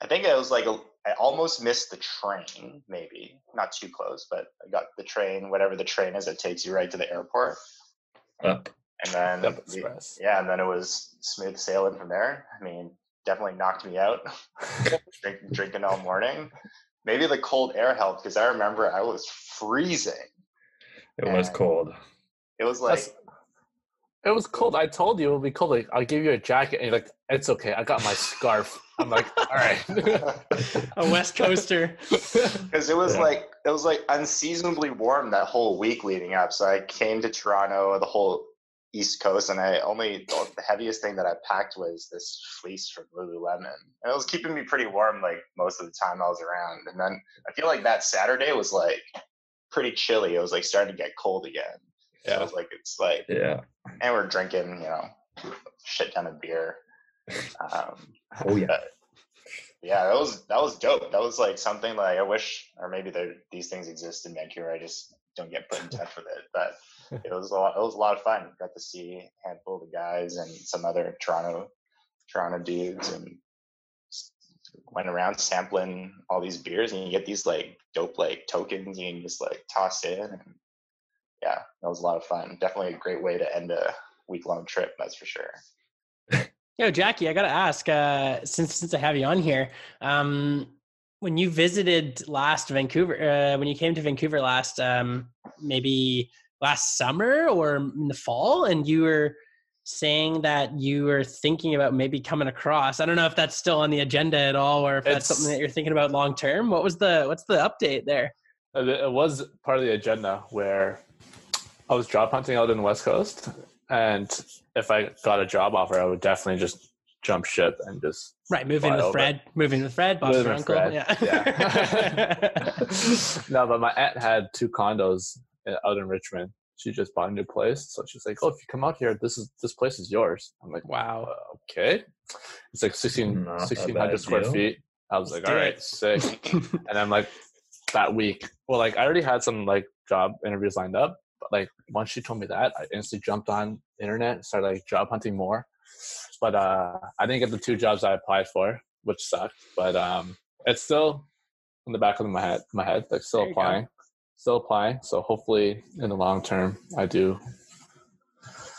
Speaker 5: I think it was like a, I almost missed the train, maybe not too close, but I got the train, whatever the train is that takes you right to the airport,
Speaker 6: Up.
Speaker 5: And then
Speaker 4: Up
Speaker 5: the- yeah, and then it was smooth sailing from there. I mean, definitely knocked me out. [laughs] Drink, drinking all morning. Maybe the cold air helped because I remember I was freezing.
Speaker 6: It was cold.
Speaker 5: It was like
Speaker 4: That's- It was cold. I told you it would be cold. Like, I'll give you a jacket, and you're like, "It's okay. I got my scarf." I'm like, "All right." [laughs]
Speaker 1: A West Coaster. [laughs]
Speaker 5: because it was
Speaker 6: Yeah.
Speaker 5: like it was like unseasonably warm that whole week leading up. So I came to Toronto, the whole East Coast, and I only the heaviest thing that I packed was this fleece from Lululemon, and it was keeping me pretty warm like most of the time I was around. And then I feel like that Saturday was like pretty chilly. It was like starting to get cold again. So
Speaker 4: Yeah.
Speaker 5: it was like it's like
Speaker 6: Yeah.
Speaker 5: and we're drinking, you know, shit ton of beer. Um,
Speaker 6: Oh yeah.
Speaker 5: yeah, that was that was dope. That was like something like I wish, or maybe there, these things exist in Vancouver. I just don't get put in touch with it. But it was a lot. It was a lot of fun. Got to see a handful of the guys and some other Toronto Toronto dudes, and went around sampling all these beers, and you get these like dope like tokens you can just like toss in, and yeah, that was a lot of fun. Definitely a great way to end a week long trip. That's for sure.
Speaker 1: Yo, Jackie, I gotta ask, uh, since since I have you on here, um, when you visited last Vancouver, uh, when you came to Vancouver last, um, maybe last summer or in the fall, and you were saying that you were thinking about maybe coming across. I don't know if that's still on the agenda at all, or if that's something that you're thinking about long term. What was the what's the update there?
Speaker 4: Uh, it it was part of the agenda where I was job hunting out in the West Coast, and if I got a job offer, I would definitely just jump ship and just
Speaker 1: Right, moving with
Speaker 4: over.
Speaker 1: Fred, moving with Fred, boss
Speaker 4: Moving
Speaker 1: your uncle.
Speaker 4: Fred,
Speaker 1: Yeah.
Speaker 4: yeah. [laughs] [laughs] no, but my aunt had two condos out in Richmond. She just bought a new place, so she's like, "Oh, if you come out here, this is this place is yours." I'm like,
Speaker 1: Wow.
Speaker 4: uh, "Okay." It's like 16, 1600 square
Speaker 6: deal.
Speaker 4: feet. I was
Speaker 1: Let's
Speaker 4: like, "All right,
Speaker 1: it."
Speaker 4: sick." [laughs] and I'm like, that week, well, like I already had some like job interviews lined up, but like once she told me that, I instantly jumped on internet, and started like job hunting more. But uh I didn't get the two jobs I applied for, which sucked. But um it's still in the back of my head, my head, like still
Speaker 1: applying. go.
Speaker 4: Applying, still applying. So hopefully, in the long term, I do.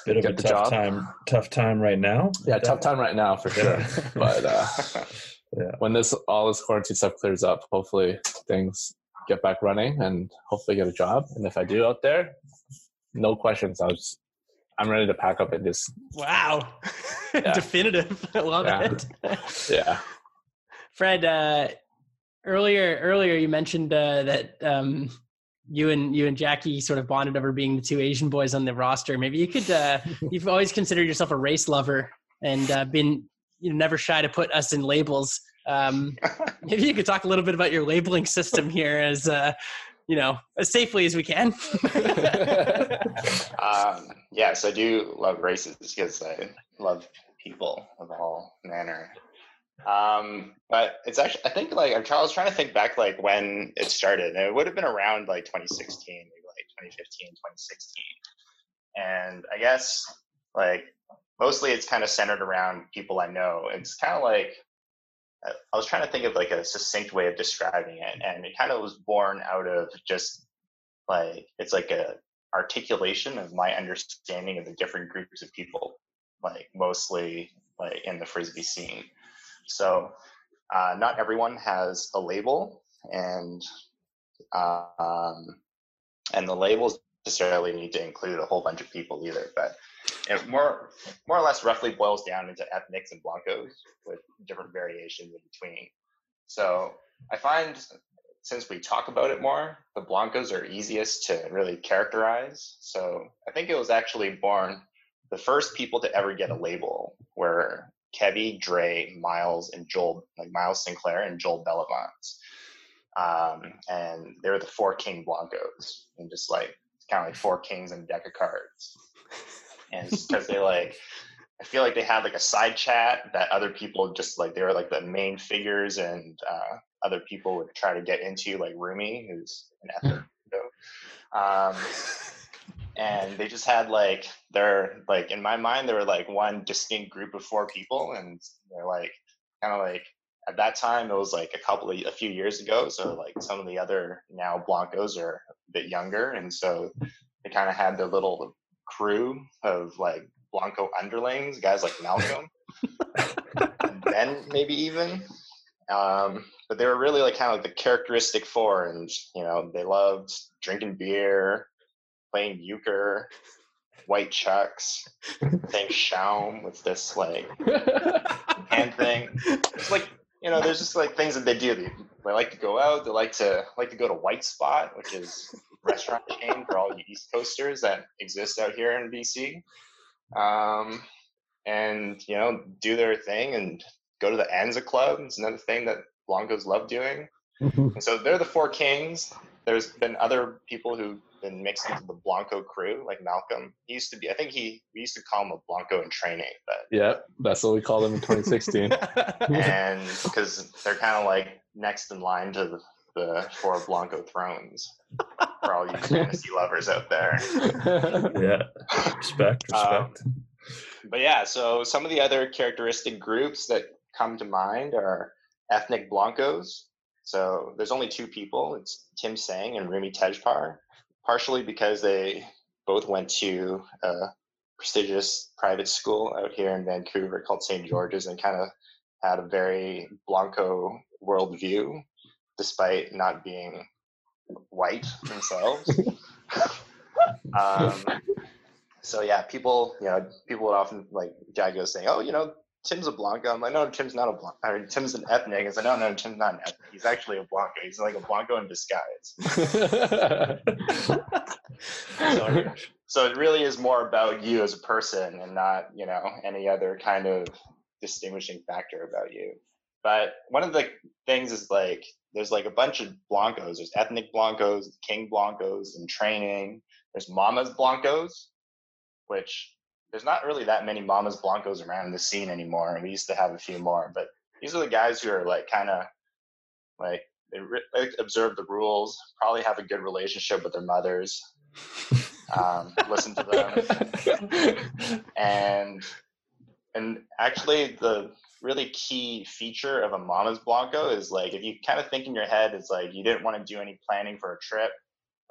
Speaker 6: Bit of
Speaker 4: Get
Speaker 6: a
Speaker 4: the
Speaker 6: tough
Speaker 4: job.
Speaker 6: time. Tough time right now.
Speaker 4: Yeah, tough time right now for sure. [laughs] [laughs] But uh,
Speaker 6: Yeah.
Speaker 4: when this all this quarantine stuff clears up, hopefully things get back running and hopefully get a job. And if I do out there, no questions. I was, I'm ready to pack up and just
Speaker 1: Wow. [laughs]
Speaker 4: Yeah.
Speaker 1: Definitive. I love
Speaker 4: Yeah.
Speaker 1: it.
Speaker 4: yeah.
Speaker 1: Fred, uh, earlier earlier you mentioned uh, that um, you and you and Jackie sort of bonded over being the two Asian boys on the roster. Maybe you could. Uh, [laughs] you've always considered yourself a race lover and uh, been you know never shy to put us in labels. Um, [laughs] maybe you could talk a little bit about your labeling system here, as uh, you know, as safely as we can. [laughs]
Speaker 5: um, yes, I do love races because I love people of all manner. Um, but it's actually, I think like I'm trying, I was trying to think back like when it started, and it would have been around like 2016, maybe like 2015, 2016. And I guess like mostly it's kind of centered around people I know. It's kind of like I I was trying to think of like a succinct way of describing it, and it kind of was born out of just like it's like a articulation of my understanding of the different groups of people, like mostly like in the frisbee scene. So uh, not everyone has a label, and um, and the labels necessarily need to include a whole bunch of people either. But it more more or less roughly boils down into ethnics and blancos with different variations in between. So I find since we talk about it more, the blancos are easiest to really characterize. So I think it was actually born the first people to ever get a label were Kevy, Dre, Miles, and Joel, like Miles Sinclair and Joel Bellavance. Um, and they were the four king blancos, and just like kind of like four kings and a deck of cards. And because they like, I feel like they had like a side chat that other people just like they were like the main figures, and uh, other people would try to get into, like Rumi, who's an [laughs] ethnic. um, and they just had like they're like in my mind they were like one distinct group of four people and they're like kind of like at that time it was like a couple of a few years ago so like some of the other now blancos are a bit younger and so they kind of had their little crew of like blanco underlings guys like malcolm and [laughs] ben maybe even um, but they were really like kind of like the characteristic four and you know they loved drinking beer playing euchre, white chucks, playing shaum with this like hand thing. It's like you know, there's just like things that they do. They, they like to go out. They like to like to go to White Spot, which is a restaurant chain for all you East Coasters that exist out here in BC. Um, and you know, do their thing and go to the Anza Club. It's another thing that Blancos love doing. [laughs] And so they're the four kings. There's been other people who've been mixed into the Blanco crew, like Malcolm. He used to be, I think he, we used to call him a Blanco in training, but,
Speaker 4: Yeah, that's what we called him in 2016. [laughs]
Speaker 5: and because they're kind of like next in line to the, the four Blanco thrones for all you fantasy [laughs] lovers out there.
Speaker 6: Yeah. Respect.
Speaker 5: Um,
Speaker 6: Respect.
Speaker 5: But yeah, so some of the other characteristic groups that come to mind are ethnic Blancos. So there's only two people. It's Tim Sang and Rumi Tejpar, partially because they both went to a prestigious private school out here in Vancouver called St. George's and kind of had a very Blanco worldview, despite not being white themselves. [laughs] um, so yeah, people, you know, people would often like Jago saying, "Oh, you know, Tim's a Blanco." I'm like, "No, Tim's not a Blanco. I mean, Tim's an ethnic." I said, "No, no, Tim's not an ethnic. He's actually a Blanco. He's like a Blanco in disguise." [laughs] So, [laughs] so it really is more about you as a person and not, you know, any other kind of distinguishing factor about you. but one of the things is like there's like a bunch of blancos. There's ethnic blancos, king blancos in training. There's mamas blancos, which there's not really that many mamas blancos around the scene anymore. And We used to have a few more, but these are the guys who are like kind of like they re- observe the rules, probably have a good relationship with their mothers, um, listen to them, and and actually the really key feature of a mama's blanco is like if you kind of think in your head it's like you didn't want to do any planning for a trip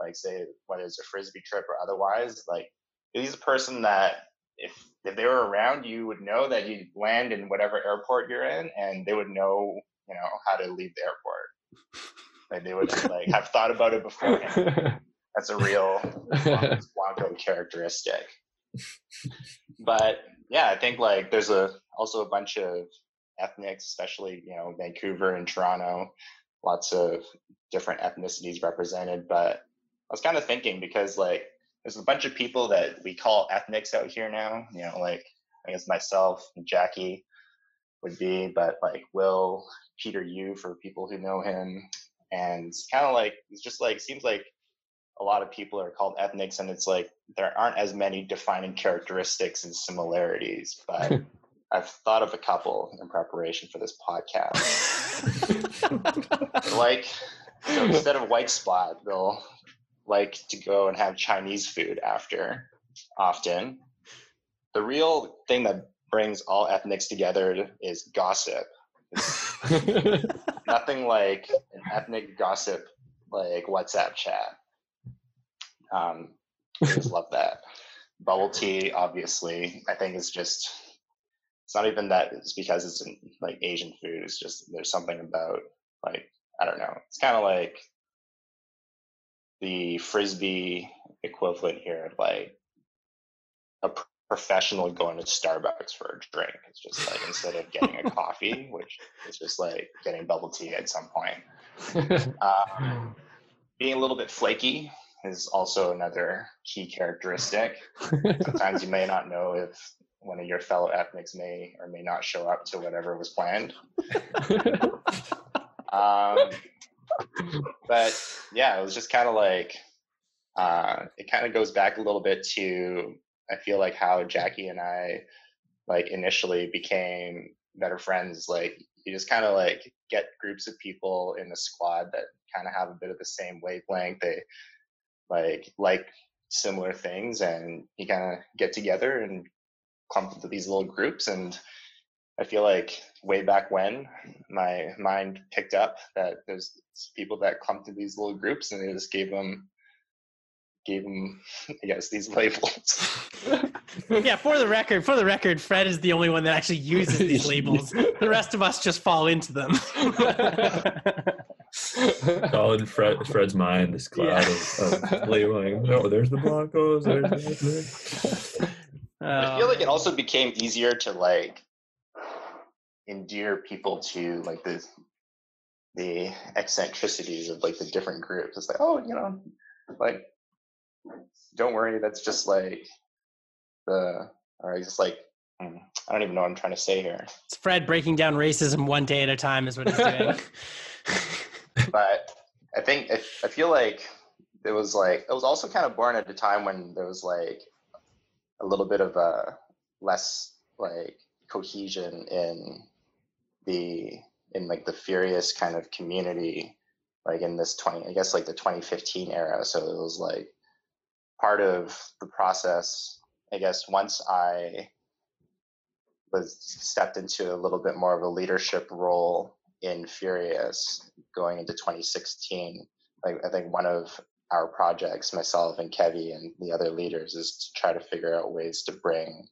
Speaker 5: like say whether it's a frisbee trip or otherwise like he's a person that if if they were around you would know that you land in whatever airport you're in and they would know you know how to leave the airport. Like they would like have thought about it beforehand. [laughs] That's a real blanco characteristic. But yeah i think like there's a also a bunch of ethnics especially you know vancouver and toronto lots of different ethnicities represented but i was kind of thinking because like there's a bunch of people that we call ethnics out here now you know like i guess myself and jackie would be but like will peter yu for people who know him. And kind of like it's just like seems like a lot of people are called ethnics and it's like there aren't as many defining characteristics and similarities but [laughs] i've thought of a couple in preparation for this podcast. [laughs] Like so instead of white spot they'll like to go and have chinese food after often. The real thing that brings all ethnics together is gossip. [laughs] Nothing like an ethnic gossip like whatsapp chat. Um I just love that. Bubble tea obviously i think it's just it's not even that it's because it's in like asian food it's just there's something about like i don't know. It's kind of like the frisbee equivalent here of like a professional going to starbucks for a drink. It's just like instead of getting a [laughs] coffee which is just like getting bubble tea at some point. [laughs] Um, being a little bit flaky is also another key characteristic. Sometimes you may not know if one of your fellow ethnics may or may not show up to whatever was planned. [laughs] Um, but yeah it was just kind of like uh, it kind of goes back a little bit to i feel like how jackie and i like initially became better friends like you just kind of like get groups of people in the squad that kind of have a bit of the same wavelength. They like like similar things and you kind of get together and clump into these little groups and i feel like way back when my mind picked up that there's people that clumped into these little groups and they just gave them gave them [laughs] i guess these labels [laughs]
Speaker 1: yeah, for the record, for the record, Fred is the only one that actually uses these labels. The rest of us just fall into them. [laughs]
Speaker 6: All in Fred, Fred's mind, this cloud of, of labeling. No, there's the Broncos. There's the
Speaker 5: I feel like it also became easier to like endear people to like the the eccentricities of like the different groups. It's like, oh, you know, like don't worry, that's just like the or just like hmm, I don't even know what I'm trying to say here.
Speaker 1: it's Fred breaking down racism one day at a time is what he's doing. [laughs]
Speaker 5: but I think I, I feel like it was like it was also kind of born at a time when there was like a little bit of a less like cohesion in the in like the furious kind of community like in this 20 i guess like the 2015 era. So it was like part of the process i guess once i was stepped into a little bit more of a leadership role in furious going into 2016 like i think one of our projects myself and kevy and the other leaders is to try to figure out ways to bring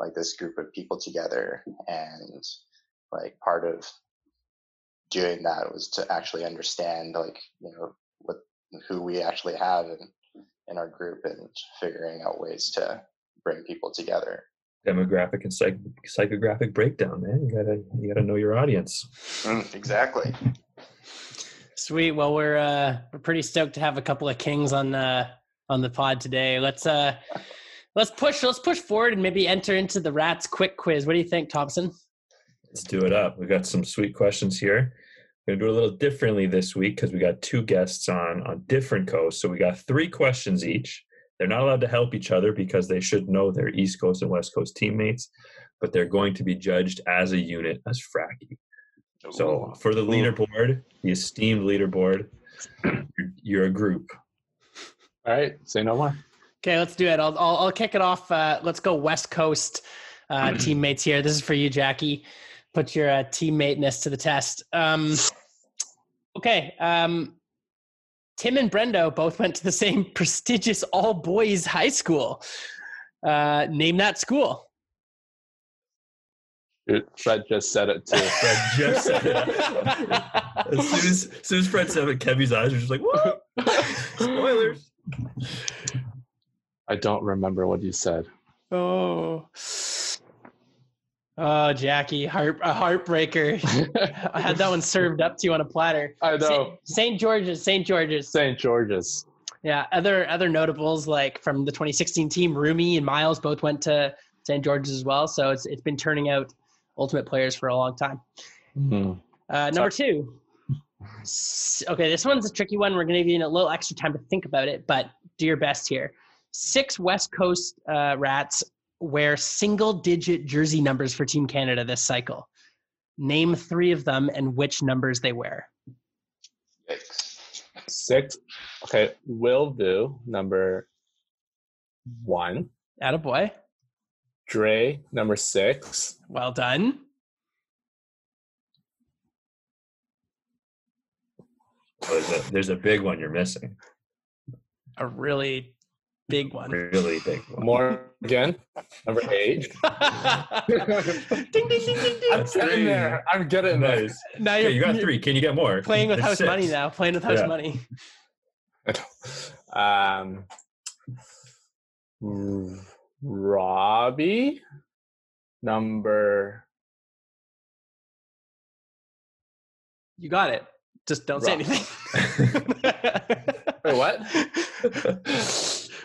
Speaker 5: like this group of people together and like part of doing that was to actually understand like you know what who we actually have in in our group and figuring out ways to bring people together
Speaker 6: demographic and psych, psychographic breakdown, man. You gotta you gotta know your audience.
Speaker 5: Mm, exactly
Speaker 1: Sweet. Well, we're uh, we're pretty stoked to have a couple of kings on uh, on the pod today. Let's uh, let's push let's push forward and maybe enter into the rats quick quiz. What do you think, Thompson?
Speaker 3: Let's do it up. We've got some sweet questions here. We're gonna do it a little differently this week because we got two guests on on different coasts. So we got three questions each. They're not allowed to help each other because they should know their East Coast and West Coast teammates, but they're going to be judged as a unit as Fracky. So for the leaderboard, the esteemed leaderboard, [clears throat] you're, you're a group.
Speaker 4: All right, say no more.
Speaker 1: Okay, let's do it. I'll I'll, I'll kick it off. Uh, let's go West Coast uh, [clears throat] teammates here. This is for you, Jackie. Put your uh, teammateness to the test. Um, okay. Um, Tim and Brendo both went to the same [laughs] prestigious all boys high school. Uh, name that school.
Speaker 4: Dude, Fred just said it too. [laughs]
Speaker 3: Fred just said it. [laughs] as, soon as, as soon as Fred said it, Kevy's eyes were just like, what? Spoilers.
Speaker 4: I don't remember what you said.
Speaker 1: oh. Oh, Jackie, heart a heartbreaker. [laughs] I had that one served up to you on a platter.
Speaker 4: I know.
Speaker 1: St. George's, St. George's.
Speaker 4: St. George's.
Speaker 1: Yeah, other other notables like from the 2016 team, Rumi and Miles both went to St. George's as well. So it's it's been turning out ultimate players for a long time.
Speaker 4: Hmm.
Speaker 1: Uh, number two. Okay, this one's a tricky one. We're going to give you a little extra time to think about it, but do your best here. Six West Coast uh, Rats wear single digit jersey numbers for Team Canada this cycle. Name three of them and which numbers they wear.
Speaker 5: Six.
Speaker 4: Six. Okay, will do. Number one.
Speaker 1: Attaboy.
Speaker 4: Dre, number six.
Speaker 1: Well done.
Speaker 3: There's, a, there's a big one you're missing.
Speaker 1: A really big one.
Speaker 3: Really big one.
Speaker 4: Morgan, number eight.
Speaker 1: ding, [laughs] ding, ding, ding, ding.
Speaker 4: I'm getting there. I'm getting there.
Speaker 3: Nice.
Speaker 1: Now you're,
Speaker 3: you got
Speaker 1: you're
Speaker 3: three. Can you get more?
Speaker 1: playing with
Speaker 3: There's
Speaker 1: house
Speaker 3: six.
Speaker 1: money now. Playing with house
Speaker 3: Yeah.
Speaker 1: money. [laughs]
Speaker 4: Um, Robbie, number.
Speaker 1: You got it. Just don't say anything. [laughs]
Speaker 4: Wait, what?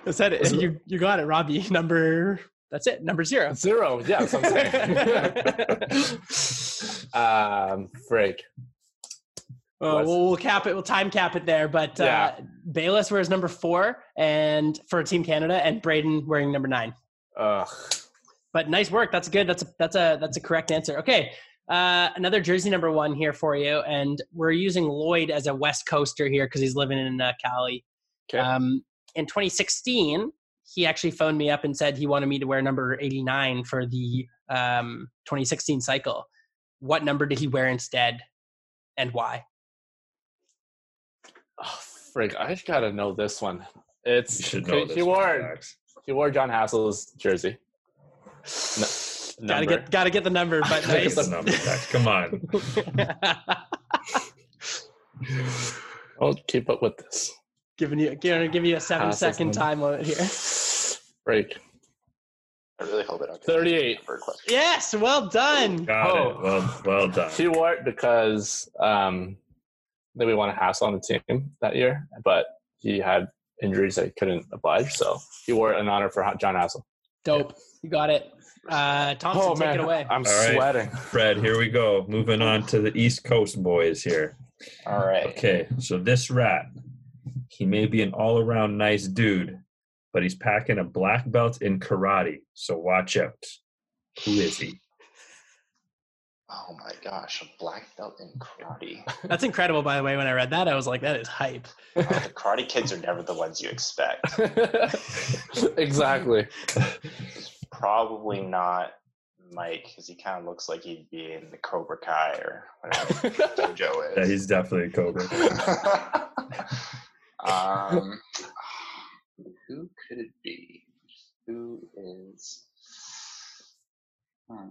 Speaker 1: I said it. You you got it, Robbie. [laughs] Number that's it. Number zero.
Speaker 4: Zero. Yes, I'm saying. [laughs] um, Frig.
Speaker 1: Uh, we'll, we'll cap it. We'll time cap it there. But uh,
Speaker 4: Yeah.
Speaker 1: Bayless wears number four, and for Team Canada, and Braden wearing number nine.
Speaker 4: Ugh.
Speaker 1: But nice work. That's good. That's a that's a that's a correct answer. Okay. Uh, another jersey number one here for you, and we're using Lloyd as a West Coaster here because he's living in uh, Cali.
Speaker 4: Okay.
Speaker 1: Um, in 2016, he actually phoned me up and said he wanted me to wear number 89 for the um, 2016 cycle. What number did he wear instead, and why?
Speaker 4: Oh, frig. I just gotta know this one. It's
Speaker 3: You should know
Speaker 4: he,
Speaker 3: this.
Speaker 4: wore
Speaker 3: Max.
Speaker 4: he wore John Hassel's jersey.
Speaker 1: Gotta get gotta get the number, but
Speaker 3: Look at
Speaker 1: nice.
Speaker 3: the number, Max. Come on. [laughs]
Speaker 4: I'll keep up with this.
Speaker 1: Giving you gonna give you a seven
Speaker 4: Passes
Speaker 1: second time limit here.
Speaker 4: Break.
Speaker 5: I really hope it. don't
Speaker 4: 38.
Speaker 1: Yes, well done.
Speaker 3: Got
Speaker 4: Oh.
Speaker 3: it. Well, well done.
Speaker 4: He wore it because um, then we won a Hassel on the team that year, but he had injuries that he couldn't oblige, so he wore it in honor for John Hassel.
Speaker 1: Dope. You got it. Uh, Thompson, take it away.
Speaker 4: I'm
Speaker 3: All right.
Speaker 4: sweating.
Speaker 3: Fred, here we go. Moving on to the East Coast boys here.
Speaker 5: All right.
Speaker 3: Okay, so this rat, he may be an all around nice dude, but he's packing a black belt in karate, so watch out. Who is he? [laughs]
Speaker 5: Oh my gosh, a black belt in karate. [laughs]
Speaker 1: That's incredible, by the way. When I read that, I was like, that is hype.
Speaker 5: Oh, the karate kids are never the ones you expect. [laughs]
Speaker 4: exactly.
Speaker 5: Probably not Mike, because he kind of looks like he'd be in the Cobra Kai or whatever JoJo
Speaker 3: Yeah, he's definitely a Cobra.
Speaker 5: Um, [laughs] who could it be? Who is? Hmm.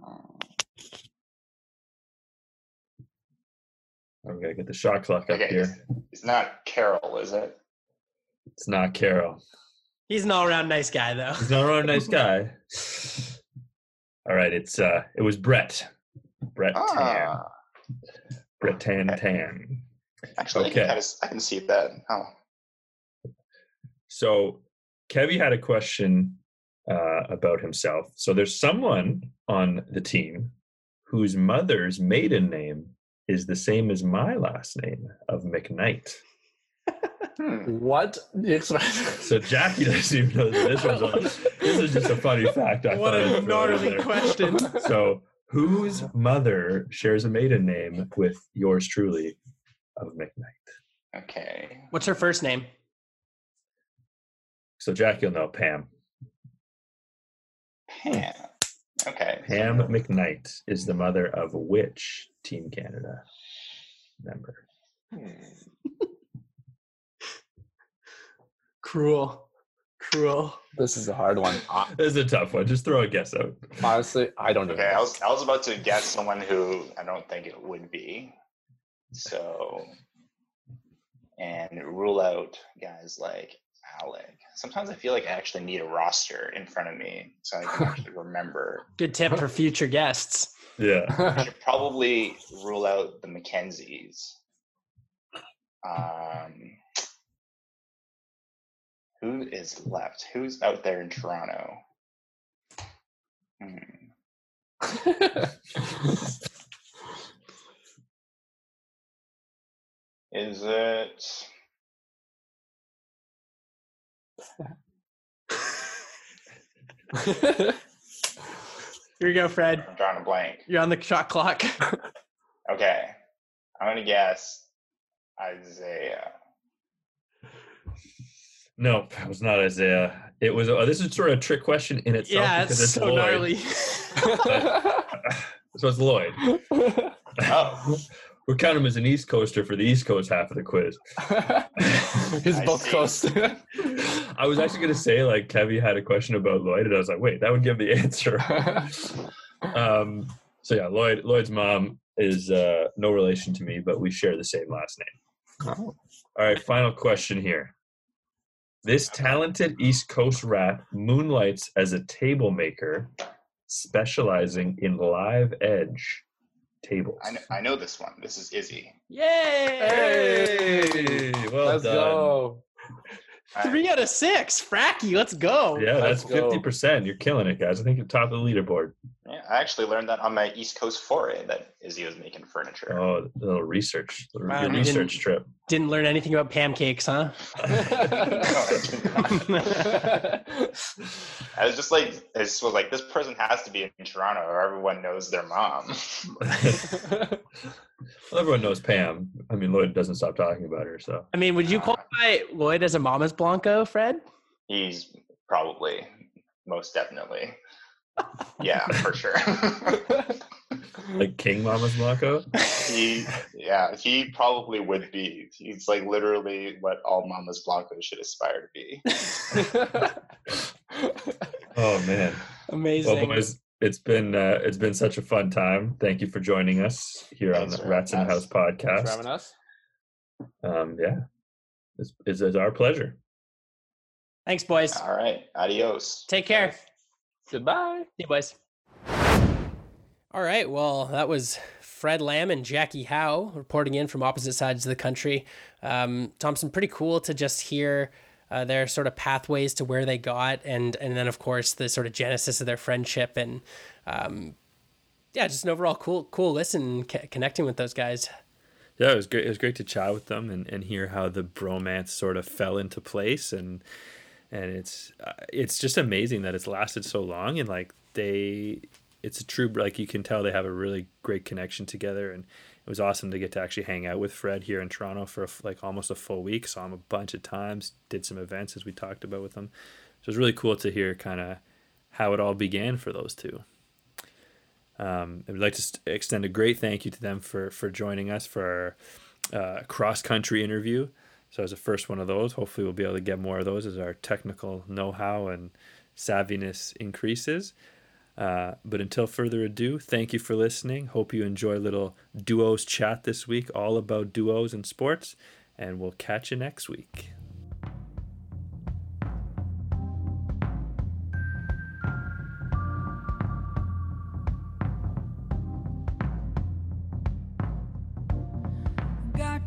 Speaker 3: I'm gonna get the shot clock up
Speaker 5: Okay,
Speaker 3: here.
Speaker 5: It's not Carol, is it?
Speaker 3: It's not Carol.
Speaker 1: He's an all around nice guy, though.
Speaker 3: He's not a real nice guy. [laughs] All right, it's uh, it was Brett. Brett Tan.
Speaker 5: Ah,
Speaker 3: Brett Tan Tan.
Speaker 5: actually,
Speaker 3: Okay.
Speaker 5: I, can I can see that. Oh,
Speaker 3: So Kevy had a question uh, about himself. So there's someone on the team whose mother's maiden name is the same as my last name of McKnight.
Speaker 4: Hmm. What? [laughs]
Speaker 3: So Jackie doesn't even know that this was. A, this is just a funny fact. I
Speaker 1: What
Speaker 3: thought
Speaker 1: a
Speaker 3: I'd throw it
Speaker 1: gnarly question.
Speaker 3: So, whose mother shares a maiden name with yours truly of McKnight?
Speaker 5: Okay.
Speaker 1: What's her first name?
Speaker 3: So Jackie will know Pam.
Speaker 5: Pam. Okay.
Speaker 3: Pam McKnight is the mother of which Team Canada member?
Speaker 4: Hmm. [laughs]
Speaker 1: Cruel. Cruel.
Speaker 4: This is a hard one. I, [laughs]
Speaker 3: This is a tough one. Just throw a guess out.
Speaker 4: honestly, I don't know.
Speaker 5: Okay, I was I was about to guess someone who I don't think it would be. So and rule out guys like Alec. Sometimes I feel like I actually need a roster in front of me so I can actually [laughs] remember.
Speaker 1: Good tip for future guests.
Speaker 3: Yeah.
Speaker 5: I should probably rule out the Mackenzies. Um, who is left? Who's out there in Toronto? Hmm. [laughs] Is it? [laughs]
Speaker 1: Here you go, Fred.
Speaker 5: I'm drawing a blank.
Speaker 1: You're on the shot clock. [laughs]
Speaker 5: Okay, I'm gonna guess Isaiah.
Speaker 3: No, it was not Isaiah. It was. Oh, this is sort of a trick question in itself
Speaker 1: yeah,
Speaker 3: because
Speaker 1: it's
Speaker 3: it's
Speaker 1: so
Speaker 3: Lloyd.
Speaker 1: gnarly. [laughs]
Speaker 3: so it's Lloyd.
Speaker 5: Oh,
Speaker 3: We're counting him as an East Coaster for the East Coast half of the quiz.
Speaker 4: He's
Speaker 5: I
Speaker 4: both coast.
Speaker 3: I was actually going to say like Kevy had a question about Lloyd, and I was like, wait, that would give the answer. [laughs] um, so yeah, Lloyd. Lloyd's mom is uh, no relation to me, but we share the same last name.
Speaker 4: Oh.
Speaker 3: All right, final question here. This talented East Coast rat moonlights as a table maker, specializing in live edge tables.
Speaker 5: I know, I know this one. This is Izzy.
Speaker 1: Yay!
Speaker 3: Hey, well
Speaker 4: Let's
Speaker 3: done.
Speaker 4: go.
Speaker 5: I-
Speaker 1: Three out of six. Fracky, let's go.
Speaker 3: Yeah, that's
Speaker 4: Let's go.
Speaker 3: fifty percent. You're killing it, guys. I think you're top of the leaderboard.
Speaker 5: Yeah, I actually learned that on my East Coast foray that Izzy was making furniture.
Speaker 3: Oh, a little research, your
Speaker 1: Wow, you
Speaker 3: research trip.
Speaker 1: Didn't learn anything about pancakes, huh? [laughs]
Speaker 5: I was just like, I just was like, this person has to be in Toronto, or everyone knows their mom.
Speaker 3: Well, [laughs] everyone knows Pam. I mean, Lloyd doesn't stop talking about her. So
Speaker 1: I mean, would you
Speaker 5: Uh,
Speaker 1: qualify Lloyd as a Mama's Blanco, Fred?
Speaker 5: He's probably, most definitely, yeah, for sure. [laughs]
Speaker 3: like King Mama's Blanco.
Speaker 5: he, yeah, he probably would be. He's like literally what all mamas blancos should aspire to be. [laughs]
Speaker 3: Oh man.
Speaker 1: Amazing.
Speaker 3: Well, boys, it's been uh, it's been such a fun time. Thank you for joining us here
Speaker 5: Thanks
Speaker 3: on the Rats in the House
Speaker 4: podcast. For having us.
Speaker 3: Um, yeah, it's, it's, it's our pleasure.
Speaker 1: Thanks, boys.
Speaker 5: All right, adios.
Speaker 1: Take care.
Speaker 4: Goodbye.
Speaker 1: See you, boys. All right. Well, that was Fred Lamb and Jackie Howe reporting in from opposite sides of the country. Um, Thompson, pretty cool to just hear uh, their sort of pathways to where they got, and and then of course the sort of genesis of their friendship, and um, yeah, just an overall cool cool listen, c- connecting with those guys.
Speaker 2: Yeah, it was great. It was great to chat with them and, and hear how the bromance sort of fell into place and and it's uh, it's just amazing that it's lasted so long and like they it's a true like you can tell they have a really great connection together and it was awesome to get to actually hang out with Fred here in Toronto for a like almost a full week. Saw him a bunch of times, did some events as we talked about with them. So it was really cool to hear kind of how it all began for those two. Um, I would like to st- extend a great thank you to them for for joining us for our uh, cross country interview. So as the first one of those, hopefully we'll be able to get more of those as our technical know how and savviness increases. Uh, but until further ado, thank you for listening. Hope you enjoy a little duos chat this week, all about duos and sports, and we'll catch you next week.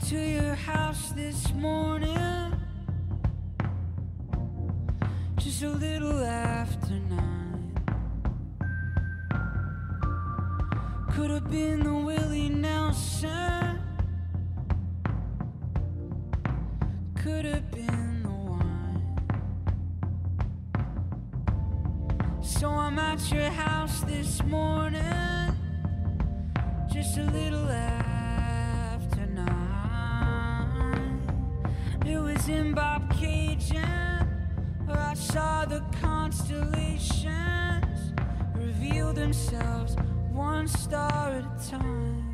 Speaker 7: To your house this morning Just a little after nine Could have been the Willie Nelson. Could have been the one. So I'm at your house this morning, just a little after was in Bob Cajun where I saw the constellations reveal themselves one star at a time.